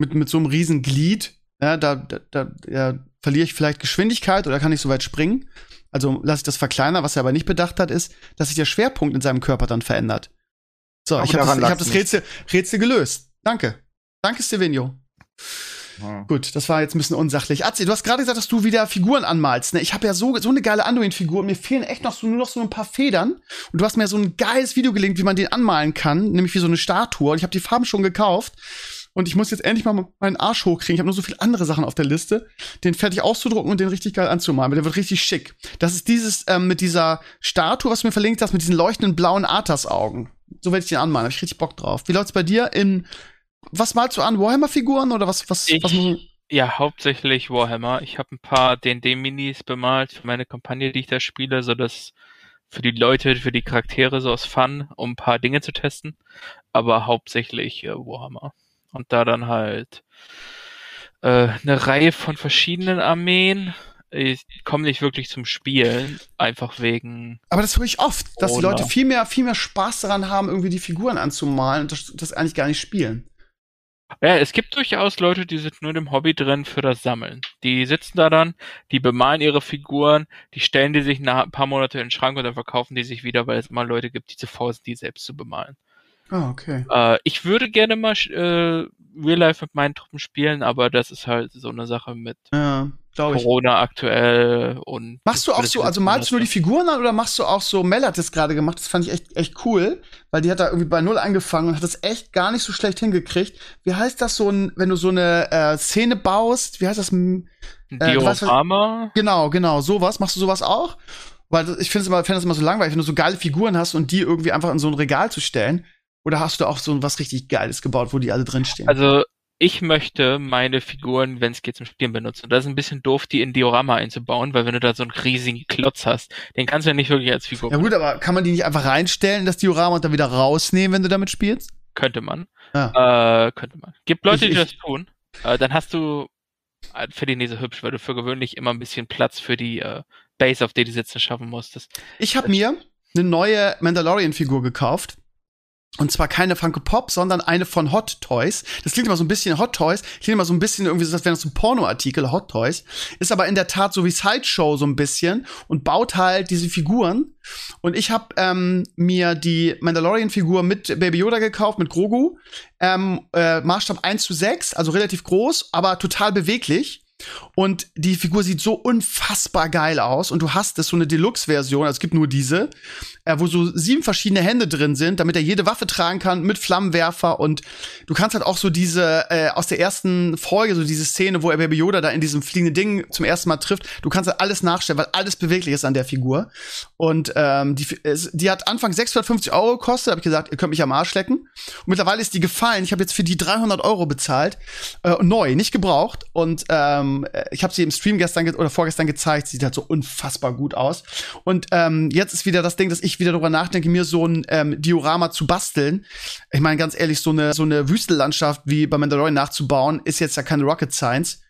A: mit, mit so einem riesen Glied, ja, da, da, da ja, verliere ich vielleicht Geschwindigkeit oder kann ich so weit springen. Also lasse ich das verkleinern. Was er aber nicht bedacht hat, ist, dass sich der Schwerpunkt in seinem Körper dann verändert. So,
C: Aber
A: ich habe das, ich hab das. Rätsel, Rätsel gelöst. Danke. Danke, Stevenio.
C: Hm.
A: Gut, das war jetzt ein bisschen unsachlich. Atzi, du hast gerade gesagt, dass du wieder Figuren anmalst. Ne? Ich habe ja so, so eine geile Anduin-Figur mir fehlen echt noch so, nur noch so ein paar Federn. Und du hast mir so ein geiles Video gelinkt, wie man den anmalen kann, nämlich wie so eine Statue. Und ich habe die Farben schon gekauft. Und ich muss jetzt endlich mal meinen Arsch hochkriegen. Ich habe nur so viele andere Sachen auf der Liste, den fertig auszudrucken und den richtig geil anzumalen. Der wird richtig schick. Das ist dieses ähm, mit dieser Statue, was du mir verlinkt hast, mit diesen leuchtenden blauen Arthas-Augen. So werde ich den anmalen. Habe ich richtig Bock drauf. Wie läuft's bei dir in was malst du an? Warhammer-Figuren oder was, was,
B: Ich-
A: was
B: Ja, hauptsächlich Warhammer. Ich habe ein paar D&D-Minis bemalt für meine Kampagne, die ich da spiele, so dass für die Leute, für die Charaktere so aus Fun, um ein paar Dinge zu testen. Aber hauptsächlich äh, Warhammer. Und da dann halt äh, eine Reihe von verschiedenen Armeen. Ich komme nicht wirklich zum Spielen, einfach wegen
A: Aber das höre ich oft, dass die? Leute viel mehr, viel mehr Spaß daran haben, irgendwie die Figuren anzumalen und das, das eigentlich gar nicht spielen.
B: Ja, es gibt durchaus Leute, die sind nur im Hobby drin für das Sammeln. Die sitzen da dann, die bemalen ihre Figuren, die stellen die sich nach ein paar Monate in den Schrank und dann verkaufen die sich wieder, weil es immer Leute gibt, die zu faul sind, die selbst zu bemalen.
A: Ah, okay.
B: Äh, ich würde gerne mal äh, Real Life mit meinen Truppen spielen, aber das ist halt so eine Sache mit
A: Ja. glaube ich.
B: Corona aktuell und.
A: Machst du auch so, also malst du nur die Figuren an oder machst du auch so, Mel hat das gerade gemacht, das fand ich echt, echt cool, weil die hat da irgendwie bei Null angefangen und hat das echt gar nicht so schlecht hingekriegt. Wie heißt das so ein, wenn du so eine äh, Szene baust, wie heißt das?
B: Ein äh, Diorama?
A: Genau, genau, sowas. Machst du sowas auch? Weil ich finde es immer, find das immer so langweilig, wenn du so geile Figuren hast und die irgendwie einfach in so ein Regal zu stellen. Oder hast du auch so was richtig Geiles gebaut, wo die alle drinstehen?
B: Also ich möchte meine Figuren, wenn es geht, zum Spielen benutzen. Und das ist ein bisschen doof, die in Diorama einzubauen, weil wenn du da so einen riesigen Klotz hast, den kannst du ja nicht wirklich als Figur
A: Ja gut, aber kann man die nicht einfach reinstellen, das Diorama und dann wieder rausnehmen, wenn du damit spielst?
B: Könnte man. Ja. Äh, könnte man. Gibt Leute, ich, die das tun. Äh, dann hast du äh, für die Nese hübsch, weil du für gewöhnlich immer ein bisschen Platz für die äh, Base, auf der die sitzen, schaffen musstest.
A: Ich habe mir eine neue Mandalorian-Figur gekauft. Und zwar keine Funko Pop, sondern eine von Hot Toys. Das klingt immer so ein bisschen Hot Toys, klingt immer so ein bisschen irgendwie so, als wären das so Pornoartikel, Hot Toys. Ist aber in der Tat so wie Sideshow so ein bisschen und baut halt diese Figuren. Und ich habe ähm, mir die Mandalorian-Figur mit Baby Yoda gekauft, mit Grogu. Ähm, äh, Maßstab 1 zu 6, also relativ groß, aber total beweglich. Und die Figur sieht so unfassbar geil aus. Und du hast es so eine Deluxe-Version, also es gibt nur diese, äh, wo so sieben verschiedene Hände drin sind, damit er jede Waffe tragen kann mit Flammenwerfer. Und du kannst halt auch so diese, äh, aus der ersten Folge, so diese Szene, wo er Baby Yoda da in diesem fliegenden Ding zum ersten Mal trifft, du kannst halt alles nachstellen, weil alles beweglich ist an der Figur. Und ähm, die, die hat Anfang 650 Euro gekostet, habe ich gesagt, ihr könnt mich am Arsch lecken. Und mittlerweile ist die gefallen. Ich habe jetzt für die 300 Euro bezahlt, äh, neu, nicht gebraucht. Und ähm, ich habe sie im Stream gestern oder vorgestern gezeigt. Sieht halt so unfassbar gut aus. Und ähm, jetzt ist wieder das Ding, dass ich wieder darüber nachdenke, mir so ein ähm, Diorama zu basteln. Ich meine, ganz ehrlich, so eine, so eine Wüstenlandschaft wie bei Mandalorian nachzubauen, ist jetzt ja keine Rocket Science.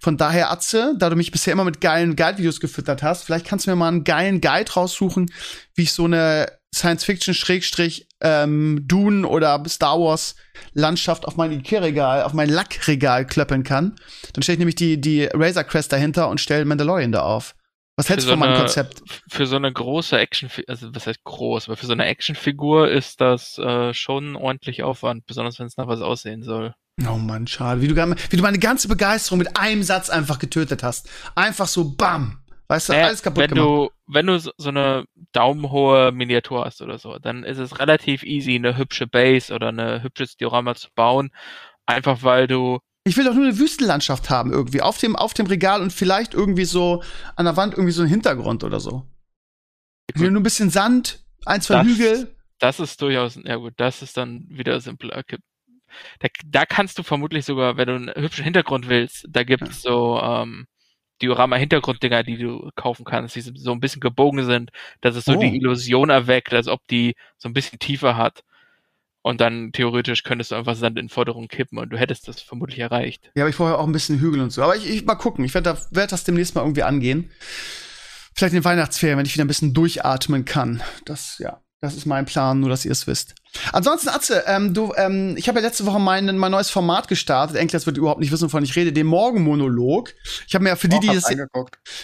A: Von daher, Atze, da du mich bisher immer mit geilen Guide-Videos gefüttert hast, vielleicht kannst du mir mal einen geilen Guide raussuchen, wie ich so eine Science-Fiction-Schrägstrich ähm, oder Star Wars Landschaft auf mein Ikea-Regal, auf mein Lackregal klöppeln kann. Dann stelle ich nämlich die, die Razor Crest dahinter und stelle Mandalorian da auf. Was hältst du von meinem Konzept?
B: Für so eine große Action, also was heißt groß, aber für so eine Actionfigur ist das äh, schon ordentlich Aufwand, besonders wenn es nach was aussehen soll.
A: Oh Mann, schade. Wie du, wie du meine ganze Begeisterung mit einem Satz einfach getötet hast. Einfach so BAM. Weißt du,
B: naja,
A: alles kaputt
B: wenn
A: gemacht.
B: Du, wenn du so eine daumenhohe Miniatur hast oder so, dann ist es relativ easy, eine hübsche Base oder ein hübsches Diorama zu bauen. Einfach weil du
A: ich will doch nur eine Wüstenlandschaft haben irgendwie auf dem auf dem Regal und vielleicht irgendwie so an der Wand irgendwie so ein Hintergrund oder so. Ich will nur ein bisschen Sand, ein zwei
B: das,
A: Hügel.
B: Das ist durchaus, ja gut, das ist dann wieder simpler. Da, da kannst du vermutlich sogar, wenn du einen hübschen Hintergrund willst, da gibt's ja. so ähm, Diorama-Hintergrunddinger, die du kaufen kannst, die so ein bisschen gebogen sind, dass es so oh. die Illusion erweckt, als ob die so ein bisschen tiefer hat. Und dann theoretisch könntest du einfach Sand in Forderung kippen und du hättest das vermutlich erreicht.
A: Ja, aber ich vorher auch ein bisschen Hügel und so. Aber ich, ich mal gucken. Ich werde da, werd das demnächst mal irgendwie angehen. Vielleicht in den Weihnachtsferien, wenn ich wieder ein bisschen durchatmen kann. Das, ja. Das ist mein Plan, nur dass ihr es wisst. Ansonsten, Atze, ähm, du, ähm, ich habe ja letzte Woche mein, mein neues Format gestartet. Enkles wird überhaupt nicht wissen, wovon ich rede, den Morgenmonolog. Ich habe mir ja für die, die es,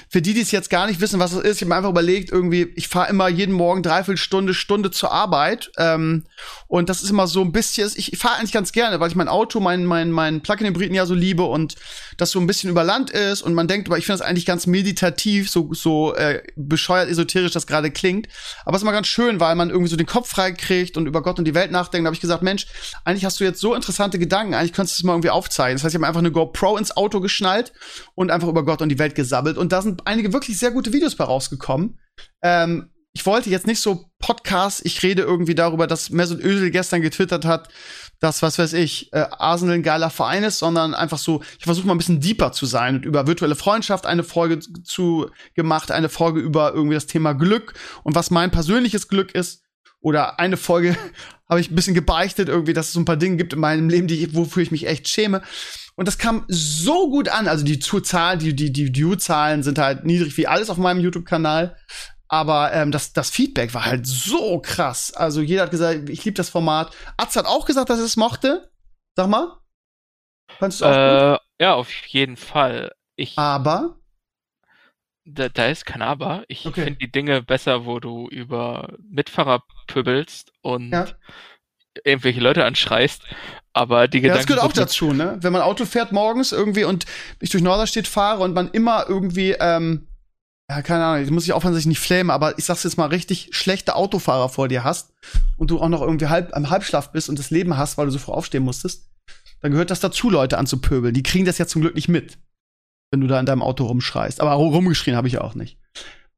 A: für die, die es jetzt gar nicht wissen, was es ist, ich habe mir einfach überlegt, irgendwie, ich fahre immer jeden Morgen dreiviertel Stunde, Stunde zur Arbeit. Ähm, und das ist immer so ein bisschen, ich, ich fahre eigentlich ganz gerne, weil ich mein Auto, mein, mein, mein Plug-in-Hybriden ja so liebe und das so ein bisschen über Land ist und man denkt, aber ich finde das eigentlich ganz meditativ, so, so äh, bescheuert esoterisch das gerade klingt. Aber es ist immer ganz schön, weil man man irgendwie so den Kopf frei kriegt und über Gott und die Welt nachdenkt, habe ich gesagt, Mensch, eigentlich hast du jetzt so interessante Gedanken, eigentlich könntest du es mal irgendwie aufzeigen. Das heißt, ich habe einfach eine GoPro ins Auto geschnallt und einfach über Gott und die Welt gesabbelt. Und da sind einige wirklich sehr gute Videos bei rausgekommen. Ähm, ich wollte jetzt nicht so Podcasts, ich rede irgendwie darüber, dass Mesut Özil gestern getwittert hat, dass, was weiß ich, äh, Arsenal ein geiler Verein ist, sondern einfach so, ich versuche mal ein bisschen deeper zu sein und über virtuelle Freundschaft eine Folge zu gemacht, eine Folge über irgendwie das Thema Glück und was mein persönliches Glück ist. Oder eine Folge habe ich ein bisschen gebeichtet, irgendwie, dass es so ein paar Dinge gibt in meinem Leben, die, wofür ich mich echt schäme. Und das kam so gut an. Also die Zahlen, die, die, die View-Zahlen sind halt niedrig wie alles auf meinem YouTube-Kanal. Aber ähm, das, das Feedback war halt so krass. Also jeder hat gesagt, ich liebe das Format. Atz hat auch gesagt, dass er es mochte. Sag mal.
B: Fandest du auch äh, gut? Ja, auf jeden Fall. Ich,
A: Aber?
B: Da, da ist kein Aber. Ich okay. finde die Dinge besser, wo du über Mitfahrer pöbelst und ja. irgendwelche Leute anschreist, Aber die
A: Ja,
B: Gedanken.
A: das gehört auch dazu, ne? Wenn man Auto fährt morgens irgendwie und ich durch Norderstedt fahre und man immer irgendwie, ähm, ja, keine Ahnung, ich muss ich aufpassen, dass ich nicht fläme, aber ich sag's jetzt mal richtig, schlechte Autofahrer vor dir hast und du auch noch irgendwie halb am Halbschlaf bist und das Leben hast, weil du so früh aufstehen musstest, dann gehört das dazu, Leute anzupöbeln. Die kriegen das ja zum Glück nicht mit, wenn du da in deinem Auto rumschreist. Aber rumgeschrien habe ich auch nicht.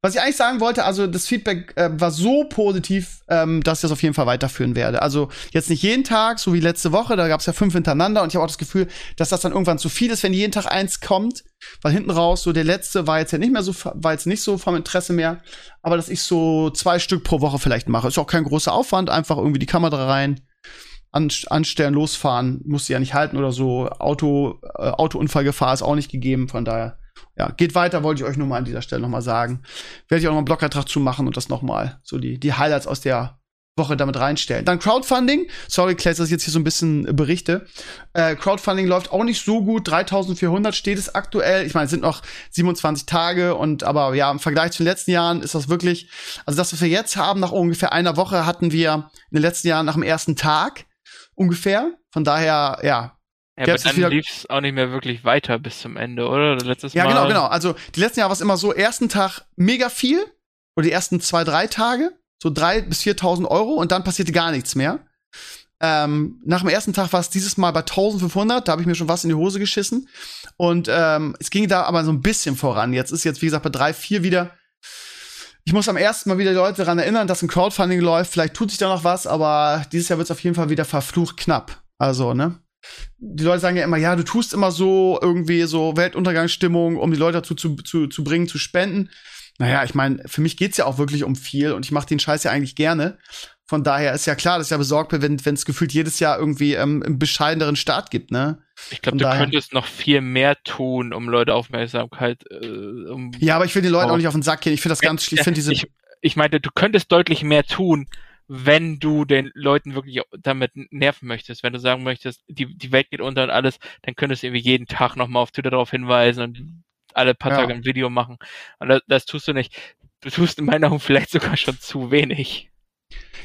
A: Was ich eigentlich sagen wollte, also das Feedback äh, war so positiv, ähm, dass ich das auf jeden Fall weiterführen werde. Also jetzt nicht jeden Tag, so wie letzte Woche, da gab es ja fünf hintereinander und ich habe auch das Gefühl, dass das dann irgendwann zu viel ist, wenn jeden Tag eins kommt, weil hinten raus so der letzte war jetzt ja nicht mehr so, war jetzt nicht so vom Interesse mehr, aber dass ich so zwei Stück pro Woche vielleicht mache. Ist auch kein großer Aufwand, einfach irgendwie die Kamera rein, an, anstellen, losfahren, muss sie ja nicht halten oder so. Auto, äh, Autounfallgefahr ist auch nicht gegeben, von daher ja, geht weiter, wollte ich euch nur mal an dieser Stelle noch mal sagen. Werde ich auch noch einen Blogbeitrag zu machen und das noch mal so die, die Highlights aus der Woche damit reinstellen. Dann Crowdfunding. Sorry, Clay, dass ich jetzt hier so ein bisschen äh, berichte. Äh, Crowdfunding läuft auch nicht so gut. 3400 steht es aktuell. Ich meine, es sind noch 27 Tage und aber ja, im Vergleich zu den letzten Jahren ist das wirklich, also das, was wir jetzt haben, nach ungefähr einer Woche hatten wir in den letzten Jahren nach dem ersten Tag ungefähr. Von daher, ja,
B: Ja,
A: Jetzt
B: aber dann lief es auch nicht mehr wirklich weiter bis zum Ende, oder? Letztes
A: Ja,
B: Mal.
A: genau, genau. Also die letzten Jahre war es immer so, ersten Tag mega viel oder die ersten zwei, drei Tage, so drei bis 4.000 Euro und dann passierte gar nichts mehr. Ähm, nach dem ersten Tag war es dieses Mal bei 1500, da habe ich mir schon was in die Hose geschissen. Und ähm, es ging da aber so ein bisschen voran. Jetzt ist jetzt, wie gesagt, bei drei, vier wieder. Ich muss am ersten Mal wieder die Leute daran erinnern, dass ein Crowdfunding läuft. Vielleicht tut sich da noch was, aber dieses Jahr wird es auf jeden Fall wieder verflucht knapp. Also, ne? Die Leute sagen ja immer, ja, du tust immer so irgendwie so Weltuntergangsstimmung, um die Leute dazu zu, zu, zu bringen, zu spenden. Naja, ich meine, für mich geht's ja auch wirklich um viel und ich mache den Scheiß ja eigentlich gerne. Von daher ist ja klar, dass ich ja besorgt bin, wenn es gefühlt jedes Jahr irgendwie ähm, einen bescheideneren Start gibt, ne?
B: Ich glaube, du
A: daher-
B: könntest noch viel mehr tun, um Leute Aufmerksamkeit. Äh, um
A: Ja, aber ich will den Leuten auch nicht auf den Sack gehen. Ich finde das ganz. Ich finde diese.
B: ich, ich meinte, du könntest deutlich mehr tun, wenn du den Leuten wirklich damit nerven möchtest. Wenn du sagen möchtest, die, die Welt geht unter und alles, dann könntest du irgendwie jeden Tag nochmal auf Twitter darauf hinweisen und alle paar
A: Ja.
B: Tage ein Video machen. Und das, das tust du nicht. Du tust in meinen Augen vielleicht sogar schon zu wenig.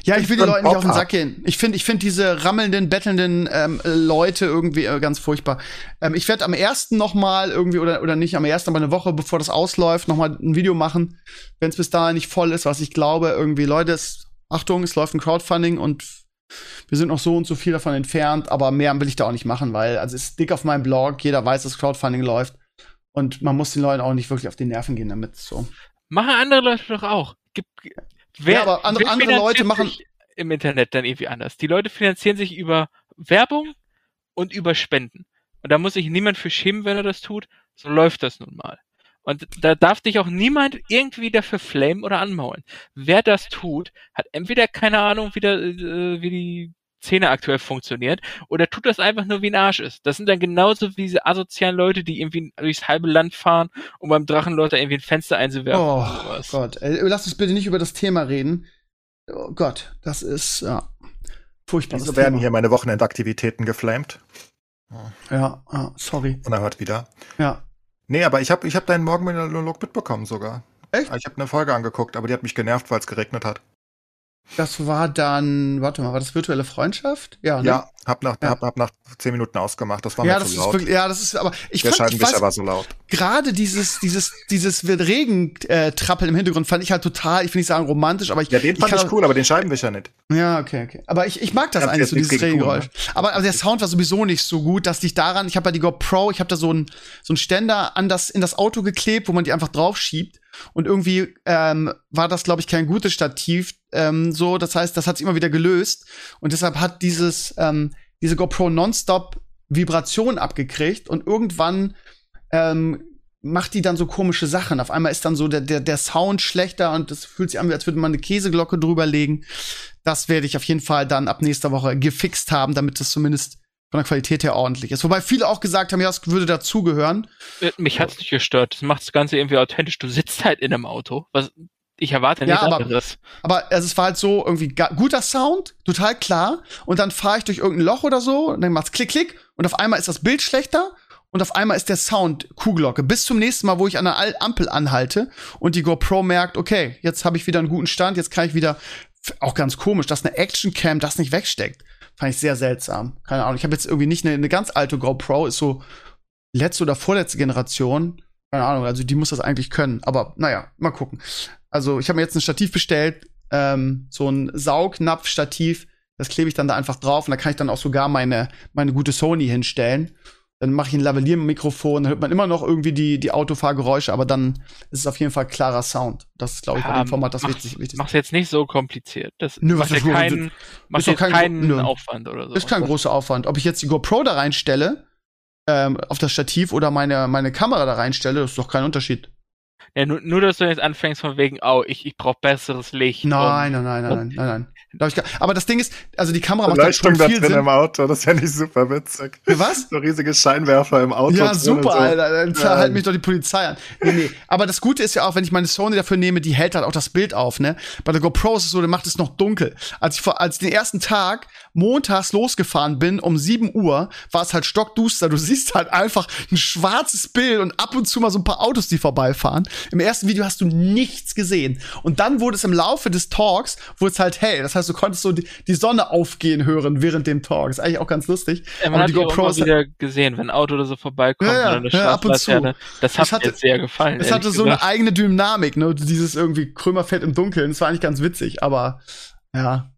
A: Ja, ich will die Leuten nicht auf den. Sack gehen. Ich finde ich finde diese rammelnden, bettelnden ähm, Leute irgendwie äh, ganz furchtbar. Ähm, ich werde am ersten noch mal irgendwie, oder, oder nicht am ersten, aber eine Woche bevor das ausläuft, noch mal ein Video machen, wenn es bis dahin nicht voll ist, was ich glaube. Irgendwie, Leute, es, Achtung, es läuft ein Crowdfunding und wir sind noch so und so viel davon entfernt, aber mehr will ich da auch nicht machen, weil, also es ist dick auf meinem Blog, jeder weiß, dass Crowdfunding läuft. Und man muss den Leuten auch nicht wirklich auf die Nerven gehen damit. So.
B: Machen andere Leute doch auch. Gibt, wer,
A: Ja, aber andere- andere Leute machen-
B: im Internet dann irgendwie anders. Die Leute finanzieren sich über Werbung und über Spenden. Und da muss sich niemand für schämen, wenn er das tut. So läuft das nun mal. Und da darf dich auch niemand irgendwie dafür flamen oder anmaulen. Wer das tut, hat entweder keine Ahnung, wie, der, äh, wie die Szene aktuell funktioniert, oder tut das einfach nur wie ein Arsch ist. Das sind dann genauso wie diese asozialen Leute, die irgendwie durchs halbe Land fahren, um beim Drachenlord da irgendwie ein Fenster einzuwerfen.
A: Oh. Gott, ey, lass uns bitte nicht über das Thema reden. Oh Gott, das ist ja furchtbares
C: Wieso werden
A: Thema.
C: hier meine Wochenendaktivitäten geflamed?
A: Ja, sorry.
C: Unerhört wieder.
A: Ja.
C: Nee, aber ich habe ich hab deinen Morgenmonolog mitbekommen sogar.
A: Echt?
C: Ich habe eine Folge angeguckt, aber die hat mich genervt, weil es geregnet hat.
A: Das war dann, warte mal, war das virtuelle Freundschaft? Ja, ne?
C: Ja, hab nach,
A: Ja.
C: Hab, hab nach zehn Minuten ausgemacht. Das war
A: ja,
C: mir
A: das
C: zu
A: ist
C: laut.
A: wirklich, ja, das ist, aber ich
C: Der
A: fand, ich
C: Scheibenwischer
A: weiß,
C: war so laut.
A: gerade dieses, dieses, dieses Regentrappeln im Hintergrund fand ich halt total, ich will nicht sagen romantisch, aber ich,
C: Ja, den fand
A: kann
C: ich, cool, aber den Scheibenwischer nicht.
A: Ja, okay, okay. Aber ich, ich mag das
C: Ich
A: eigentlich so, dieses
C: gegen Kuh,
A: Regengeräusch. Aber, aber der Sound war sowieso nicht so gut, dass dich daran, ich habe ja die GoPro, ich habe da so einen so einen Ständer an das, in das Auto geklebt, wo man die einfach drauf schiebt. Und irgendwie ähm, war das, glaube ich, kein gutes Stativ. Ähm, so, das heißt, das hat sich immer wieder gelöst. Und deshalb hat dieses, ähm, diese GoPro nonstop Vibration abgekriegt und irgendwann ähm, macht die dann so komische Sachen. Auf einmal ist dann so der, der, der Sound schlechter und es fühlt sich an, als würde man eine Käseglocke drüber legen. Das werde ich auf jeden Fall dann ab nächster Woche gefixt haben, damit das zumindest von der Qualität her ordentlich ist. Wobei viele auch gesagt haben, ja, es würde dazugehören.
B: Äh, Mich hat's nicht gestört. Das macht das Ganze irgendwie authentisch. Du sitzt halt in einem Auto. Was, ich erwarte
A: Ja,
B: nichts
A: aber-
B: anderes.
A: Aber es war halt so irgendwie guter Sound, total klar. Und dann fahre ich durch irgendein Loch oder so und dann macht's klick, klick. Und auf einmal ist das Bild schlechter. Und auf einmal ist der Sound Kuhglocke. Bis zum nächsten Mal, wo ich an der Ampel anhalte und die GoPro merkt, okay, jetzt habe ich wieder einen guten Stand, jetzt kann ich wieder. Auch ganz komisch, dass eine Actioncam das nicht wegsteckt. Fand ich sehr seltsam. Keine Ahnung. Ich habe jetzt irgendwie nicht eine, eine ganz alte GoPro, ist so letzte oder vorletzte Generation. Keine Ahnung, also die muss das eigentlich können. Aber naja, mal gucken. Also ich habe mir jetzt ein Stativ bestellt, ähm, so ein Saugnapf-Stativ. Das klebe ich dann da einfach drauf und da kann ich dann auch sogar meine, meine gute Sony hinstellen. Dann mache ich ein Lavalier-Mikrofon, dann hört man immer noch irgendwie die, die Autofahrgeräusche, aber dann ist es auf jeden Fall klarer Sound. Das ist, glaube ich, bei dem Format das wichtig, wichtig.
B: Mach's jetzt nicht so kompliziert. Das
A: Nö, was
B: macht ja keinen, macht jetzt
A: kein-
B: keinen
A: nö.
B: Aufwand oder so.
A: Ist kein großer Aufwand. Ob ich jetzt die GoPro da reinstelle, ähm, auf das Stativ oder meine, meine Kamera da reinstelle, ist doch kein Unterschied.
B: Ja, nur, nur, dass du jetzt anfängst von wegen, oh, ich, ich brauche besseres Licht.
A: Nein, nein, nein, nein, nein, nein, nein. Da aber das Ding ist, also die Kamera macht halt
C: Leuchtung
A: schon
C: da
A: viel
C: drin
A: Sinn.
C: im Auto, das fände ich super witzig.
A: Was?
C: So riesige Scheinwerfer im Auto.
A: Ja, super,
C: so.
A: Alter. Dann
C: Ja.
A: zerhalt mich doch die Polizei an. Nee, nee. Aber das Gute ist ja auch, wenn ich meine Sony dafür nehme, die hält halt auch das Bild auf, ne? Bei der GoPro ist es so, der macht es noch dunkel. Als ich, vor, als ich den ersten Tag montags losgefahren bin, um 7 Uhr, war es halt stockduster. Du siehst halt einfach ein schwarzes Bild und ab und zu mal so ein paar Autos, die vorbeifahren. Im ersten Video hast du nichts gesehen. Und dann wurde es im Laufe des Talks, wurde es halt hell. Das heißt, du konntest so die, die Sonne aufgehen hören während dem Talk. Ist eigentlich auch ganz lustig.
B: Ja, man
A: Aber
B: hat
A: die
B: die auch
A: GoPro
B: immer wieder gesehen, wenn ein Auto oder so vorbeikommt
A: Ja, ja,
B: oder eine
A: ja, ab und zu.
B: Straßenlaterne. Das hat
A: Es hatte-
B: mir jetzt sehr gefallen.
A: Es hatte so eine
B: gesagt.
A: eigene Dynamik, ne? Dieses irgendwie Krömerfeld im Dunkeln. Das war eigentlich ganz witzig, aber ja,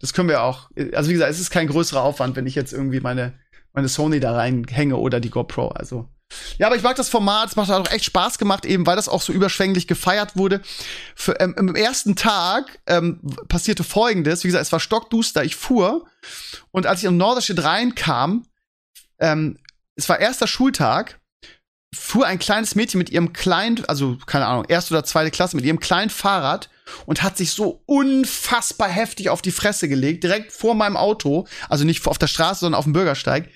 A: das können wir auch. Also wie gesagt, es ist kein größerer Aufwand, wenn ich jetzt irgendwie meine, meine Sony da reinhänge oder die GoPro. Also. Ja, aber ich mag das Format, es macht auch echt Spaß gemacht, eben weil das auch so überschwänglich gefeiert wurde. Für, ähm, Im ersten Tag ähm, passierte folgendes, wie gesagt, es war stockduster, ich fuhr und als ich in Norderstedt reinkam, ähm, es war erster Schultag, fuhr ein kleines Mädchen mit ihrem kleinen, also keine Ahnung, erste oder zweite Klasse, mit ihrem kleinen Fahrrad und hat sich so unfassbar heftig auf die Fresse gelegt, direkt vor meinem Auto, also nicht auf der Straße, sondern auf dem Bürgersteig.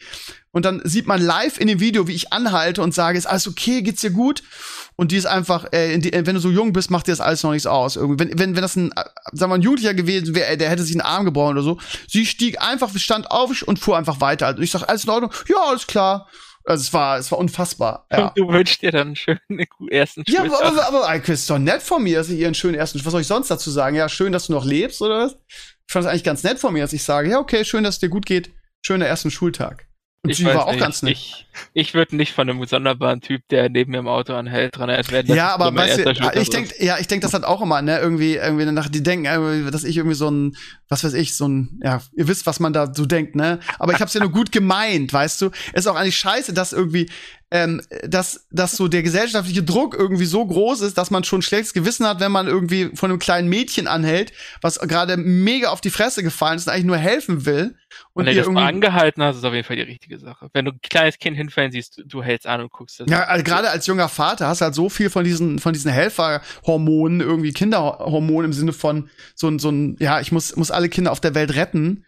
A: Und dann sieht man live in dem Video, wie ich anhalte und sage, ist alles okay, geht's dir gut? Und die ist einfach, äh, die, äh, wenn du so jung bist, macht dir das alles noch nichts aus. Irgendwie, wenn, wenn, wenn das ein, äh, sagen wir, mal, ein Jugendlicher gewesen wäre, der hätte sich einen Arm gebrochen oder so. Sie stieg einfach, stand auf und fuhr einfach weiter. Also ich sag, alles in Ordnung? Ja, alles klar. Also es war, es war unfassbar. Ja.
B: Und du wünschst dir dann einen schönen ersten
A: Ja,
B: Schultag.
A: aber, aber, aber ist doch nett von mir, dass ich ihr einen schönen ersten. Was soll ich sonst dazu sagen? Ja, schön, dass du noch lebst, oder was? Ich fand es eigentlich ganz nett von mir, dass ich sage, ja, okay, schön, dass es dir gut geht. Schöner ersten Schultag.
B: Ich
A: sie war auch
B: nicht.
A: ganz nett.
B: Ich, ich würde nicht von einem sonderbaren Typ, der neben mir im Auto anhält, dran erinnert werden.
A: ja, aber weißt du, ich denk, ja, ich denk das halt auch immer, ne, irgendwie, irgendwie nach, die denken, irgendwie, dass ich irgendwie so ein, was weiß ich, so ein, ja, ihr wisst, was man da so denkt, ne, aber ich hab's ja nur gut gemeint, weißt du, ist auch eigentlich scheiße, dass irgendwie, ähm, dass, dass so der gesellschaftliche Druck irgendwie so groß ist, dass man schon schlechtes Gewissen hat, wenn man irgendwie von einem kleinen Mädchen anhält, was gerade mega auf die Fresse gefallen ist und eigentlich nur helfen will.
B: Und wenn du das mal
A: irgendwie,
B: angehalten hast, ist auf jeden Fall die richtige Sache. Wenn du ein kleines Kind hinfallen siehst, du hältst an und guckst das.
A: Ja, also gerade als junger Vater hast du halt so viel von diesen, von diesen Helferhormonen, irgendwie Kinderhormonen im Sinne von so ein, so ein, ja, ich muss, muss alle Kinder auf der Welt retten,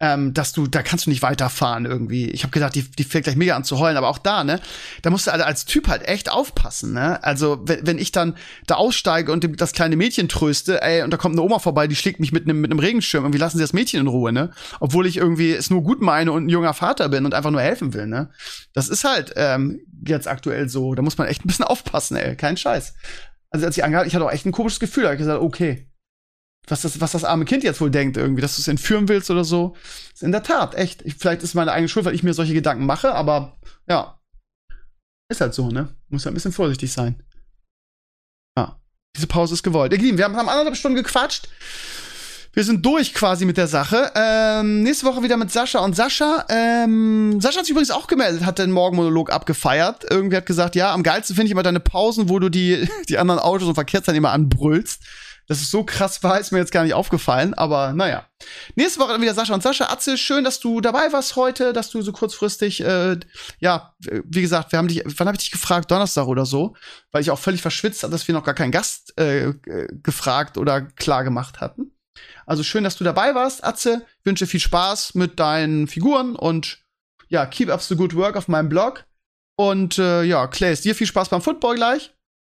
A: ähm, dass du, da kannst du nicht weiterfahren irgendwie. Ich habe gedacht, die, die fängt gleich mega an zu heulen, aber auch da, ne, da musst du als Typ halt echt aufpassen, ne. Also, wenn, wenn ich dann da aussteige und das kleine Mädchen tröste, ey, und da kommt eine Oma vorbei, die schlägt mich mit einem mit einem Regenschirm, irgendwie lassen sie das Mädchen in Ruhe, ne. Obwohl ich irgendwie es nur gut meine und ein junger Vater bin und einfach nur helfen will, ne. Das ist halt ähm, jetzt aktuell so. Da muss man echt ein bisschen aufpassen, ey. Kein Scheiß. Also als ich angehalten, ich hatte auch echt ein komisches Gefühl. Da hab ich gesagt, okay. Was das, was das arme Kind jetzt wohl denkt, irgendwie, dass du es entführen willst oder so. Ist in der Tat, echt. Ich, vielleicht ist meine eigene Schuld, weil ich mir solche Gedanken mache, aber ja. Ist halt so, ne? Muss halt ein bisschen vorsichtig sein. Ja. Diese Pause ist gewollt. Ihr Lieben, wir haben haben anderthalb Stunden gequatscht. Wir sind durch quasi mit der Sache. Ähm, nächste Woche wieder mit Sascha und Sascha. Ähm, Sascha hat sich übrigens auch gemeldet, hat den Morgenmonolog abgefeiert. Irgendwie hat gesagt, ja, am geilsten finde ich immer deine Pausen, wo du die, die anderen Autos und Verkehrsteilnehmer anbrüllst. Dass es so krass war, ist mir jetzt gar nicht aufgefallen, aber naja. Nächste Woche dann wieder Sascha und Sascha. Atze, schön, dass du dabei warst heute, dass du so kurzfristig, äh, ja, wie gesagt, wir haben dich, wann habe ich dich gefragt? Donnerstag oder so, weil ich auch völlig verschwitzt habe, dass wir noch gar keinen Gast äh, äh, gefragt oder klar gemacht hatten. Also schön, dass du dabei warst, Atze. Wünsche viel Spaß mit deinen Figuren und ja, keep up the good work auf meinem Blog. Und äh, ja, Clays, dir viel Spaß beim Football gleich.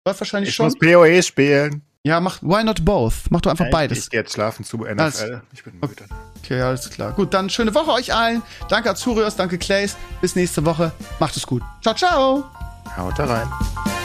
A: Läuft wahrscheinlich
C: Ich
A: schon.
C: muss PoE spielen.
A: Ja, mach, why not both? Mach doch einfach
C: Ich-
A: beides.
C: Ich gehe jetzt schlafen zu NFL.
A: Alles-
C: Ich bin müde.
A: Okay, alles klar. Gut, dann schöne Woche euch allen. Danke Azurios, danke Clays. Bis nächste Woche. Macht es gut. Ciao, ciao.
C: Haut da rein.